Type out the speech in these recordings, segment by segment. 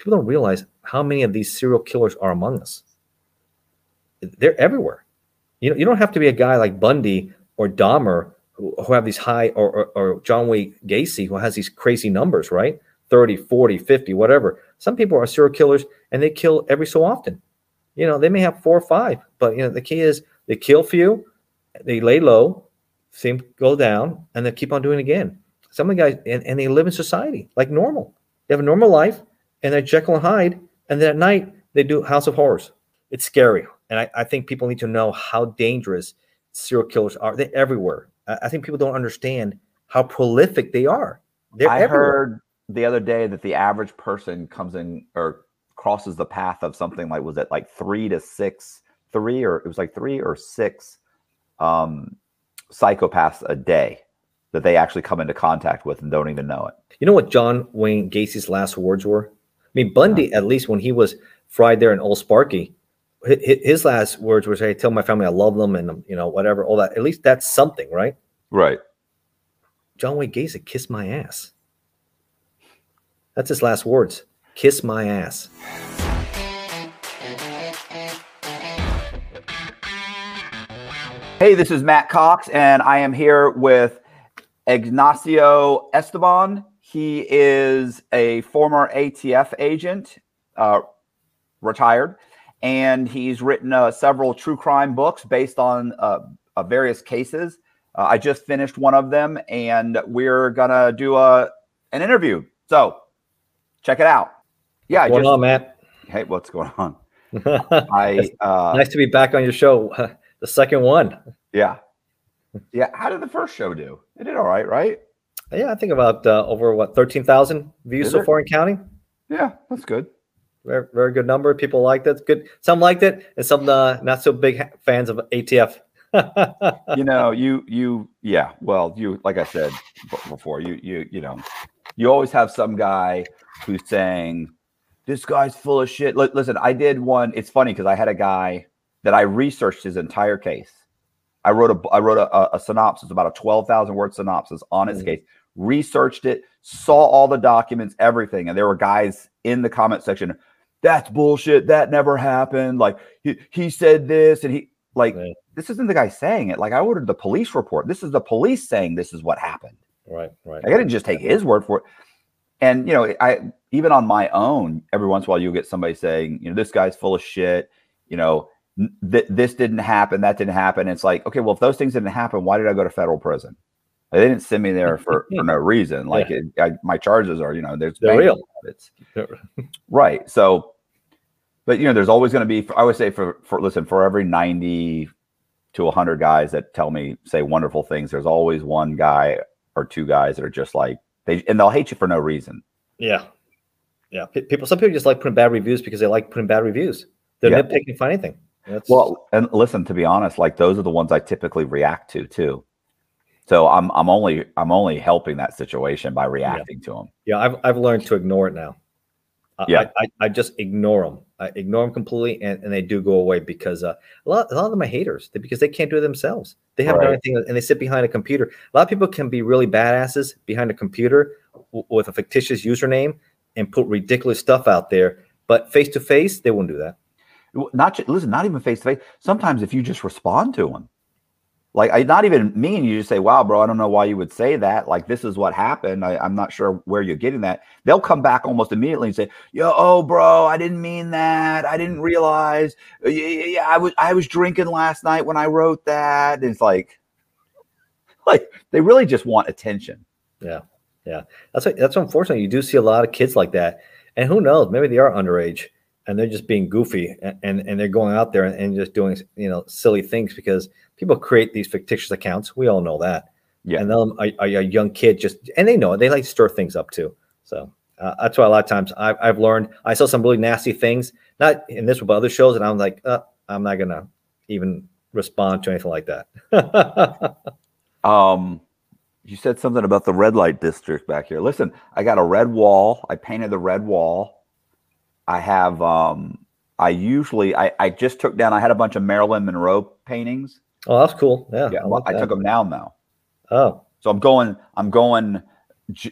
people don't realize how many of these serial killers are among us. They're everywhere. You know, you don't have to be a guy like Bundy or Dahmer who, who have these high or, or, or John Wayne Gacy who has these crazy numbers, right? 30, 40, 50, whatever. Some people are serial killers and they kill every so often. You know, they may have four or five, but you know, the key is they kill few, they lay low, seem go down, and they keep on doing it again. Some of the guys and, and they live in society like normal. They have a normal life and they're Jekyll and Hyde, and then at night they do House of Horrors. It's scary. And I, I think people need to know how dangerous serial killers are. They're everywhere. I, I think people don't understand how prolific they are. They're I everywhere. heard the other day that the average person comes in or crosses the path of something like was it like three to six, three or it was like three or six um, psychopaths a day that they actually come into contact with and don't even know it. You know what John Wayne Gacy's last words were? I mean, Bundy, at least when he was fried there in Old Sparky, hi- hi- his last words were, "Hey, tell my family I love them," and you know, whatever, all that. At least that's something, right? Right. John Wayne Gacy, kiss my ass. That's his last words. Kiss my ass. Hey, this is Matt Cox, and I am here with Ignacio Esteban. He is a former ATF agent, uh, retired, and he's written uh, several true crime books based on uh, uh, various cases. Uh, I just finished one of them, and we're gonna do a an interview. So check it out. Yeah, What's going just, on, Matt? hey, what's going on? I uh, nice to be back on your show. The second one. Yeah. Yeah. How did the first show do? It did all right, right? Yeah, I think about uh, over what thirteen thousand views Is so it? far in counting. Yeah, that's good. Very, very good number. People liked it. Good. Some liked it, and some uh, not so big fans of ATF. You know, you you yeah. Well, you like I said before, you you you know, you always have some guy who's saying this guy's full of shit. Li- listen, I did one. It's funny because I had a guy that I researched his entire case. I wrote a I wrote a, a, a synopsis, about a twelve thousand word synopsis on his Mhm. case. Researched it, saw all the documents, everything, and there were guys in the comment section. That's bullshit. That never happened. Like he, he said this, and he like Right. this isn't the guy saying it. Like I ordered the police report. This is the police saying this is what happened. right, right. Like, I didn't just take his word for it. And you know, I even on my own, every once in a while you'll get somebody saying, you know, this guy's full of shit. You know, th- this didn't happen, that didn't happen. it's like, okay, well, if those things didn't happen, why did I go to federal prison? They didn't send me there for, for no reason. Like it, I, my charges are, you know, there's They're real. It's right. So, but you know, there's always going to be. I would say for for listen for every ninety to hundred guys that tell me say wonderful things, there's always one guy or two guys that are just like they and they'll hate you for no reason. Yeah, yeah. Pe- People. Some people just like putting bad reviews because they like putting bad reviews. They're Yeah. nitpicking for anything. That's, Well, and listen, to be honest, like those are the ones I typically react to too. So I'm I'm only I'm only helping that situation by reacting to them. yeah. I've I've learned to ignore it now. I, Yeah. I, I, I just ignore them. I ignore them completely, and, and they do go away because uh, a lot a lot of them are haters because they can't do it themselves. They haven't done Right. anything, and they sit behind a computer. A lot of people can be really badasses behind a computer w- with a fictitious username and put ridiculous stuff out there. But face to face, they won't do that. not listen, not even face to face. Sometimes if you just respond to them, like I not even mean, you just say, "Wow, bro, I don't know why you would say that. Like this is what happened. I, I'm not sure where you're getting that." They'll come back almost immediately and say, "Yo, oh, bro, I didn't mean that. I didn't realize. Yeah, yeah, I was I was drinking last night when I wrote that." And it's like, like they really just want attention. Yeah, yeah. That's that's unfortunate. You do see a lot of kids like that, and who knows? Maybe they are underage and they're just being goofy and and, they're going out there and, and just doing you know silly things because people create these fictitious accounts. We all know that. Yeah. And then a, a, young kid just and they know it. They like to stir things up too. So uh, that's why a lot of times I've, I've learned. I saw some really nasty things, not in this but other shows, and I'm like, uh, I'm not gonna even respond to anything like that. Um, you said something about the red light district back here. Listen, I got a red wall. I painted the red wall. I have um I usually I, I just took down I had a bunch of Marilyn Monroe paintings. oh, that's cool. Yeah. Yeah, I like I took them down though. Oh, So I'm going I'm going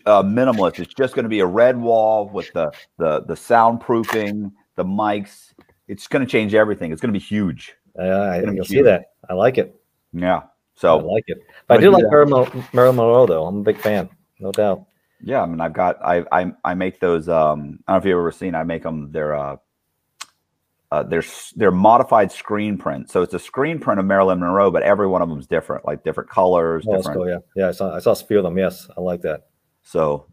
uh, minimalist. It's just going to be a red wall with the the the soundproofing, the mics. It's going to change everything. It's going to be huge. Uh, I you'll see that. I like it. Yeah. So I like it. But I do like Marilyn, Marilyn Monroe, though. I'm a big fan, no doubt. Yeah, I mean, I've got I I I make those. Um, I don't know if you've ever seen. I make them. They're uh, uh, they're they're modified screen print. So it's a screen print of Marilyn Monroe, but every one of them is different, like different colors. Oh, different. Cool, yeah, yeah. I saw I saw a few of them. Yes, I like that. So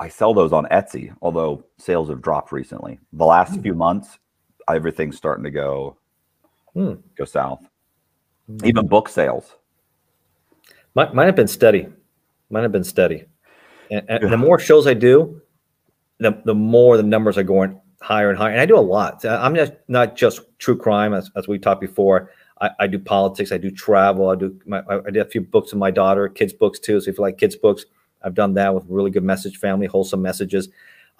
I sell those on Etsy, although sales have dropped recently. The last mm. few months, everything's starting to go mm. go south. Mm. Even book sales. Mine, mine have been steady. Mine have been steady. And, and yeah. the more shows I do, the, the more the numbers are going higher and higher. And I do a lot. I'm just not just true crime, as, as we talked before. I, I do politics. I do travel. I do my, I did a few books with my daughter, kids books too. So if you like kids books, I've done that with really good message, family, wholesome messages.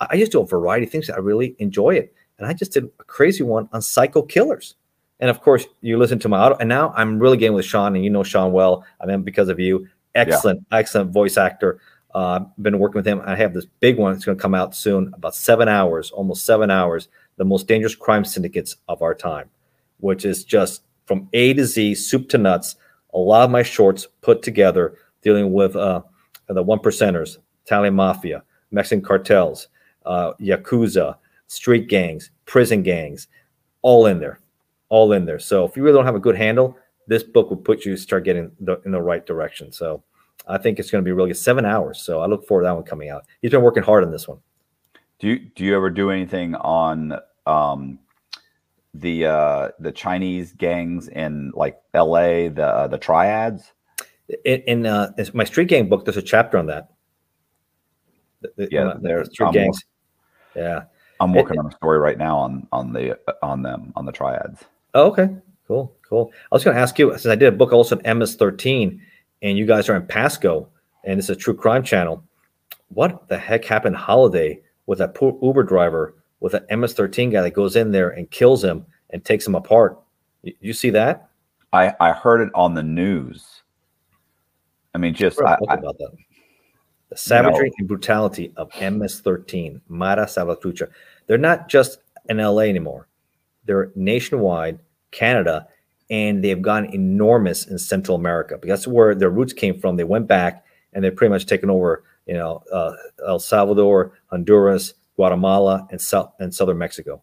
I, I just do a variety of things. I really enjoy it. And I just did a crazy one on psycho killers. And of course, you listen to my auto. And now I'm really getting with Sean, and you know Sean well. I mean, because of you, excellent, yeah. excellent voice actor. Uh, been working with him. I have this big one. It's going to come out soon, about seven hours, almost seven hours. The most dangerous crime syndicates of our time, which is just from A to Z, soup to nuts. A lot of my shorts put together dealing with uh, the one percenters, Italian mafia, Mexican cartels, uh, yakuza, street gangs, prison gangs, all in there, all in there. So if you really don't have a good handle, this book will put you start getting the, in the right direction. So I think it's going to be really good. Seven hours. So I look forward to that one coming out. He's been working hard on this one. Do you do you ever do anything on um, the uh, the Chinese gangs in like L.A. the uh, the triads? In, in uh, my street gang book, there's a chapter on that. The, yeah, there's street I'm gangs. yeah, I'm working it, on a story right now on on the on them on the triads. Oh, okay, cool, cool. I was going to ask you since I did a book also on MS13 and you guys are in Pasco and it's a true crime channel. What the heck happened holiday with that poor Uber driver with an MS-13 guy that goes in there and kills him and takes him apart? You, see that? I, I heard it on the news. I mean, just I, I, about that. The savagery know, and brutality of MS-13, Mara Salvatrucha. They're not just in LA anymore. They're nationwide, Canada, and they've gone enormous in Central America because that's where their roots came from. They went back and they've pretty much taken over, you know, uh, El Salvador, Honduras, Guatemala, and South and southern Mexico.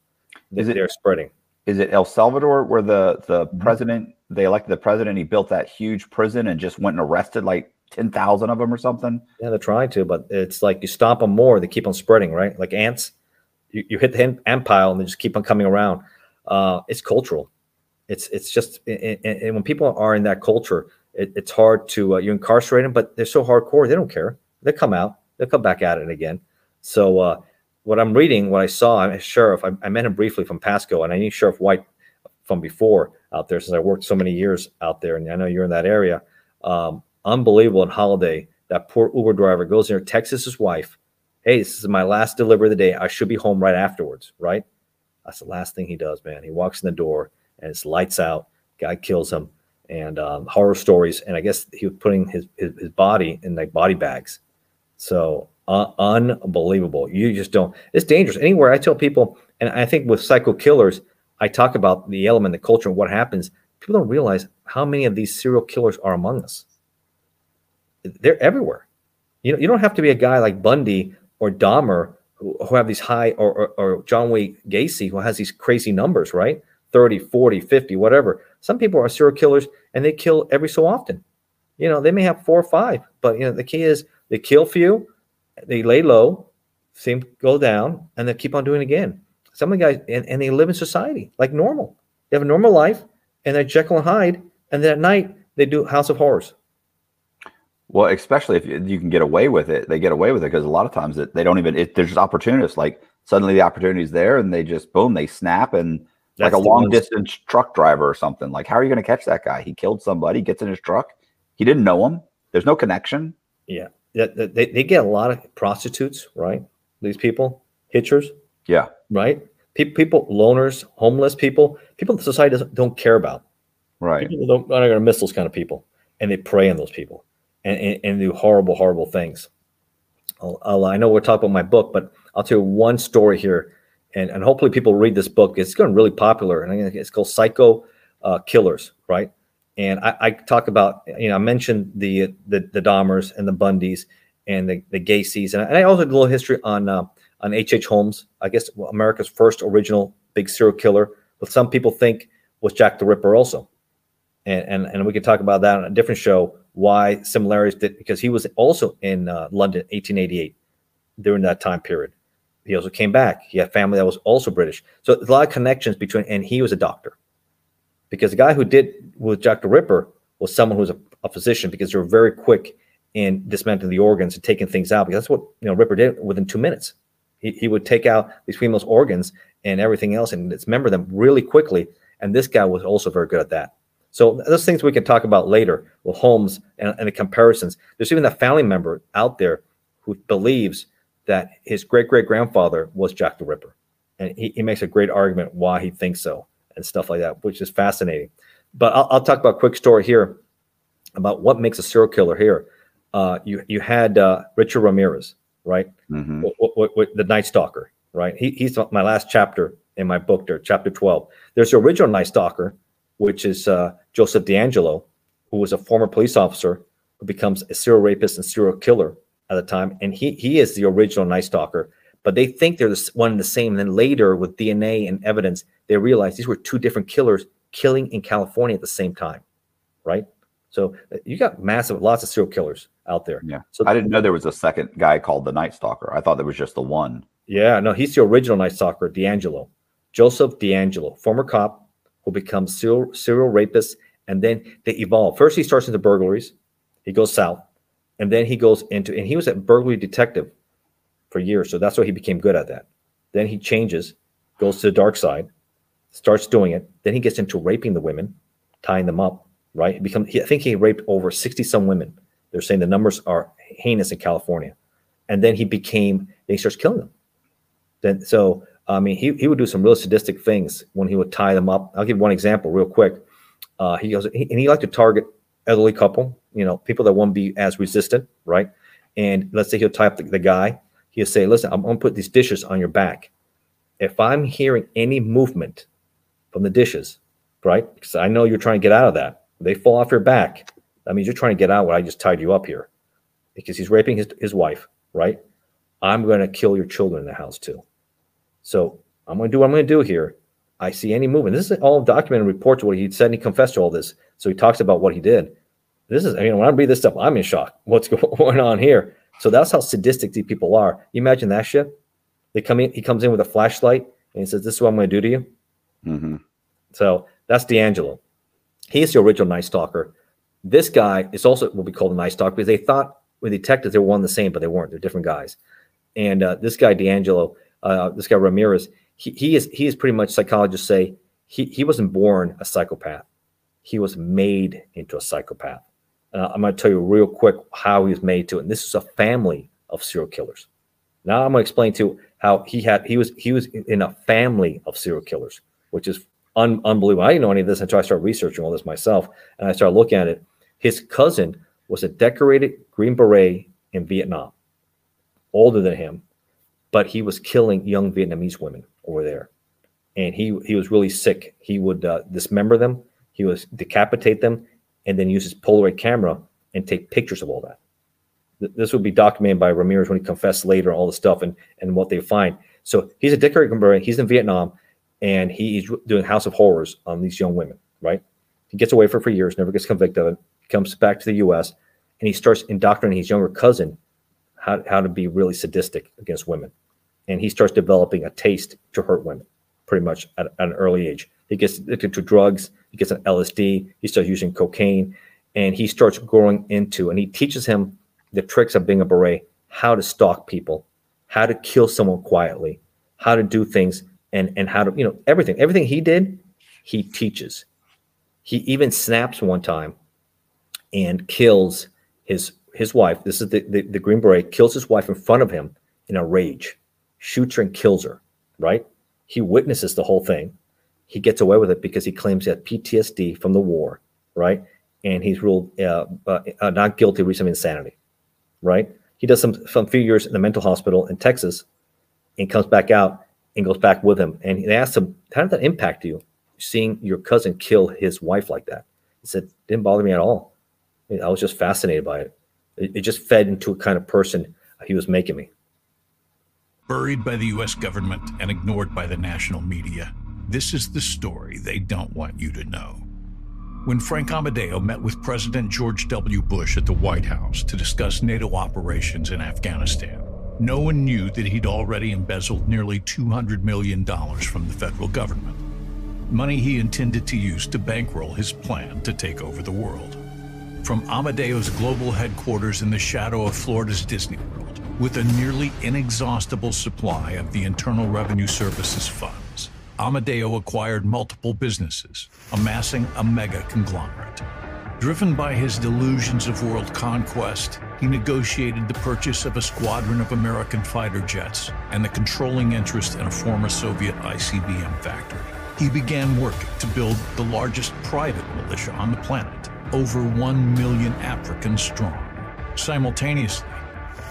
Is they're it, spreading. Is it El Salvador where the the mm-hmm. president they elected the president? He built that huge prison and just went and arrested like ten thousand of them or something. Yeah, they're trying to, but it's like you stomp them more, they keep on spreading, right? Like ants. You, you hit the ant pile and they just keep on coming around. Uh, it's cultural it's it's just and, and when people are in that culture, it, it's hard to uh, you incarcerate them, but they're so hardcore they don't care. They come out, they'll come back at it again. So uh, what I'm reading, what I saw, I'm a sheriff. I, I met him briefly from Pasco, and I knew Sheriff White from before out there since I worked so many years out there, and I know you're in that area. Um, unbelievable in Holiday. That poor Uber driver goes there, texts his wife, "Hey, this is my last delivery of the day. I should be home right afterwards." Right? That's the last thing he does, man. He walks in the door and it's lights out. Guy kills him, and um, horror stories. And I guess he was putting his, his, his body in like body bags. So uh, unbelievable. You just don't. It's dangerous anywhere. I tell people, and I think with psycho killers, I talk about the element, the culture, and what happens. People don't realize how many of these serial killers are among us. They're everywhere. You know, you don't have to be a guy like Bundy or Dahmer who, who have these high, or, or, or John Wayne Gacy who has these crazy numbers, right? 30, 40, 50, whatever. Some people are serial killers and they kill every so often. You know, they may have four or five, but you know, the key is they kill few, they lay low, seem go down, and they keep on doing again. Some of the guys and, and they live in society like normal. They have a normal life and they're Jekyll and Hyde, and then at night they do House of Horrors. Well, especially if you can get away with it, they get away with it because a lot of times it, they don't even. It, there's just opportunists. Like suddenly the opportunity is there, and they just boom, they snap, and like a long distance truck driver or something. Like, how are you going to catch that guy? He killed somebody, gets in his truck. He didn't know him. There's no connection. Yeah. They, they, they get a lot of prostitutes, right? These people, hitchers. Yeah. Right. People, people loners, homeless people, people in society doesn't don't care about. Right. People don't, are going to miss those kind of people, and they prey on those people, and, and, and do horrible, horrible things. I'll, I'll, i know we're talking about my book, but I'll tell you one story here, and, and hopefully people read this book. It's going really popular, and it's called Psycho uh, Killers, right? And I, I, talk about, you know, I mentioned the the, the Dahmers and the Bundys and the, the Gacy's, and I, and I also did a little history on uh, on H. H. Holmes, I guess America's first original big serial killer, but some people think was Jack the Ripper also. And, and, and we could talk about that on a different show, why similarities did, because he was also in uh, London, 1888, during that time period. He also came back. He had family that was also British. So a lot of connections between, and he was a doctor. Because the guy who did with the Ripper was someone who was a, a physician because they were very quick in dismantling the organs and taking things out because that's what you know Ripper did within two minutes. He, he would take out these females' organs and everything else and dismember them really quickly. And this guy was also very good at that. So those things we can talk about later with Holmes and, and the comparisons. There's even a family member out there who believes that his great great grandfather was Jack the Ripper. And he, he makes a great argument why he thinks so and stuff like that, which is fascinating. But I'll, I'll talk about a quick story here about what makes a serial killer here. Uh, you you had uh, Richard Ramirez, right? Mm-hmm. The Night Stalker, right? He, he's my last chapter in my book there, chapter 12. There's the original Night Stalker, which is uh, Joseph DeAngelo, who was a former police officer who becomes a serial rapist and serial killer at the time. And he, he is the original Night Stalker, but they think they're one and the same. And then later, with DNA and evidence, they realize these were two different killers killing in California at the same time, right? So uh, you got massive, lots of serial killers out there. Yeah. So I didn't know there was a second guy called the Night Stalker. I thought there was just the one. Yeah, no, he's the original Night Stalker, DeAngelo, Joseph DeAngelo, former cop who becomes serial, serial rapist, and then they evolve. First, he starts into burglaries. He goes south, and then he goes into, and he was a burglary detective for years, so that's why he became good at that. Then he changes, goes to the dark side, starts doing it. Then he gets into raping the women, tying them up. Right? He becomes. He, I think he raped over sixty some women. They're saying the numbers are heinous in California, and then he became. Then he starts killing them. Then so I mean, he, he would do some real sadistic things when he would tie them up. I'll give one example real quick. Uh, he goes, he, and he liked to target elderly couple, you know, people that won't be as resistant, right? And let's say he'll tie up the, the guy. He'll say, listen, I'm to put these dishes on your back. If I'm hearing any movement from the dishes, right? Because I know you're trying to get out of that. They fall off your back. That means you're trying to get out what I just tied you up here because he's raping his, his wife, right? I'm going to kill your children in the house too. So I'm going to do what I'm going to do here. I see any movement. This is all documented reports what he said, and he confessed to all this. So he talks about what he did. This is, I mean, when I read this stuff, I'm in shock. What's going on here? So that's how sadistic these people are. You imagine that shit? They come in, he comes in with a flashlight and he says, This is what I'm going to do to you. Mm-hmm. So that's DeAngelo. He's the original Night Stalker. This guy is also what we call the Night Stalker because they thought with detectives they were one the same, but they weren't. They're different guys. And uh, this guy, DeAngelo, uh, this guy Ramirez, he, he is he is pretty much psychologists say he, he wasn't born a psychopath. He was made into a psychopath. Uh, I'm going to tell you real quick how he was made to. And this is a family of serial killers. Now I'm going to explain to you how he had he was he was in a family of serial killers, which is un, unbelievable. I didn't know any of this until I started researching all this myself, and I started looking at it. His cousin was a decorated Green Beret in Vietnam, older than him, but he was killing young Vietnamese women over there, and he he was really sick. He would uh, dismember them, he was decapitate them, and then use his Polaroid camera and take pictures of all that. this would be documented by Ramirez when he confessed later all the stuff and and what they find. So he's a decorated He's in Vietnam, and he's doing House of Horrors on these young women. Right? He gets away for for years, never gets convicted of it. Comes back to the U.S. and he starts indoctrinating his younger cousin how, how to be really sadistic against women. And he starts developing a taste to hurt women pretty much at, at an early age. He gets addicted to drugs, he gets an LSD, he starts using cocaine, and he starts growing into, and he teaches him the tricks of being a beret, how to stalk people, how to kill someone quietly, how to do things, and and how to, you know, everything. Everything he did, he teaches. He even snaps one time and kills his his wife, this is the, the, the Green Beret, kills his wife in front of him in a rage, shoots her and kills her, right? He witnesses the whole thing. He gets away with it because he claims he had PTSD from the war, right? And he's ruled uh, uh, uh, not guilty of insanity, right? He does some some few years in the mental hospital in Texas, and comes back out and goes back with him. And they asked him, "How did that impact you, seeing your cousin kill his wife like that?" He said, "Didn't bother me at all. I was just fascinated by it. It, it just fed into a kind of person he was making me." Buried by the U.S. government and ignored by the national media, this is the story they don't want you to know. When Frank Amadeo met with President George W. Bush at the White House to discuss NATO operations in Afghanistan, no one knew that he'd already embezzled nearly $200 million from the federal government. Money he intended to use to bankroll his plan to take over the world. From Amadeo's global headquarters in the shadow of Florida's Disney World, with a nearly inexhaustible supply of the Internal Revenue Service's funds, Amadeo acquired multiple businesses, amassing a mega conglomerate. Driven by his delusions of world conquest, he negotiated the purchase of a squadron of American fighter jets and the controlling interest in a former Soviet ICBM factory. He began work to build the largest private militia on the planet, over 1 million Africans strong. Simultaneously,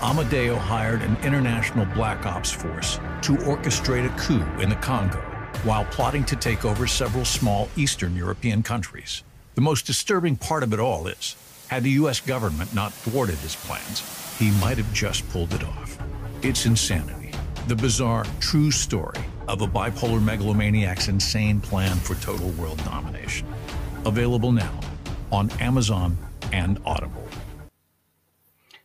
Amadeo hired an international black ops force to orchestrate a coup in the Congo while plotting to take over several small Eastern European countries. The most disturbing part of it all is, had the US government not thwarted his plans, he might have just pulled it off. It's insanity. The bizarre, true story of a bipolar megalomaniac's insane plan for total world domination. Available now on Amazon and Audible.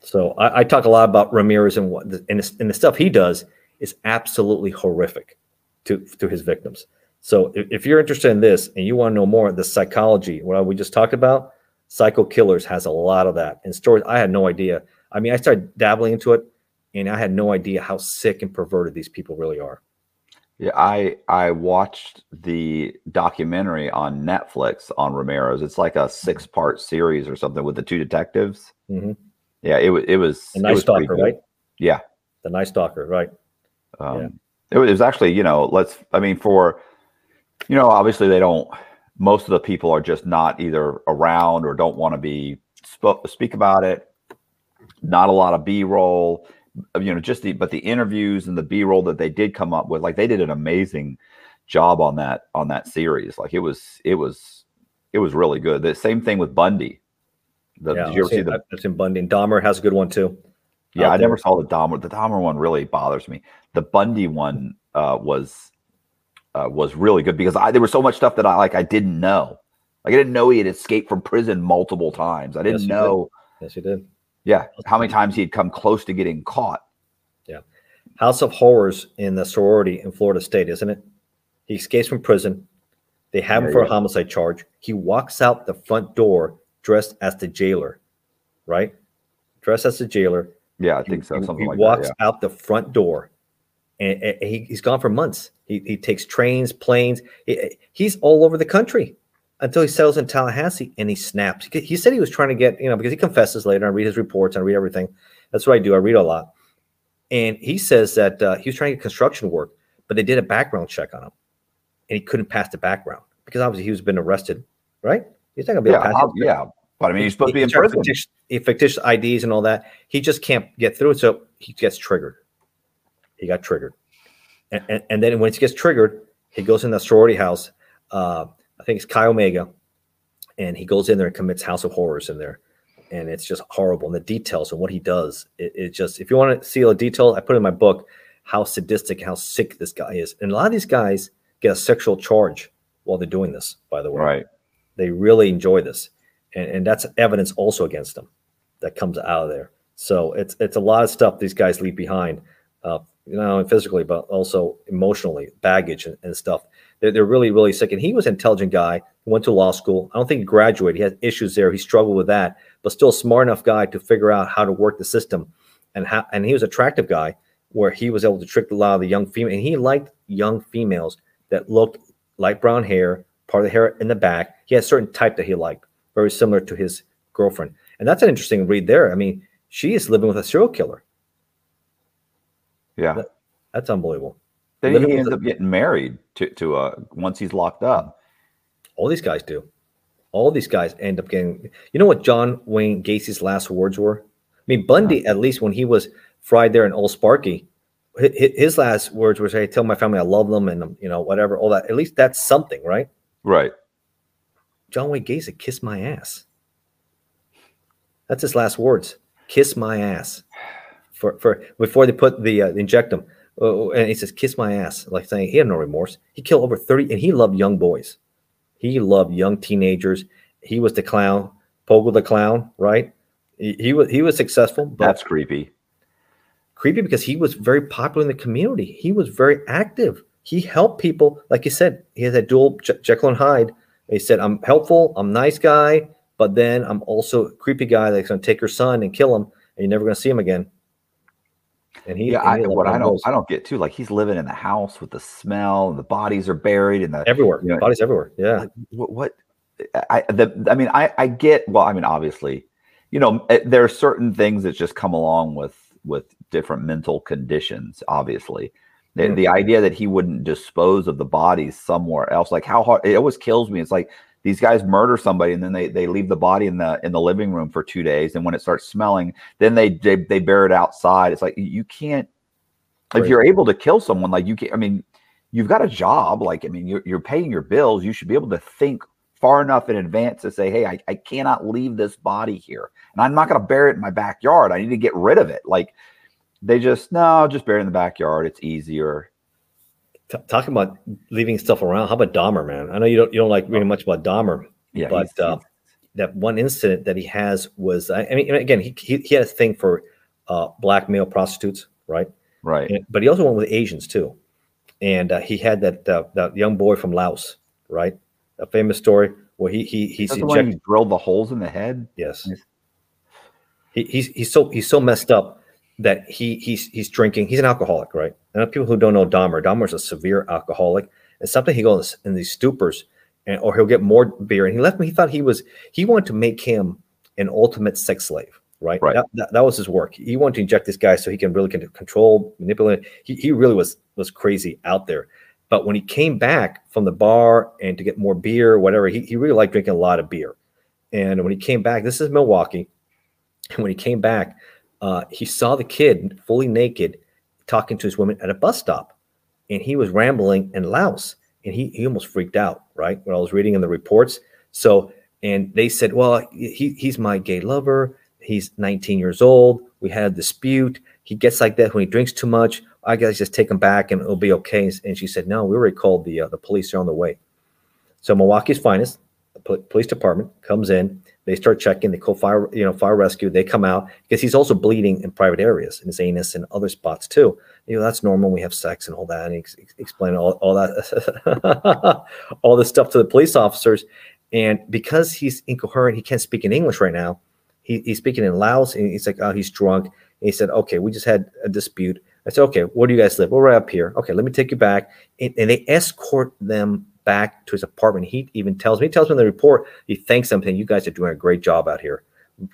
So I, I talk a lot about Ramirez and what, and the, and the stuff he does is absolutely horrific to to his victims. So if, if you're interested in this and you want to know more, the psychology, what we just talked about, Psycho Killers has a lot of that. And stories I had no idea. I mean, I started dabbling into it, and I had no idea how sick and perverted these people really are. Yeah, I I watched the documentary on Netflix on Ramirez. It's like a six part series or something with the two detectives. Mm-hmm. Yeah, it was it was a nice it was stalker, right? Yeah, the Night Stalker, right? Um, yeah. It was actually, you know, let's. I mean, for you know, obviously they don't. Most of the people are just not either around or don't want to be sp- speak about it. Not a lot of B roll you know just the but the interviews and the b-roll that they did come up with like they did an amazing job on that on that series like it was it was it was really good the same thing with bundy the, yeah, did you ever see the that's in bundy and dahmer has a good one too yeah i there. never saw the dahmer the dahmer one really bothers me the bundy one uh, was uh, was really good because I, there was so much stuff that i like i didn't know like i didn't know he had escaped from prison multiple times i didn't yes, know did. yes he did yeah. How many times he'd come close to getting caught. Yeah. House of Horrors in the sorority in Florida State, isn't it? He escapes from prison. They have him for a homicide charge. He walks out the front door dressed as the jailer, right? Dressed as the jailer. Yeah, I think so. Something he like walks that, yeah. out the front door, and, and he, has gone for months. He, he takes trains, planes. He, he's all over the country until he settles in Tallahassee and he snaps. He said he was trying to get, you know, because he confesses later. I read his reports, I read everything. That's what I do. I read a lot. And he says that uh, he was trying to get construction work, but they did a background check on him and he couldn't pass the background because obviously he was been arrested, right? He's not going to be yeah, pass Yeah. But I mean, he's supposed he, to be in prison. Fictitious, fictitious IDs and all that. He just can't get through it. So he gets triggered. He got triggered. And, and, and then when he gets triggered, he goes in the sorority house. Uh, I think it's Chi Omega, and he goes in there and commits House of Horrors in there, and it's just horrible. And the details and what he does, it, it just if you want to see a detail, I put in my book how sadistic, how sick this guy is, and a lot of these guys get a sexual charge while they're doing this. By the way, right? They really enjoy this, and, and that's evidence also against them that comes out of there. So it's it's a lot of stuff these guys leave behind, uh, you know, physically, but also emotionally, baggage and, and stuff. They're, they're really, really sick. And he was an intelligent guy. Went to law school. I don't think he graduated. He had issues there. He struggled with that, but still smart enough guy to figure out how to work the system. And how, and he was attractive guy where he was able to trick a lot of the young female. And he liked young females that looked light brown hair, part of the hair in the back. He had a certain type that he liked, very similar to his girlfriend. And that's an interesting read there. I mean, she is living with a serial killer. Yeah. That, that's unbelievable. Then he ends up getting married to to uh once he's locked up. All these guys do. All these guys end up getting. You know what John Wayne Gacy's last words were? I mean, Bundy, at least when he was fried there in Old Sparky, his last words were, "Hey, tell my family I love them, and you know whatever, all that." At least that's something, right? Right. John Wayne Gacy, kiss my ass. That's his last words. Kiss my ass. For for before they put the uh, inject him, uh, and he says, "Kiss my ass," like saying he had no remorse. He killed over thirty, and he loved young boys. He loved young teenagers. He was the clown, Pogo the clown, right? He, he was he was successful. That's creepy. Creepy because he was very popular in the community. He was very active. He helped people, like you said. He had that dual Je- Jekyll and Hyde. He said, "I'm helpful. I'm nice guy, but then I'm also a creepy guy that's going to take your son and kill him, and you're never going to see him again." And he, yeah, and he I, what I don't, I don't get too. Like he's living in the house with the smell, and the bodies are buried in the everywhere. You know, bodies everywhere. Yeah. Like, what, what? I the I mean, I I get. Well, I mean, obviously, you know, eh, there are certain things that just come along with with different mental conditions. Obviously, the, mm-hmm. the idea that he wouldn't dispose of the bodies somewhere else, like how hard it always kills me. It's like these guys murder somebody and then they, they leave the body in the in the living room for two days. And when it starts smelling then they they, they bear it outside. It's like you can't if you're able to kill someone like you can't i mean you've got a job. Like i mean you're, you're paying your bills. You should be able to think far enough in advance to say hey i, I cannot leave this body here and i'm not going to bury it in my backyard. I need to get rid of it. Like they just no just bury it in the backyard. It's easier T- talking about leaving stuff around. How about Dahmer, man? I know you don't you don't like reading much about Dahmer, yeah, but he's, uh, he's... that one incident that he has was I, I mean again he, he, he had a thing for uh, black male prostitutes, right? Right. And, but he also went with Asians too, and uh, he had that uh, that young boy from Laos, right? A famous story where he he he's the one he drilled the holes in the head. Yes. He, he's he's so he's so messed up that he he's he's drinking. He's an alcoholic, right? And people who don't know Dahmer, Dahmer's a severe alcoholic. And something he goes in these stupors, and or he'll get more beer. And he left me. He thought he was he wanted to make him an ultimate sex slave, right? Right. That, that, that was his work. He wanted to inject this guy so he can really control, manipulate. He he really was was crazy out there. But when he came back from the bar and to get more beer, whatever, he, he really liked drinking a lot of beer. And when he came back, this is Milwaukee. And when he came back, uh, he saw the kid fully naked talking to his woman at a bus stop, and he was rambling in Laos, and he he almost freaked out, right? When I was reading in the reports. So, and they said, well, he, he's my gay lover. He's 19 years old. We had a dispute. He gets like that when he drinks too much. I guess just take him back and it'll be okay. And she said, no, we already called the uh, the police. are on the way. So Milwaukee's finest, the police department comes in. They start checking. They call fire, you know, fire rescue. They come out because he's also bleeding in private areas, in his anus and other spots too. You know, that's normal. We have sex and all that. And ex- explained all, all that, all this stuff to the police officers. And because he's incoherent, he can't speak in English right now. He, he's speaking in Laos, and he's like, oh, he's drunk. And he said, okay, we just had a dispute. I said, okay, where do you guys live? We're right up here. Okay, let me take you back. And, and they escort them back to his apartment. He even tells me, he tells me in the report, he thanks them, saying, You guys are doing a great job out here.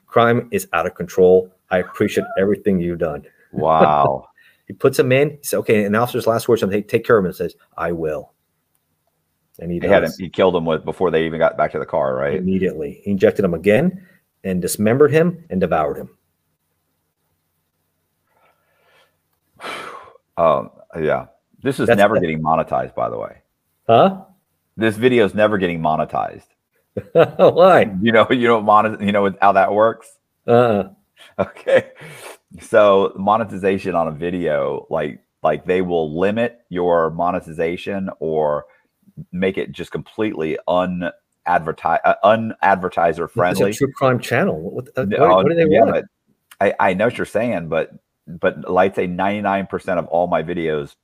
Crime is out of control. I appreciate everything you've done. Wow. he puts him in. He says, Okay. And the officer's last words, take, take care of him and says, I will. And he, he had him, he killed him with before they even got back to the car, right? Immediately. He injected him again and dismembered him and devoured him. Um, yeah. This is That's never getting monetized, by the way. Huh? This video is never getting monetized. Why? You know, you know, monet, you know how that works. Uh. Okay. So monetization on a video, like like they will limit your monetization or make it just completely unadvertise uh, unadvertiser friendly. It's a true crime channel. What, uh, what, what do they yeah, want? I, I know what you're saying, but but like say 99% of all my videos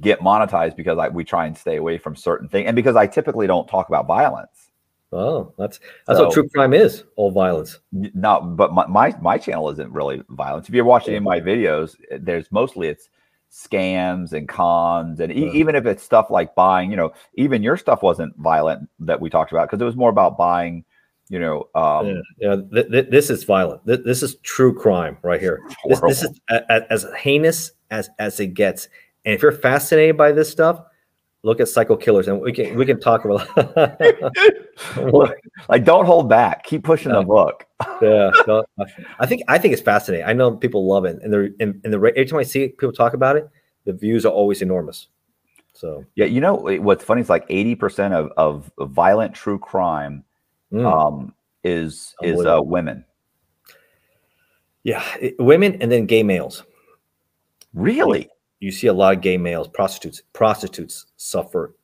get monetized because I, we try and stay away from certain things and because I typically don't talk about violence. Oh, that's that's so, what true crime is, all violence. No, but my, my, my channel isn't really violence. If you're watching in my videos, there's mostly it's scams and cons and e- even if it's stuff like buying, you know, even your stuff wasn't violent that we talked about because it was more about buying you know um, yeah, yeah th- th- this is violent th- this is true crime right here this, this, is a- a- as heinous as as it gets and if you're fascinated by this stuff, look at psycho killers, and we can we can talk about. like, don't hold back. Keep pushing the book. yeah, no, I think I think it's fascinating. I know people love it, and the in, in the every time I see people talk about it, the views are always enormous. So yeah, you know what's funny is like eighty percent of of violent true crime mm. um, is is uh, women. Yeah, it, women and then gay males. Really? You see a lot of gay males, prostitutes. Prostitutes suffer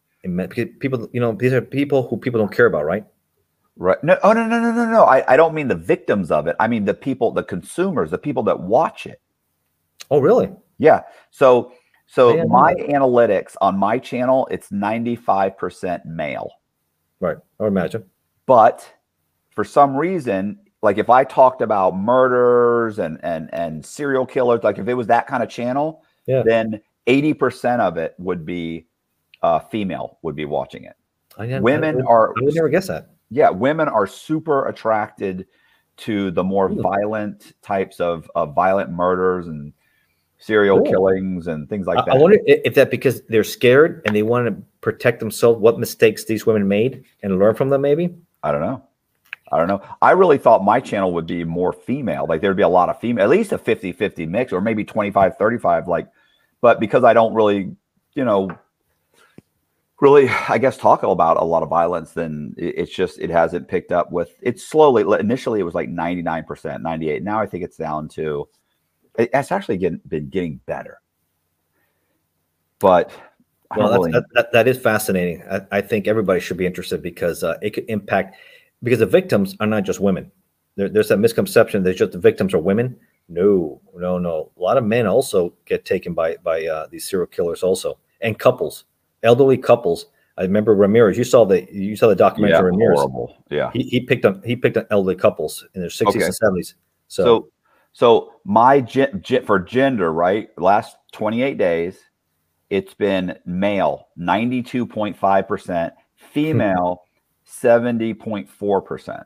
people, you know, these are people who people don't care about, right? Right. No. Oh no no no no no. I, I don't mean the victims of it. I mean the people, the consumers, the people that watch it. Oh really? Yeah. So so my analytics on my channel, it's ninety five percent male. Right. I imagine. But for some reason, like if I talked about murders and and and serial killers, like if it was that kind of channel, yeah. then 80% of it would be uh, female would be watching it. I women are I would never guess that. Yeah, women are super attracted to the more Ooh. violent types of, of violent murders and serial killings and things like that. I wonder if that because they're scared and they want to protect themselves, what mistakes these women made and learn from them, maybe. I don't know. I don't know. I really thought my channel would be more female. Like there'd be a lot of female, at least a 50 50 mix, or maybe 25 35. Like, but because I don't really, you know, really, I guess, talk about a lot of violence, then it's just, it hasn't picked up with it's slowly. Initially, it was like 99%, 98. Now I think it's down to, it's actually getting, been getting better. But well, really... that, that, is fascinating. I, I, think everybody should be interested because uh, it could impact because the victims are not just women. There, there's that misconception that just the victims are women. No, no, no. A lot of men also get taken by by uh, these serial killers also, and couples, elderly couples. I remember Ramirez. You saw the you saw the documentary. Yeah, Ramirez. horrible. Yeah, he, he picked up he picked up elderly couples in their sixties okay. and seventies. So, so, so my gen, gen, for gender, right? Last twenty eight days, it's been male ninety two point five percent, female 70.4%.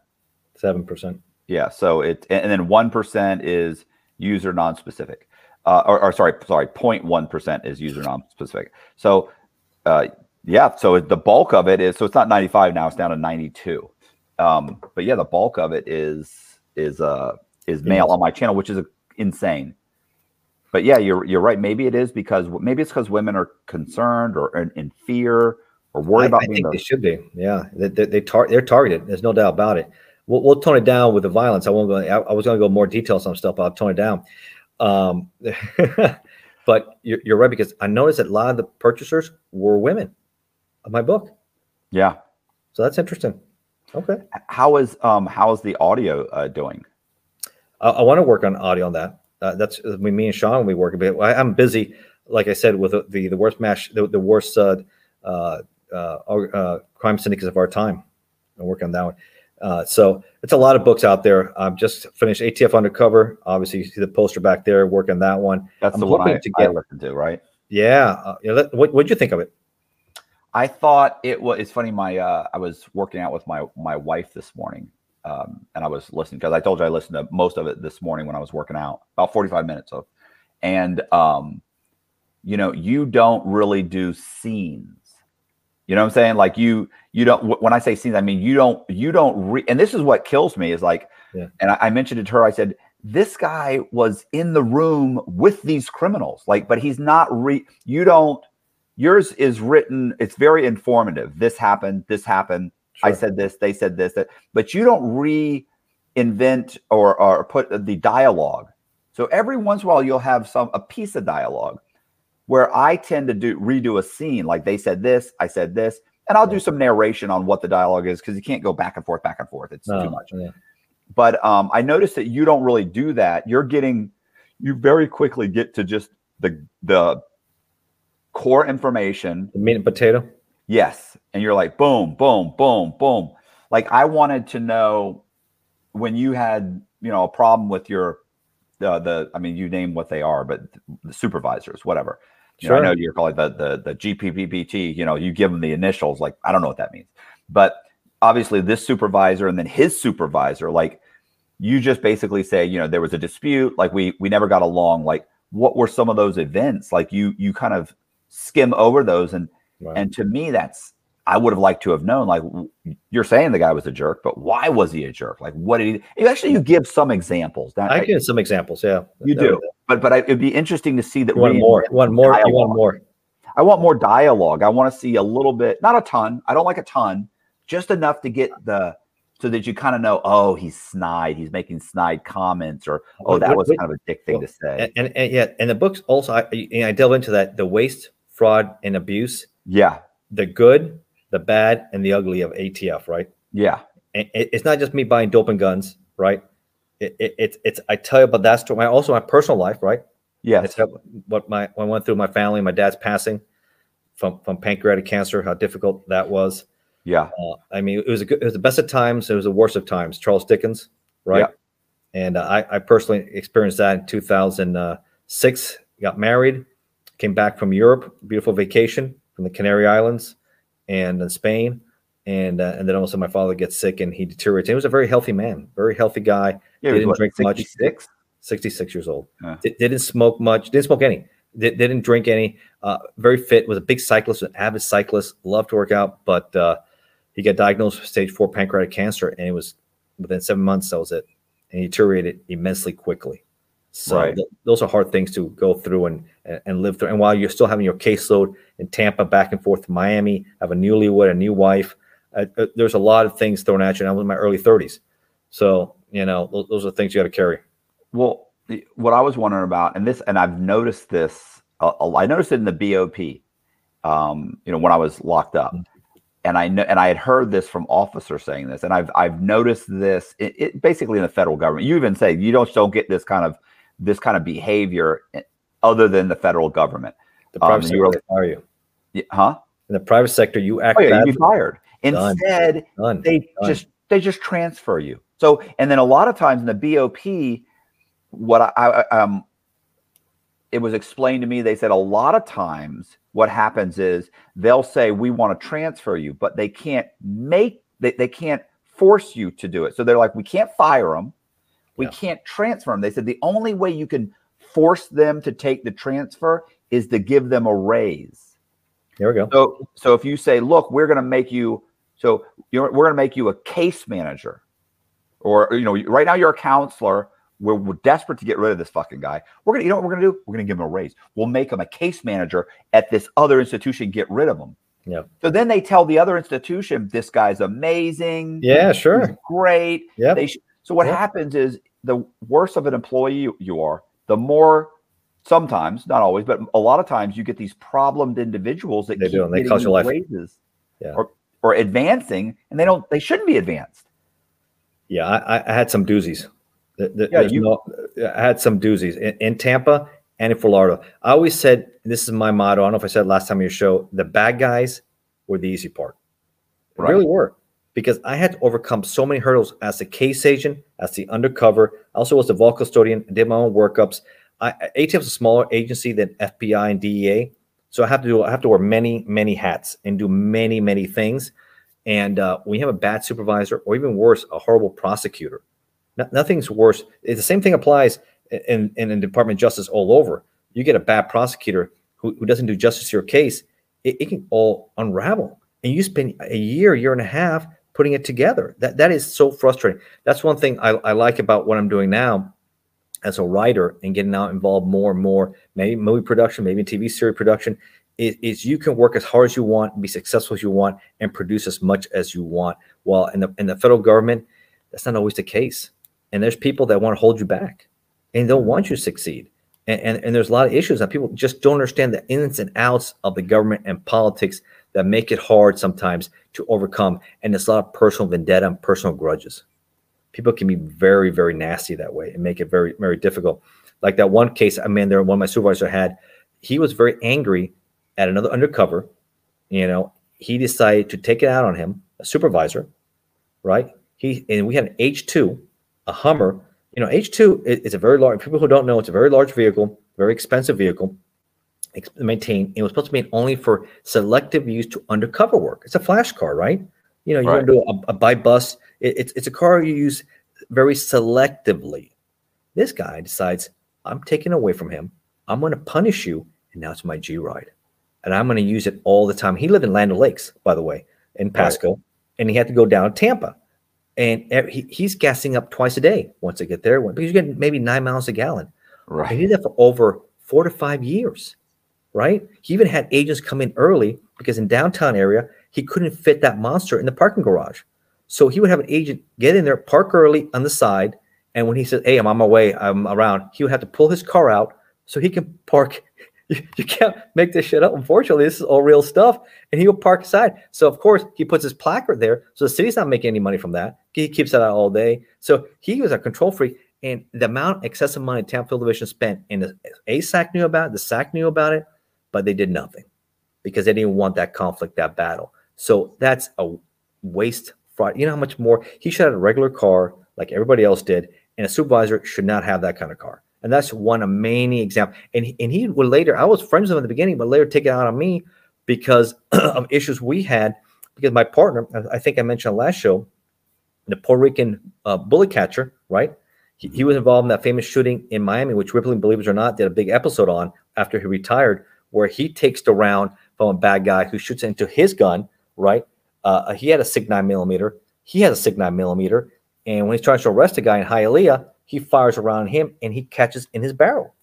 7%. Yeah. So it, and then 1% is user non-specific. Uh, or, or, sorry, sorry, 0.1% is user non-specific. So, uh, yeah, so the bulk of it is, so it's not 95 now, it's down to 92. Um, but yeah, the bulk of it is, is, uh, is male on my channel, which is insane. But yeah, you're, you're right. Maybe it is because maybe it's because women are concerned or in, in fear or worry I, about. I think the, they should be. Yeah, they they, they tar- they're targeted. There's no doubt about it. We'll, we'll tone it down with the violence. I won't go. I, I was going to go more details on stuff, but I'll tone it down. Um, but you're, you're right because I noticed that a lot of the purchasers were women of my book. Yeah. So that's interesting. Okay. How is um how is the audio uh, doing? I, I want to work on audio on that. Uh, that's uh, me and Sean we work a bit. I, am busy, like I said, with the the, worst match, the, the worst uh, uh, crime syndicates of our time. I'm working on that one. Uh, so it's a lot of books out there. I've just finished ATF Undercover. Obviously, you see the poster back there. Working that one. That's I'm the one I, to get, I listened to, right? Yeah. Uh, you know, What did you think of it? I thought it was. It's funny. My uh, I was working out with my my wife this morning, um, and I was listening because I told you I listened to most of it this morning when I was working out, about forty five minutes of, and um, you know, you don't really do scenes you know what I'm saying? Like you, you don't. When I say scenes, I mean you don't. You don't. Re, and this is what kills me is like. Yeah. And I, I mentioned it to her. I said this guy was in the room with these criminals. Like, but he's not. Re. You don't. Yours is written. It's very informative. This happened. This happened. Sure. I said this. They said this. That. But you don't reinvent or or put the dialogue. So every once in a while, you'll have some a piece of dialogue where I tend to do redo a scene like they said this, I said this, and I'll do some narration on what the dialogue is because you can't go back and forth, back and forth. It's no, too much. Yeah. But um, I noticed that you don't really do that. You're getting, you very quickly get to just the the core information. The meat and potato. Yes, and you're like boom, boom, boom, boom. Like I wanted to know when you had you know a problem with your uh, the I mean you name what they are, but the supervisors, whatever. You sure. know, I know you're calling the the the GPPT. You know, you give them the initials. Like I don't know what that means, but obviously this supervisor and then his supervisor, like you just basically say, you know, there was a dispute. Like we we never got along. Like what were some of those events? Like you you kind of skim over those and. And to me, that's I would have liked to have known. Like you're saying, the guy was a jerk, but why was he a jerk? Like what did he? Actually, you give some examples. That, I give some examples. Yeah, you that, do. That, but but I, it'd be interesting to see that. one more? one more? Want more? I want more dialogue. I want to see a little bit, not a ton. I don't like a ton, just enough to get the so that you kind of know, oh, he's snide, he's making snide comments, or oh, that was kind of a dick thing to say. And, and, and, yeah, and the books also, I, I delve into that the waste, fraud, and abuse. Yeah, the good, the bad, and the ugly of ATF, right? Yeah, it, it's not just me buying dope and guns, right? It, it, it's it's I tell you about that story. My, also, my personal life, right? Yeah, it's what my what I went through my family, my dad's passing from from pancreatic cancer, how difficult that was yeah. Uh, I mean, it was a good, it was the best of times. It was the worst of times. Charles Dickens, right? Yeah. And uh, I, I personally experienced that in 2006. Got married, came back from Europe, beautiful vacation from the Canary Islands and in Spain. And uh, and then also my father gets sick and he deteriorates. He was a very healthy man, very healthy guy. Yeah, didn't what, drink 66? much. 66 years old. D- didn't smoke much. Didn't smoke any. D- didn't drink any. Uh, very fit. Was a big cyclist, an avid cyclist. Loved to work out, but uh, he got diagnosed with stage four pancreatic cancer, and it was within seven months. That was it, and he deteriorated immensely quickly. So right. th- those are hard things to go through and, and, live through. And while you're still having your caseload in Tampa, back and forth to Miami, have a newlywed, a new wife, uh, uh, there's a lot of things thrown at you. And I was in my early 30s, so you know those, those are things you got to carry. Well, what I was wondering about, and this, and I've noticed this. Uh, I noticed it in the BOP. Um, you know, when I was locked up, mm-hmm and I know, and I had heard this from officers saying this, and I've I've noticed this it, it, basically in the federal government. You even say you don't don't get this kind of this kind of behavior eh, other than the federal government. The private um, sector fire you, yeah, huh? In the private sector, you act. Oh, yeah, you'd be fired. Instead, Done. they Done. just they just transfer you. So, and then a lot of times in the BOP, what I, I um, it was explained to me. They said a lot of times what happens is they'll say we want to transfer you but they can't make they, they can't force you to do it so they're like we can't fire them we yeah. can't transfer them they said the only way you can force them to take the transfer is to give them a raise there we go so so if you say look we're going to make you so we're going to make you a case manager or you know right now you're a counselor we're, we're, desperate to get rid of this fucking guy. We're gonna, you know what we're gonna do? We're gonna give him a raise. We'll make him a case manager at this other institution. Get rid of him. Yeah. So then they tell the other institution, this guy's amazing. Yeah, sure. great. Yeah. Sh- so what yep. happens is the worse of an employee you, are, the more sometimes, not always, but a lot of times you get these problemed individuals that they do, and they cost your life. raises yeah. or, or advancing, and they don't, they shouldn't be advanced. Yeah, I, I had some doozies. The, yeah, you, no, I had some doozies in, in, Tampa and in Florida. I always said, this is my motto. I don't know if I said last time on your show, the bad guys were the easy part. They right. really were because I had to overcome so many hurdles as the case agent, as the undercover. I also was the vault custodian, did my own workups. I, ATF is a smaller agency than FBI and DEA, so I have to do I have to wear many many hats and do many many things. And uh, when you have a bad supervisor, or even worse, a horrible prosecutor, no, nothing's worse. The same thing applies in, in, in Department of Justice all over. You get a bad prosecutor who, who doesn't do justice to your case, it, it can all unravel. And you spend a year, year and a half putting it together. That that is so frustrating. That's one thing I, I like about what I'm doing now as a writer and getting out involved more and more, maybe movie production, maybe TV series production, is, is you can work as hard as you want, be successful as you want, and produce as much as you want. While in the in the federal government, that's not always the case and there's people that want to hold you back and they'll want you to succeed and, and, and there's a lot of issues that people just don't understand the ins and outs of the government and politics that make it hard sometimes to overcome and it's a lot of personal vendetta and personal grudges. People can be very very nasty that way and make it very very difficult. Like that one case i mean there one of my supervisor had he was very angry at another undercover you know. He decided to take it out on him a supervisor right? He and we had an h2 a Hummer. You know, H2 is a very large, people who don't know, it's a very large vehicle, very expensive vehicle maintain. It was supposed to be only for selective use to undercover work. It's a flash car, right? You know, you right. do a, a buy bus. It, it's, it's a car you use very selectively. This guy decides, I'm taking away from him. I'm going to punish you. And now it's my G ride. and I'm going to use it all the time. He lived in Land Lakes, by the way, in Pasco, right. and he had to go down to Tampa. And he, he's gassing up twice a day once I get there because you get maybe nine miles a gallon. Right. He did that for over four to five years. Right. He even had agents come in early because in downtown area, he couldn't fit that monster in the parking garage. So he would have an agent get in there, park early on the side. And when he said, Hey, I'm on my way, I'm around, he would have to pull his car out so he can park you, can't make this shit up. Unfortunately, this is all real stuff. And he will park aside. So of course he puts his placard there. So the city's not making any money from that. He keeps that out all day. So he was a control freak. And the amount excessive money Tampa Field Division spent, and the ASAC knew about it, the SAC knew about it, but they did nothing because they didn't want that conflict, that battle. So that's a waste. Fraud. You know how much more he should have a regular car like everybody else did, and a supervisor should not have that kind of car. And that's one of many examples. And, and he would later, I was friends with him at the beginning, but later take it out on me because of issues we had. Because my partner, I think I mentioned last show, the Puerto Rican uh, bullet catcher, right? He, he, was involved in that famous shooting in Miami, which Ripley, believe it or not, did a big episode on after he retired, where he takes the round from a bad guy who shoots into his gun, right? Uh, he had a SIG 9 millimeter. He has a SIG 9 millimeter. And when he's trying to arrest a guy in Hialeah, he fires around him and he catches in his barrel.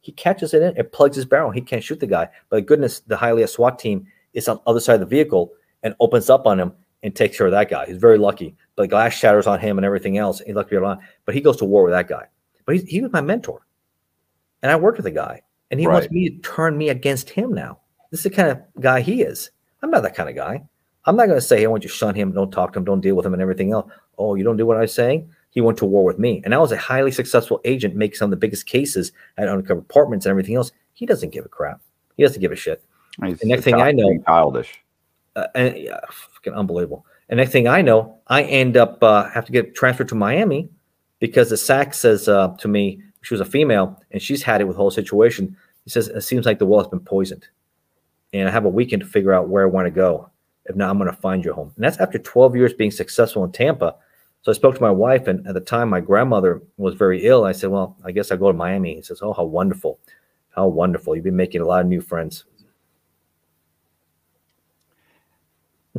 He catches it in, it plugs his barrel. He can't shoot the guy. But goodness, the Hialeah SWAT team is on the other side of the vehicle and opens up on him and takes care of that guy. He's very lucky. But glass shatters on him and everything else. He's lucky around. But he goes to war with that guy. But he, he was my mentor. And I worked with the guy. And he right. wants me to turn me against him now. This is the kind of guy he is. I'm not that kind of guy. I'm not going to say, hey, I want you to shun him, don't talk to him, don't deal with him, and everything else. Oh, you don't do what I'm saying? he went to war with me. And I was a highly successful agent, make some of the biggest cases at undercover apartments and everything else. He doesn't give a crap. He doesn't give a shit. He's the next thing I know, childish. Uh, and yeah, fucking unbelievable. And next thing I know, I end up uh, have to get transferred to Miami because the SAC says uh, to me, she was a female and she's had it with the whole situation. He says it seems like the well has been poisoned, and I have a weekend to figure out where I want to go. If not, I'm going to find your home. And that's after 12 years being successful in Tampa so I spoke to my wife, and at the time, my grandmother was very ill. I said, "Well, I guess I'll go to Miami." He says, "Oh, how wonderful, how wonderful! You've been making a lot of new friends."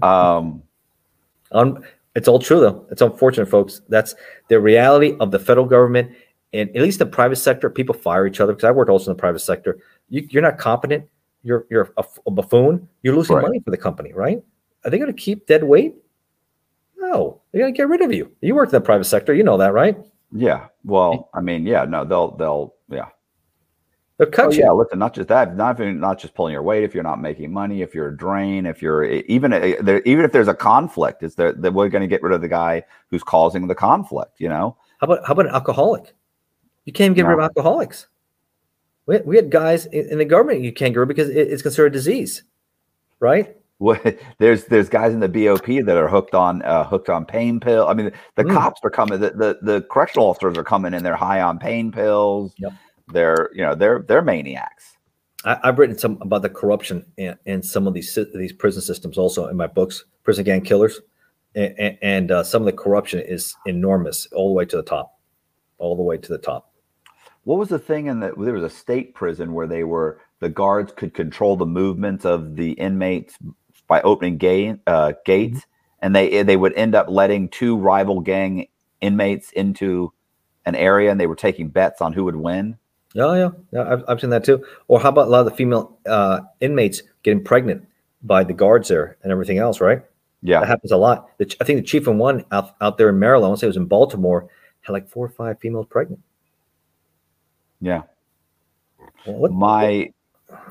Um, um, it's all true though. It's unfortunate, folks. That's the reality of the federal government, and at least the private sector. People fire each other because I worked also in the private sector. You, are not competent. You're you're a, a buffoon. You're losing right. money for the company, right? Are they going to keep dead weight? No, they're going to get rid of you. You work in the private sector, you know that, right? Yeah. Well, I mean, yeah, no, they'll they'll yeah. They'll cut oh, you. Yeah, listen, not just that, not even not just pulling your weight. If you're not making money, if you're a drain, if you're even even if there's a conflict, is that we're going to get rid of the guy who's causing the conflict? You know. How about how about an alcoholic? You can't even get no. rid of alcoholics. We had, we had guys in, in the government you can't get rid because it, it's considered a disease, right? there's there's guys in the BOP that are hooked on uh, hooked on pain pill. I mean, the, mm. cops are coming. The, the, the correctional officers are coming in. They're high on pain pills. Yep. They're you know they're they're maniacs. I, have written some about the corruption in, in, some of these these prison systems also in my books, Prison Gang Killers, and, and uh, some of the corruption is enormous, all the way to the top, all the way to the top. What was the thing in that there was a state prison where they were the guards could control the movements of the inmates by opening gay, uh, gates, mm-hmm. and they they would end up letting two rival gang inmates into an area, and they were taking bets on who would win. Oh yeah, yeah, I've, I've seen that too. Or how about a lot of the female uh, inmates getting pregnant by the guards there and everything else, right? Yeah, that happens a lot. The, I think the chief in one out, out there in Maryland, I want to say it was in Baltimore, had like four or five females pregnant. Yeah. what, my,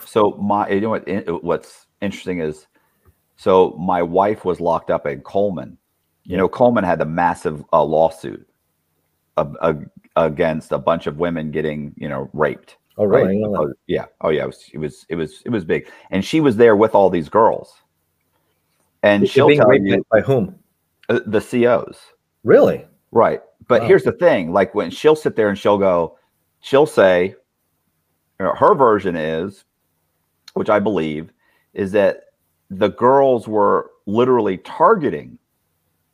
so my, you know what? What's interesting is so my wife was locked up in Coleman. You know, Coleman had a massive uh, lawsuit against a bunch of women getting, you know, raped. Oh, really? Right? Oh, yeah. Oh, yeah. It was, it was, it was, it was big. And she was there with all these girls. And she'll tell you by whom? Uh, the COs. Really? Right. But wow. here's the thing: like when she'll sit there and she'll go, she'll say, her version is, which I believe, is that the girls were literally targeting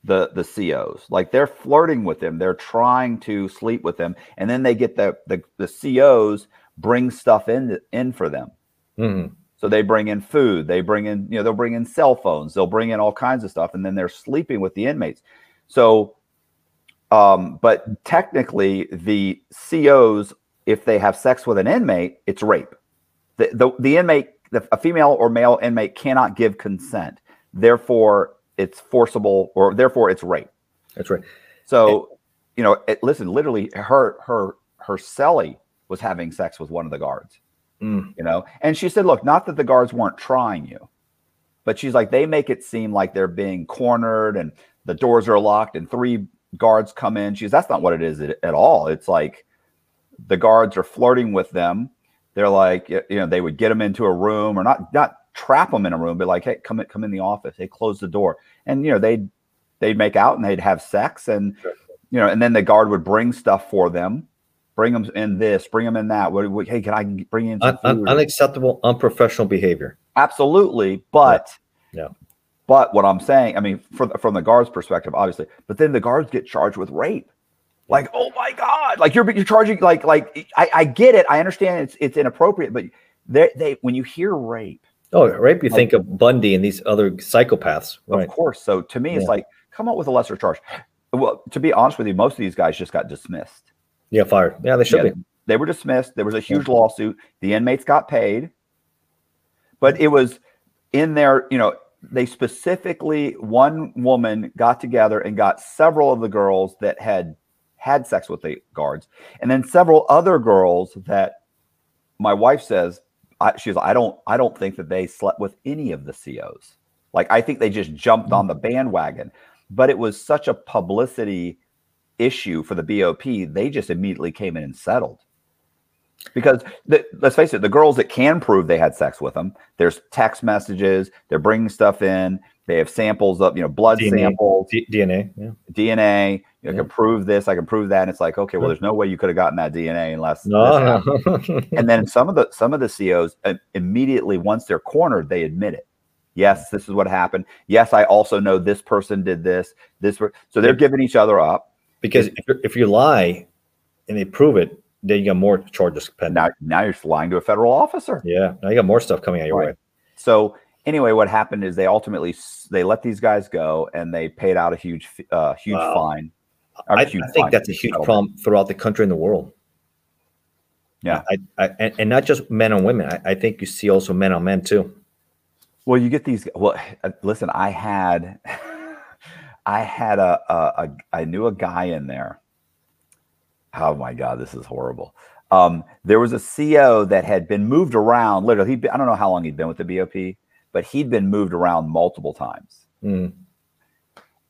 the the COs. Like they're flirting with them, they're trying to sleep with them, and then they get the the, the COs bring stuff in in for them. Mm-hmm. So they bring in food, they bring in, you know, they'll bring in cell phones, they'll bring in all kinds of stuff, and then they're sleeping with the inmates. So, um, but technically, the COs, if they have sex with an inmate, it's rape. The the, the inmate, the, a female or male inmate cannot give consent. Therefore, it's forcible, or therefore it's rape. That's right. So, you know, it, listen, literally, her her her cellie was having sex with one of the guards. Mm. You know, and she said, "Look, not that the guards weren't trying you, but she's like they make it seem like they're being cornered and the doors are locked and three guards come in." She's that's not what it is at, at all. It's like the guards are flirting with them. They're like, you know, they would get them into a room or not not trap them in a room, but like, hey, come in, come in the office. They close the door, and you know, they'd they'd make out and they'd have sex, and you know, and then the guard would bring stuff for them bring them in this, bring them in that. What, what hey, can I bring in Un, un, unacceptable, unprofessional behavior? Absolutely, but yeah. yeah. But what I'm saying, I mean, from from the guards' perspective, obviously, but then the guards get charged with rape. Like, oh my god! Like you're you're charging like like I, I get it, I understand it's it's inappropriate, but they they when you hear rape, oh rape, you like, think of Bundy and these other psychopaths, right? Of course. So to me, yeah. it's like come up with a lesser charge. Well, to be honest with you, most of these guys just got dismissed. Yeah, fired. Yeah, they should yeah, be. They were dismissed. There was a huge lawsuit. The inmates got paid, but it was in there. You know, they specifically one woman got together and got several of the girls that had had sex with the guards, and then several other girls that my wife says I, she's I don't I don't think that they slept with any of the COs. Like I think they just jumped on the mm. bandwagon, but it was such a publicity issue for the BOP, they just immediately came in and settled. Because the, let's face it, the girls that can prove they had sex with them, there's text messages, they're bringing stuff in, they have samples of, you know, blood DNA, samples, D- DNA, yeah. DNA. You Yeah. can prove this, I can prove that. And it's like, okay, well, there's no way you could have gotten that DNA unless. No, no. and then some of the some of the COs uh, immediately once they're cornered, they admit it. Yes, this is what happened. Yes, I also know this person did this. This so they're giving each other up. because if, if you lie and they prove it, then you got more charges pending. Now now you're lying to a federal officer. yeah, now you got more stuff coming out your Right. way. So anyway, what happened is they ultimately they let these guys go and they paid out a huge uh, huge Wow. fine. I, huge I think fine, that's a huge problem throughout the country and the world. Yeah. I, I and, and not just men on women. I, I think you see also men on men too. Well, you get these. Well, uh, listen, I had, I had a, a, a, I knew a guy in there. Oh my God, this is horrible. Um, there was a CO that had been moved around. Literally, he I don't know how long he'd been with the BOP, but he'd been moved around multiple times. Mm.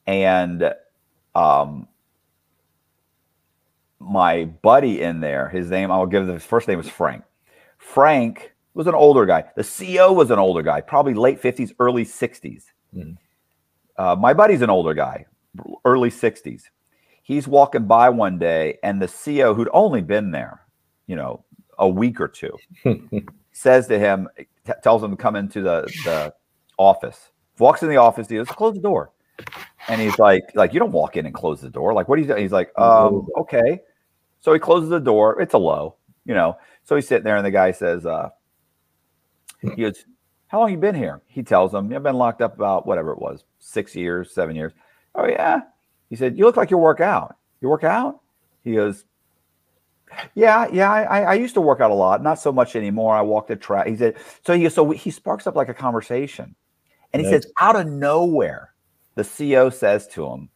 And um, my buddy in there, his name, I'll give his first name was Frank. Frank was an older guy. The CO was an older guy, probably late 50s, early 60s. Mhm. Uh, my buddy's an older guy, early 60s. He's walking by one day, and the CEO who'd only been there, you know, a week or two, says to him, t- tells him to come into the, the office. Walks in the office, he goes, close the door. And he's like, like, you don't walk in and close the door. Like, what are you doing? He's like, um, okay. So he closes the door. It's a low, you know. So he's sitting there, and the guy says, uh, he goes, How long you been here? He tells him, I've been locked up about whatever it was, six years, seven years. Oh, yeah. He said, You look like you work out. You work out? He goes, Yeah, yeah, I, I- used to work out a lot, not so much anymore. I walk the track. He said, So he so he sparks up like a conversation. And he Nice. says, out of nowhere, the CEO says to him,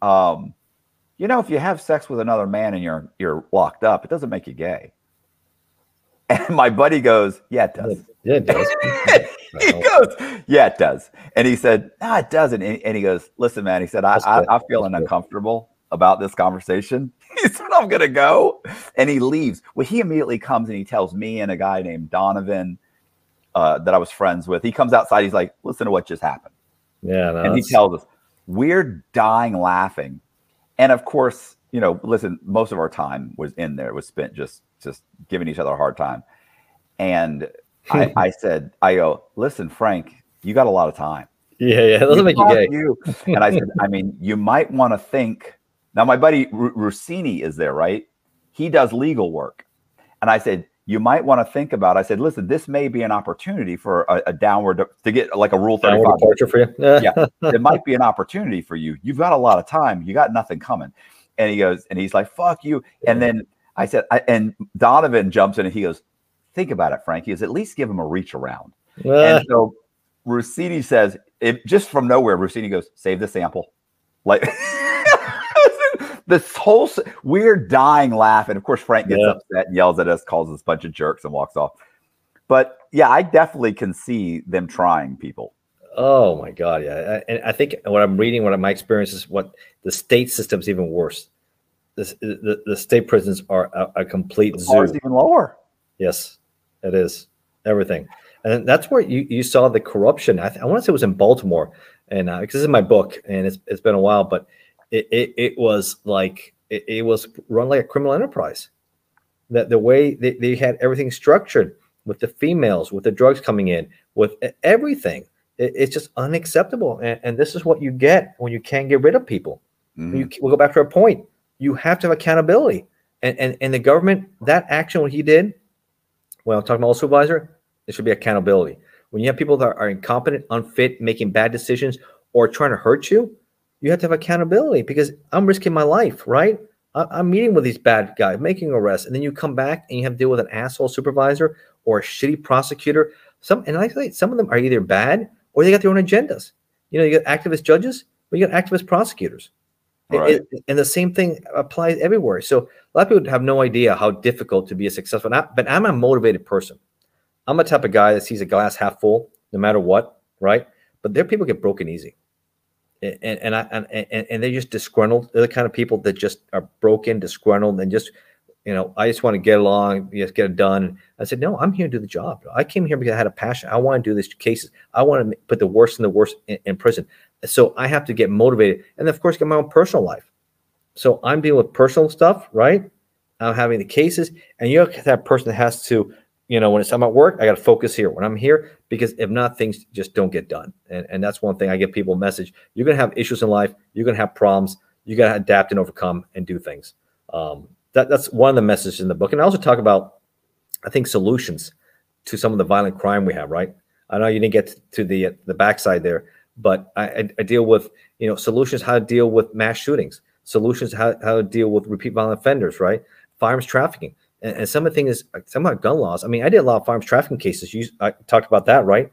um, you know, if you have sex with another man and you're you're locked up, it doesn't make you gay. And my buddy goes, Yeah, it does. Yeah, it does. he goes, Yeah, it does. And he said, No, it doesn't. And, and he goes, Listen, man, he said, I, I, I'm feeling uncomfortable about this conversation. He said, I'm going to go. And he leaves. Well, he immediately comes and he tells me and a guy named Donovan uh, that I was friends with. He comes outside. He's like, Listen to what just happened Yeah, no, and he tells us we're dying laughing and of course you know listen most of our time was in there was spent just just giving each other a hard time and I, I said i go listen frank you got a lot of time yeah, yeah. It doesn't make you gay. you. and i said i mean you might want to think now my buddy R- rossini is there right he does legal work and i said you might want to think about. I said, listen, this may be an opportunity for a, a downward to get like a rule thirty five departure for you. yeah, it might be an opportunity for you. You've got a lot of time. You got nothing coming. And he goes, and he's like, "Fuck you." And then I said, I, and Donovan jumps in and he goes, "Think about it, Frankie, is "At least give him a reach around." and so Russini says, it just from nowhere, Russini goes, "Save the sample." Like this whole weird dying laugh, and of course Frank gets Yeah. upset and yells at us, calls us a bunch of jerks, and walks off. But yeah, I definitely can see them trying people. Oh my God, yeah. I- And I think what I'm reading, what my experience is, what the state system's even worse. This, the, the state prisons are a, a complete zoo. even lower. Yes, it is everything, and that's where you, you saw the corruption. I, th- I want to say it was in Baltimore, and uh, because this is my book, and it's it's been a while, but it it, it was like it, it was run like a criminal enterprise. That the way they, they had everything structured with the females, with the drugs coming in, with everything, it, it's just unacceptable. And, and this is what you get when you can't get rid of people. Mhm. You, we'll go back to our point. You have to have accountability, and and and the government that action what he did. Well, talking about supervisor, there should be accountability. When you have people that are incompetent, unfit, making bad decisions, or trying to hurt you, you have to have accountability because I'm risking my life, right? I'm meeting with these bad guys, making arrests, and then you come back and you have to deal with an asshole supervisor or a shitty prosecutor. Some and like I say, some of them are either bad or they got their own agendas. You know, you got activist judges, but you got activist prosecutors. Right. it- and the same thing applies everywhere. So a lot of people have no idea how difficult to be a successful. Not, but I'm a motivated person. I'm a type of guy that sees a glass half full, no matter what, right? But there, people get broken easy, and and and, I, and and and they're just disgruntled. They're the kind of people that just are broken, disgruntled, and just you know, I just want to get along, just get it done. I said, no, I'm here to do the job. I came here because I had a passion. I want to do these cases. I want to put the worst and the worst in, in prison. So I have to get motivated, and of course, get my own personal life. So I'm dealing with personal stuff, right? I'm having the cases, and you're that person that has to, you know, when it's I'm at work, I got to focus here. When I'm here, because if not, things just don't get done. And and that's one thing I give people a message. You're gonna have issues in life. You're gonna have problems. You gotta adapt and overcome and do things. Um, that that's one of the messages in the book. And I also talk about, I think, solutions to some of the violent crime we have. Right? I know you didn't get to the the backside there, but I, I, deal with you know solutions how to deal with mass shootings, solutions how how to deal with repeat violent offenders, right? Firearms trafficking, and, and some of the things some of gun laws. I mean, I did a lot of firearms trafficking cases. You I talked about that, right?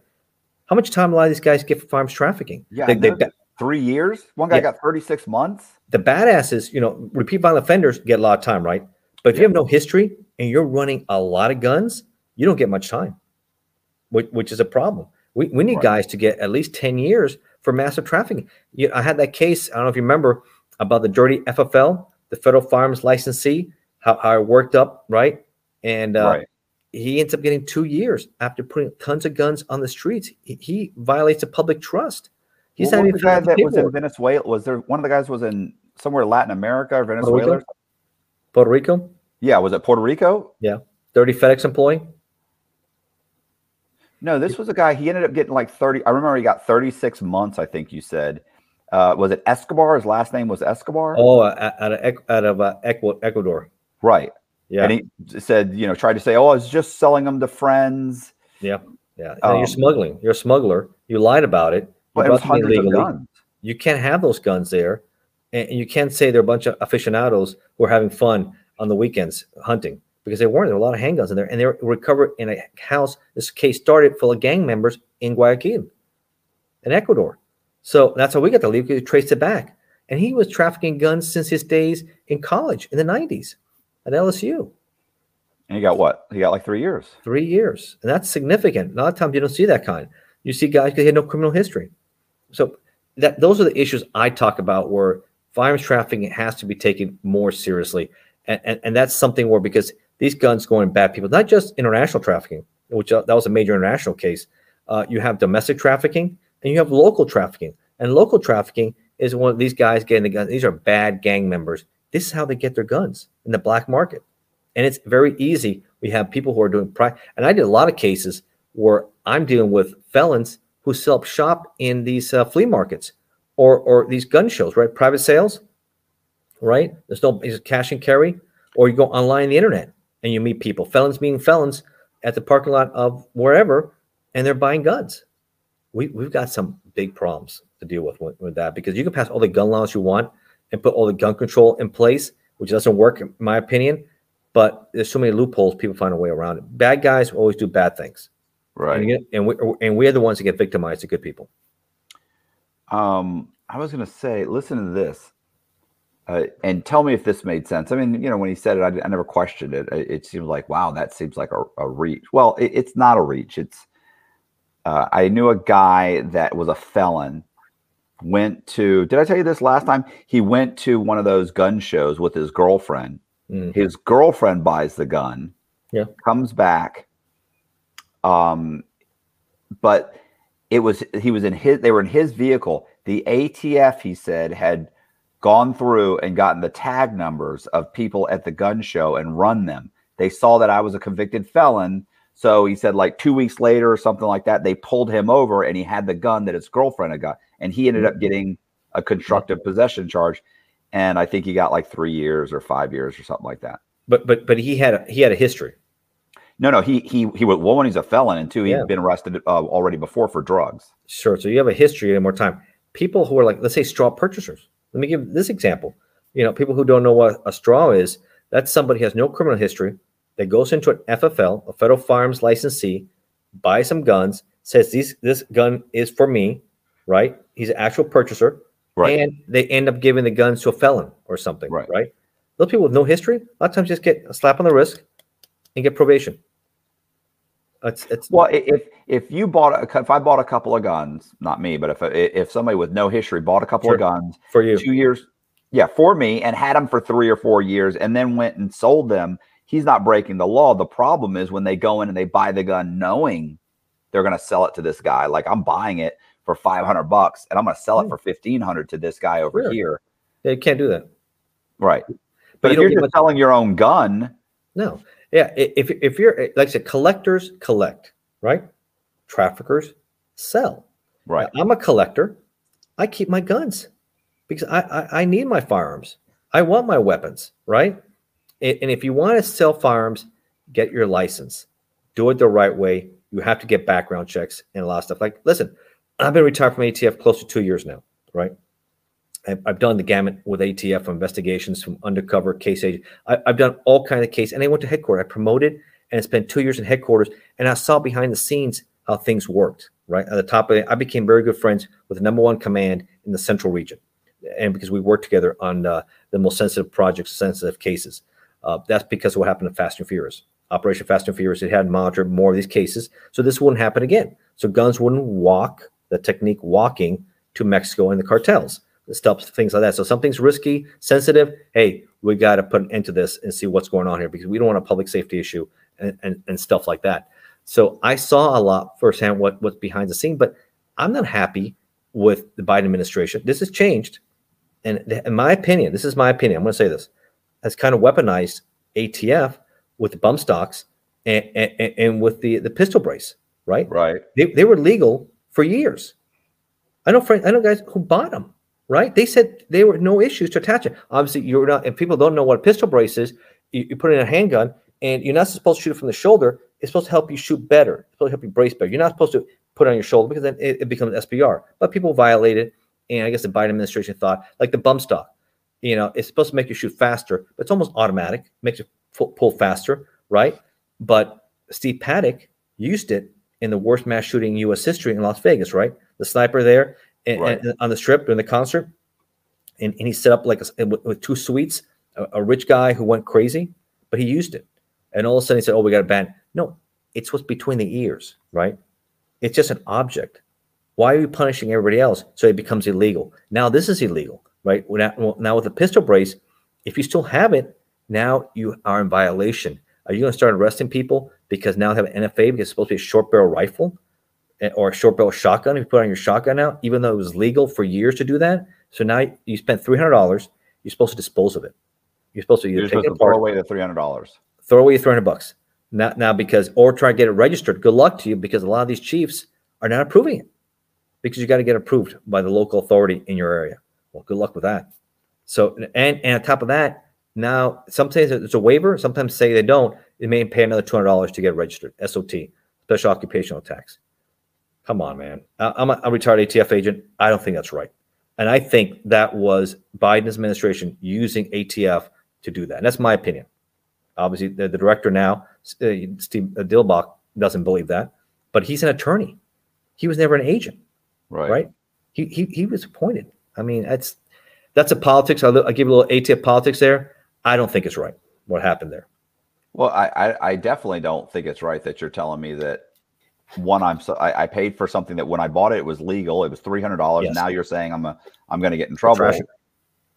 How much time a lot of these guys get for firearms trafficking? Yeah, They- they know ba- that. three years. One guy Yeah. got 36 months. the badasses, you know, repeat violent offenders get a lot of time, right? But if you have no history and you're running a lot of guns, you don't get much time, which, which is a problem. We, we need Right. guys to get at least 10 years for massive trafficking. You, I had that case, I don't know if you remember, about the dirty FFL, the federal firearms licensee, how, how it worked up, right? And uh, right. he ends up getting two years after putting tons of guns on the streets. He, he violates the public trust. He's What not even the guy that was in. Venezuela? Was there one of the guys was in somewhere Latin America or Venezuela? Rico? Puerto Rico, Yeah, was it Puerto Rico? Yeah, dirty FedEx employee. No, this was a guy. He ended up getting like 30. I remember he got 36 months, I think you said. Uh, was it Escobar? His last name was Escobar? Oh, uh, out of out of uh, Ecuador. right. Yeah, And he said, you know, tried to say, oh, I was just selling them to friends. yeah, yeah. Um, you're smuggling. You're a smuggler. You lied about it. You But it was hundreds of guns. You can't have those guns there, and you can't say they're a bunch of aficionados who are having fun on the weekends hunting because they weren't. There were a lot of handguns in there, and they were recovered in a house. This case started full of gang members in Guayaquil, in Ecuador. So that's how we got the lead. We traced it back, and he was trafficking guns since his days in college in the '90s at LSU. And he got what? He got like three years. Three years. And that's significant. A lot of times you don't see that kind. You see guys because they had no criminal history. So that those are the issues I talk about where firearms trafficking has to be taken more seriously. And, and, and that's something where because these guns go in bad people, not just international trafficking, which uh, that was a major international case. Uh, you have domestic trafficking and you have local trafficking. And local trafficking is one of these guys getting the guns. These are bad gang members. This is how they get their guns in the black market and it's very easy. We have people who are doing pri and I did a lot of cases where I'm dealing with felons who set up shop in these uh, flea markets or or these gun shows, right? Private sales, right? There's no cash and carry, or you go online on the internet and you meet people, felons being felons at the parking lot of wherever, and they're buying guns. We, we've got some big problems to deal with, with with that because you can pass all the gun laws you want and put all the gun control in place, which doesn't work in my opinion. But there's so many loopholes, people find a way around it. Bad guys always do bad things, Right. and, and we and we're the ones that get victimized. The good people. Um, I was going to say, listen to this, uh, and tell me if this made sense. I mean, you know, when he said it, I, I never questioned it. It, it seemed like, wow, that seems like a, a reach. Well, it, it's not a reach. It's uh, I knew a guy that was a felon. Went to. Did I tell you this last time? He went to one of those gun shows with his girlfriend. Mm. His girlfriend buys the gun. Yeah. Comes back. Um, but it was he was in his they were in his vehicle the atf he said had gone through and gotten the tag numbers of people at the gun show and run them they saw that i was a convicted felon so he said like two weeks later or something like that they pulled him over and he had the gun that his girlfriend had got and he ended up getting a constructive possession charge and i think he got like three years or five years or something like that But but but he had a, he had a history. no no he he he was one he's a felon and two he'd Yeah. been arrested uh, already before for drugs Sure. So you have a history and more time. People who are like, let's say, straw purchasers. Let me give this example. You know, people who don't know what a straw is. That's somebody who has no criminal history that goes into an FFL, a federal firearms licensee, buys some guns, says these this gun is for me, right? He's an actual purchaser, right and they end up giving the guns to a felon or something, Right. right? Those people with no history, a lot of times just get a slap on the wrist and get probation. It's it's Well, if if you bought a, if I bought a couple of guns, not me, but if if somebody with no history bought a couple of guns, for you. two years, yeah, for me, and had them for three or four years, and then went and sold them, he's not breaking the law. The problem is when they go in and they buy the gun knowing they're going to sell it to this guy. Like I'm buying it for five hundred bucks, and I'm going to sell it Hmm. for fifteen hundred to this guy over Sure. here. They can't do that. Right. But, But if you you're just selling your own gun, No. Yeah. If, if you're, like I said, collectors collect, right? Traffickers sell. right? I'm a collector. I keep my guns because I, I, I need my firearms. I want my weapons, right? And if you want to sell firearms, get your license. Do it the right way. You have to get background checks and a lot of stuff. Like, listen, I've been retired from ATF close to two years now, right? I've, done the gamut with ATF investigations from undercover case agent. I, I've done all kinds of cases, and I went to headquarters. I promoted and spent two years in headquarters, and I saw behind the scenes how things worked. Right at the top of it, I became very good friends with the number one command in the central region, and because we worked together on uh, the most sensitive projects, sensitive cases. Uh, that's because of what happened in Fast and Furious. Operation Fast and Furious, it had monitored more of these cases, so this wouldn't happen again. So guns wouldn't walk the technique walking to Mexico and the cartels, stuff, things like that. So something's risky, sensitive. Hey, we got to put an end to this and see what's going on here because we don't want a public safety issue and, and, and stuff like that. So I saw a lot firsthand what what's behind the scene, but I'm not happy with the Biden administration. This has changed, and in my opinion, this is my opinion. I'm going to say this has kind of weaponized ATF with the bump stocks and, and, and with the the pistol brace, right? Right. They, they were legal for years. I know friends, I know guys who bought them, right? They said they were no issues to attach it. Obviously, you're not, if people don't know what a pistol brace is, you, you put in a handgun and you're not supposed to shoot it from the shoulder. It's supposed to help you shoot better. It's supposed to help you brace better. You're not supposed to put it on your shoulder because then it, it becomes SBR. But people violate it. And I guess the Biden administration thought, like the bump stock, you know, it's supposed to make you shoot faster, but it's almost automatic, makes you pull faster, right? But Steve Paddock used it in the worst mass shooting in U.S. history in Las Vegas, right? The sniper there and, Right. and on the strip during the concert, and, and he set up like a, with, with two suites, a, a rich guy who went crazy, but he used it, and all of a sudden he said, "Oh, we got to ban." No, it's what's between the ears, right? It's just an object. Why are you punishing everybody else so it becomes illegal? Now this is illegal, right? Now, with the pistol brace, if you still have it, now you are in violation. Are you going to start arresting people because now they have an NFA because it's supposed to be a short barrel rifle or a short barrel shotgun? If you put on your shotgun now, even though it was legal for years to do that, so now you spent three hundred dollars. You're supposed to dispose of it. You're supposed to either supposed it to throw away the three hundred dollars. throw away your three hundred bucks. Now, now because or try to get it registered. Good luck to you because a lot of these chiefs are not approving it because you got to get approved by the local authority in your area. Well, good luck with that. So and and on top of that, now sometimes it's a waiver, sometimes say they don't, they may pay another two hundred dollars to get registered. SOT, special occupational tax. Come on, man. I- I'm a, a retired ATF agent. I don't think that's right, and I think that was Biden's administration using ATF to do that. And that's my opinion. Obviously, the, the director now, uh, Steve Dettelbach, doesn't believe that, but he's an attorney. He was never an agent, Right. right? He he, he was appointed. I mean, that's that's a politics. I'll, I'll give you a little ATF politics there. I don't think it's right what happened there. Well, I, I, I definitely don't think it's right that you're telling me that one I'm so I, I paid for something that when I bought it it was legal. It was three hundred dollars. Yes. Now you're saying I'm a I'm going to get in trouble.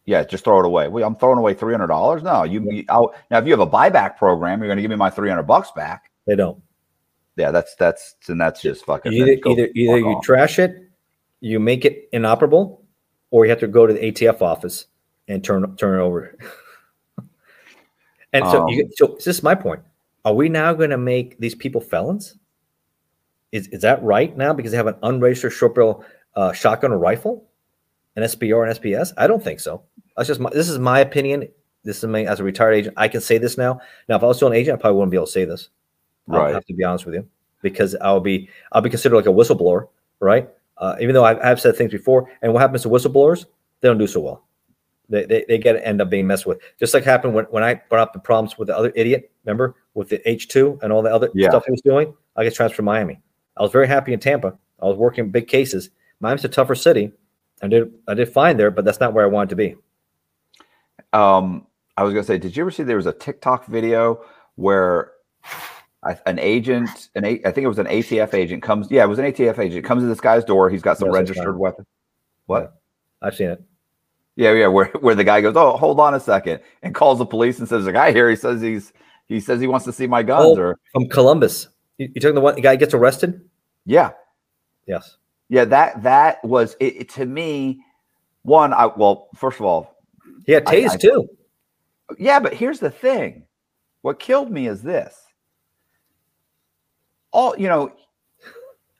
Yeah, just throw it away. Well, I'm throwing away three hundred dollars. No, you. you- I'll, now, if you have a buyback program, you're going to give me my three hundred bucks back. They don't. Yeah, that's that's and that's just fucking. Either either either you off. trash it, you make it inoperable, or you have to go to the ATF office and turn turn it over. and so, you, Um, so this is my point. Are we now going to make these people felons? Is is that right now because they have an unregistered short barrel uh, shotgun or rifle, an SBR and SBS? I don't think so. That's just my. This is my opinion. This is me as a retired agent. I can say this now. Now, if I was still an agent, I probably wouldn't be able to say this. Right. have to be honest with you because I'll be I'll be considered like a whistleblower, right? Uh, even though I've, I've said things before, and what happens to whistleblowers? They don't do so well. They, they, they get end up being messed with, just like happened when, when I brought up the problems with the other idiot. Remember with the H two and all the other Yeah. stuff he was doing. I get transferred to Miami. I was very happy in Tampa. I was working big cases. Miami's a tougher city. I did I did fine there, but that's not where I wanted to be. Um, I was gonna say, did you ever see there was a TikTok video where I, an agent, an a, I think it was an ATF agent comes, yeah, it was an ATF agent comes to this guy's door. He's got some registered weapon. What? I've seen it. Yeah, yeah. Where where the guy goes, oh, hold on a second, and calls the police and says, "The guy here, he says he's he says he wants to see my guns." Oh. Or From Columbus, you, you talking the one the guy gets arrested? Yeah, Yes. yeah. That that was it, it- to me. One, I well, first of all, He had I- tased I- too. Yeah, but here's the thing. What killed me is this. All you know,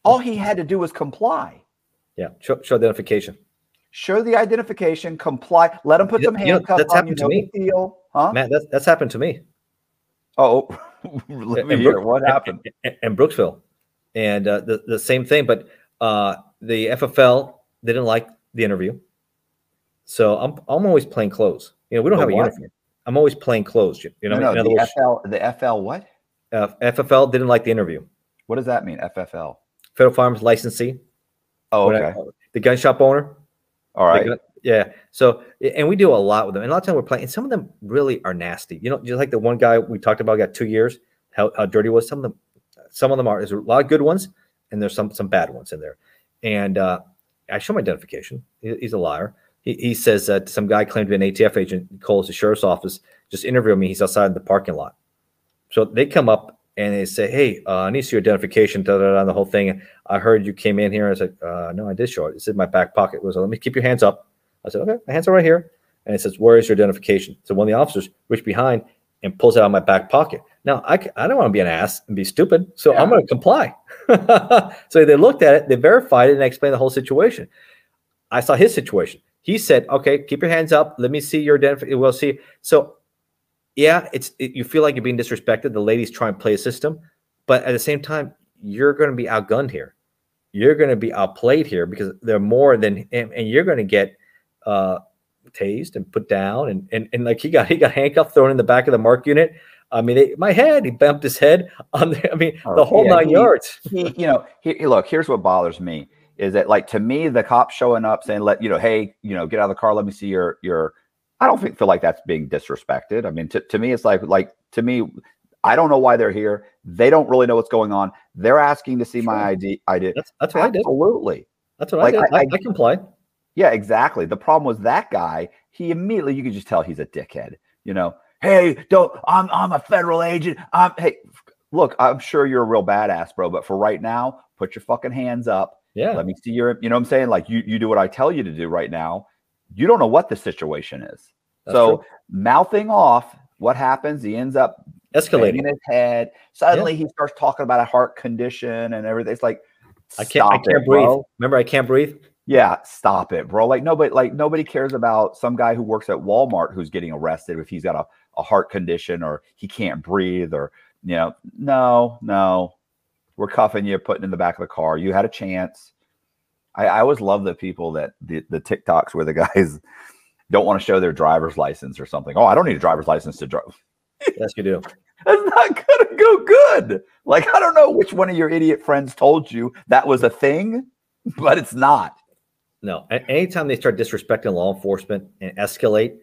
all he had to do was comply. Yeah, show, show identification. Show the identification, comply, let him put some handcuffs that's on you. happened to No me. big deal. Huh? Matt, that's that's happened to me. Oh, let me And hear Brook- what happened. and Brooksville, and uh, the the same thing. But uh, the FFL they didn't like the interview, so I'm I'm always plain clothes. You know, we don't The have a uniform. I'm always plain clothes. You know, no, no, the words, FL, the FL, what? uh, FFL didn't like the interview. What does that mean? FFL. Federal Firearms Licensee, Oh, okay. the gun shop owner. All right. gun- yeah. So, and we do a lot with them. And a lot of time we're playing, and some of them really are nasty. You know, just like the one guy we talked about got two years, how, how dirty was. Some of them, some of them are. There's a lot of good ones, and there's some some bad ones in there. And uh, I show my identification. He- he's a liar. He, he says that some guy claimed to be an ATF agent. He calls the sheriff's office, just interview me. He's outside in the parking lot. So they come up and they say, "Hey, uh, I need to see your identification." Da, da, da, the whole thing. I heard you came in here. I said, uh, "No, I did show it. It's in my back pocket." It was, "Let me keep your hands up." I said, "Okay, my hands are right here." And it says, "Where is your identification?" So one of the officers reached behind and pulls it out of my back pocket. Now I, I don't want to be an ass and be stupid, so I'm going to comply. so they looked at it, they verified it, and I explained the whole situation. I saw his situation. He said, "Okay, keep your hands up. Let me see your identification. We'll see." So, yeah, it's it, you feel like you're being disrespected. The ladies try and play a system, but at the same time, you're going to be outgunned here. You're going to be outplayed here because they're more than, and, and you're going to get uh, tased and put down, and, and and like he got he got handcuffed, thrown in the back of the mark unit. I mean, it, my head. He bumped his head on. The, I mean, Oh, the whole yeah, nine he- yards. he, you know, he, look, here's what bothers me is that like to me, the cop showing up saying, let you know, hey, you know, get out of the car, let me see your your I don't think, feel like that's being disrespected. I mean, to, to me, it's like like to me, I don't know why they're here. They don't really know what's going on. They're asking to see my Sure. ID. I did. That's that's what I did. Absolutely. That's what Like, I did. I- I, I- I complied. Yeah, exactly. The problem was that guy, he immediately you could just tell he's a dickhead. You know, hey, don't I'm I'm a federal agent. I'm hey, look, I'm sure you're a real badass, bro, but for right now, put your fucking hands up. Yeah. Let me see your, you know what I'm saying? Like you you do what I tell you to do right now. You don't know what the situation is. That's so true. mouthing off, what happens? He ends up escalating. his head. Suddenly he starts talking about a heart condition and everything. It's like I can't. I can't it, breathe. bro. Remember, I can't breathe. Yeah, stop it, bro. Like nobody, like nobody cares about some guy who works at Walmart who's getting arrested if he's got a, a heart condition or he can't breathe or You know, no, no, we're cuffing you, putting in the back of the car. You had a chance. I, I always love the people that the, the TikToks where the guys don't want to show their driver's license or something. Oh, I don't need a driver's license to drive. yes, you do. That's not gonna go good. Like I don't know which one of your idiot friends told you that was a thing, but it's not. No, anytime they start disrespecting law enforcement and escalate,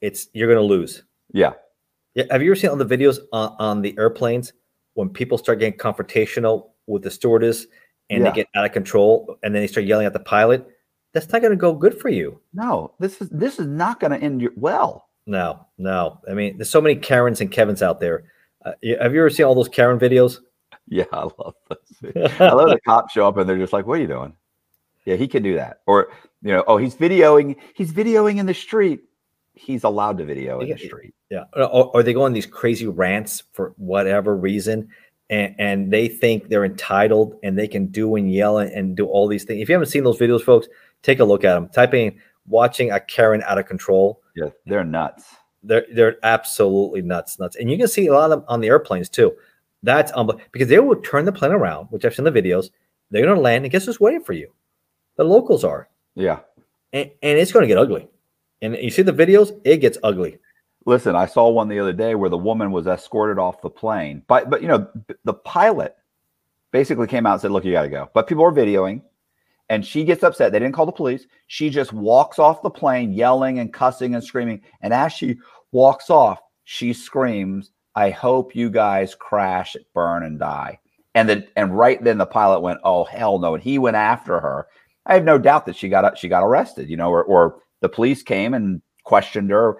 it's you're going to lose. Yeah. Yeah. Have you ever seen all the videos on, on the airplanes when people start getting confrontational with the stewardess and yeah. they get out of control and then they start yelling at the pilot? That's not going to go good for you. No, this is this is not going to end well. No, no. I mean, there's so many Karens and Kevins out there. Uh, have you ever seen all those Karen videos? Yeah, I love this. I love the cops show up and they're just like, "What are you doing?" Yeah, he can do that. Or you know, oh, he's videoing. He's videoing in the street. He's allowed to video in the street. Yeah. Or, or they go on these crazy rants for whatever reason, and, and they think they're entitled and they can do and yell and do all these things. If you haven't seen those videos, folks, take a look at them. Typing "watching a Karen out of control." Yeah, they're nuts. They're they're absolutely nuts, nuts, and you can see a lot of them on the airplanes too. That's um, because they will turn the plane around, which I've seen the videos. They're going to land, and guess who's waiting for you? The locals are. Yeah. And, and it's going to get ugly. And you see the videos, it gets ugly. Listen, I saw one the other day where the woman was escorted off the plane. But but you know, the pilot basically came out and said, "Look, you got to go." But people are videoing and she gets upset. They didn't call the police. She just walks off the plane yelling and cussing and screaming. And as she walks off, she screams, "I hope you guys crash, burn and die." And then and right then the pilot went, "Oh hell no." And he went after her I have no doubt that she got she got arrested, you know, or, or the police came and questioned her.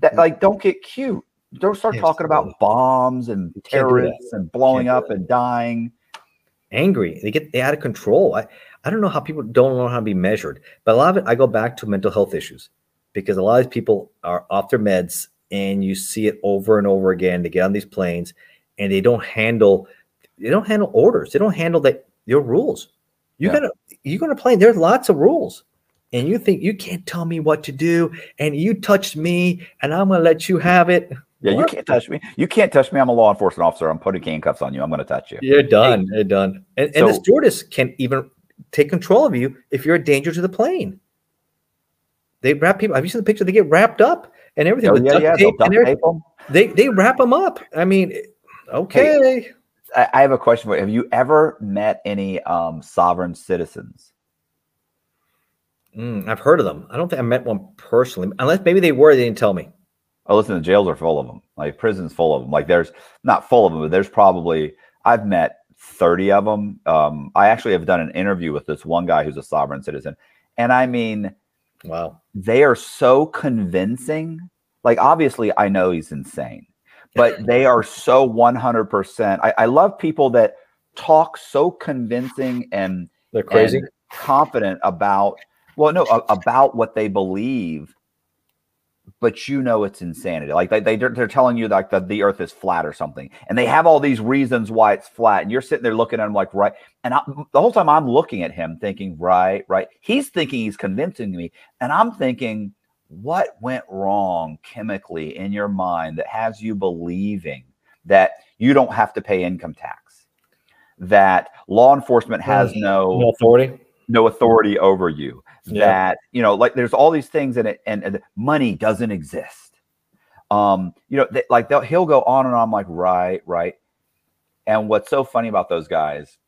That like, don't get cute. Don't start talking about bombs and terrorists and blowing up and dying. Angry, they get they out of control. I I don't know how people don't know how to be measured, but a lot of it I go back to mental health issues because a lot of these people are off their meds, and you see it over and over again. They get on these planes and they don't handle they don't handle orders. They don't handle that your rules. You yeah. gotta you're gonna play. There's lots of rules. And you think you can't tell me what to do, and you touched me, and I'm gonna let you have it. Yeah, what? you can't touch me. You can't touch me. I'm a law enforcement officer. I'm putting handcuffs on you. I'm gonna touch you. You're done. Hey. You're done. And, so, and the stewardess can even take control of you if you're a danger to the plane. They wrap people. Have you seen the picture? They get wrapped up and everything. Oh, yeah, yeah. Tape tape they they wrap them up. I mean, okay. Hey, I have a question for you. Have you ever met any um, sovereign citizens? Mm, I've heard of them. I don't think I met one personally, unless maybe they were. They didn't tell me. Oh, listen, the jails are full of them. Like prisons full of them. Like there's not full of them, but there's probably I've met thirty of them. Um, I actually have done an interview with this one guy who's a sovereign citizen, and I mean, wow, they are so convincing. Like obviously, I know he's insane but they are so 100%. I, I love people that talk so convincing and they're crazy and confident about well no about what they believe but you know it's insanity. Like they, they they're telling you like that the earth is flat or something and they have all these reasons why it's flat and you're sitting there looking at them like right and I, the whole time i'm looking at him thinking right right he's thinking he's convincing me and i'm thinking what went wrong chemically in your mind that has you believing that you don't have to pay income tax, that law enforcement has mm. no, no authority, no authority over you, yeah. that you know, like there's all these things in it, and, and money doesn't exist. Um, you know, they, like he'll go on and on, like right, right. And what's so funny about those guys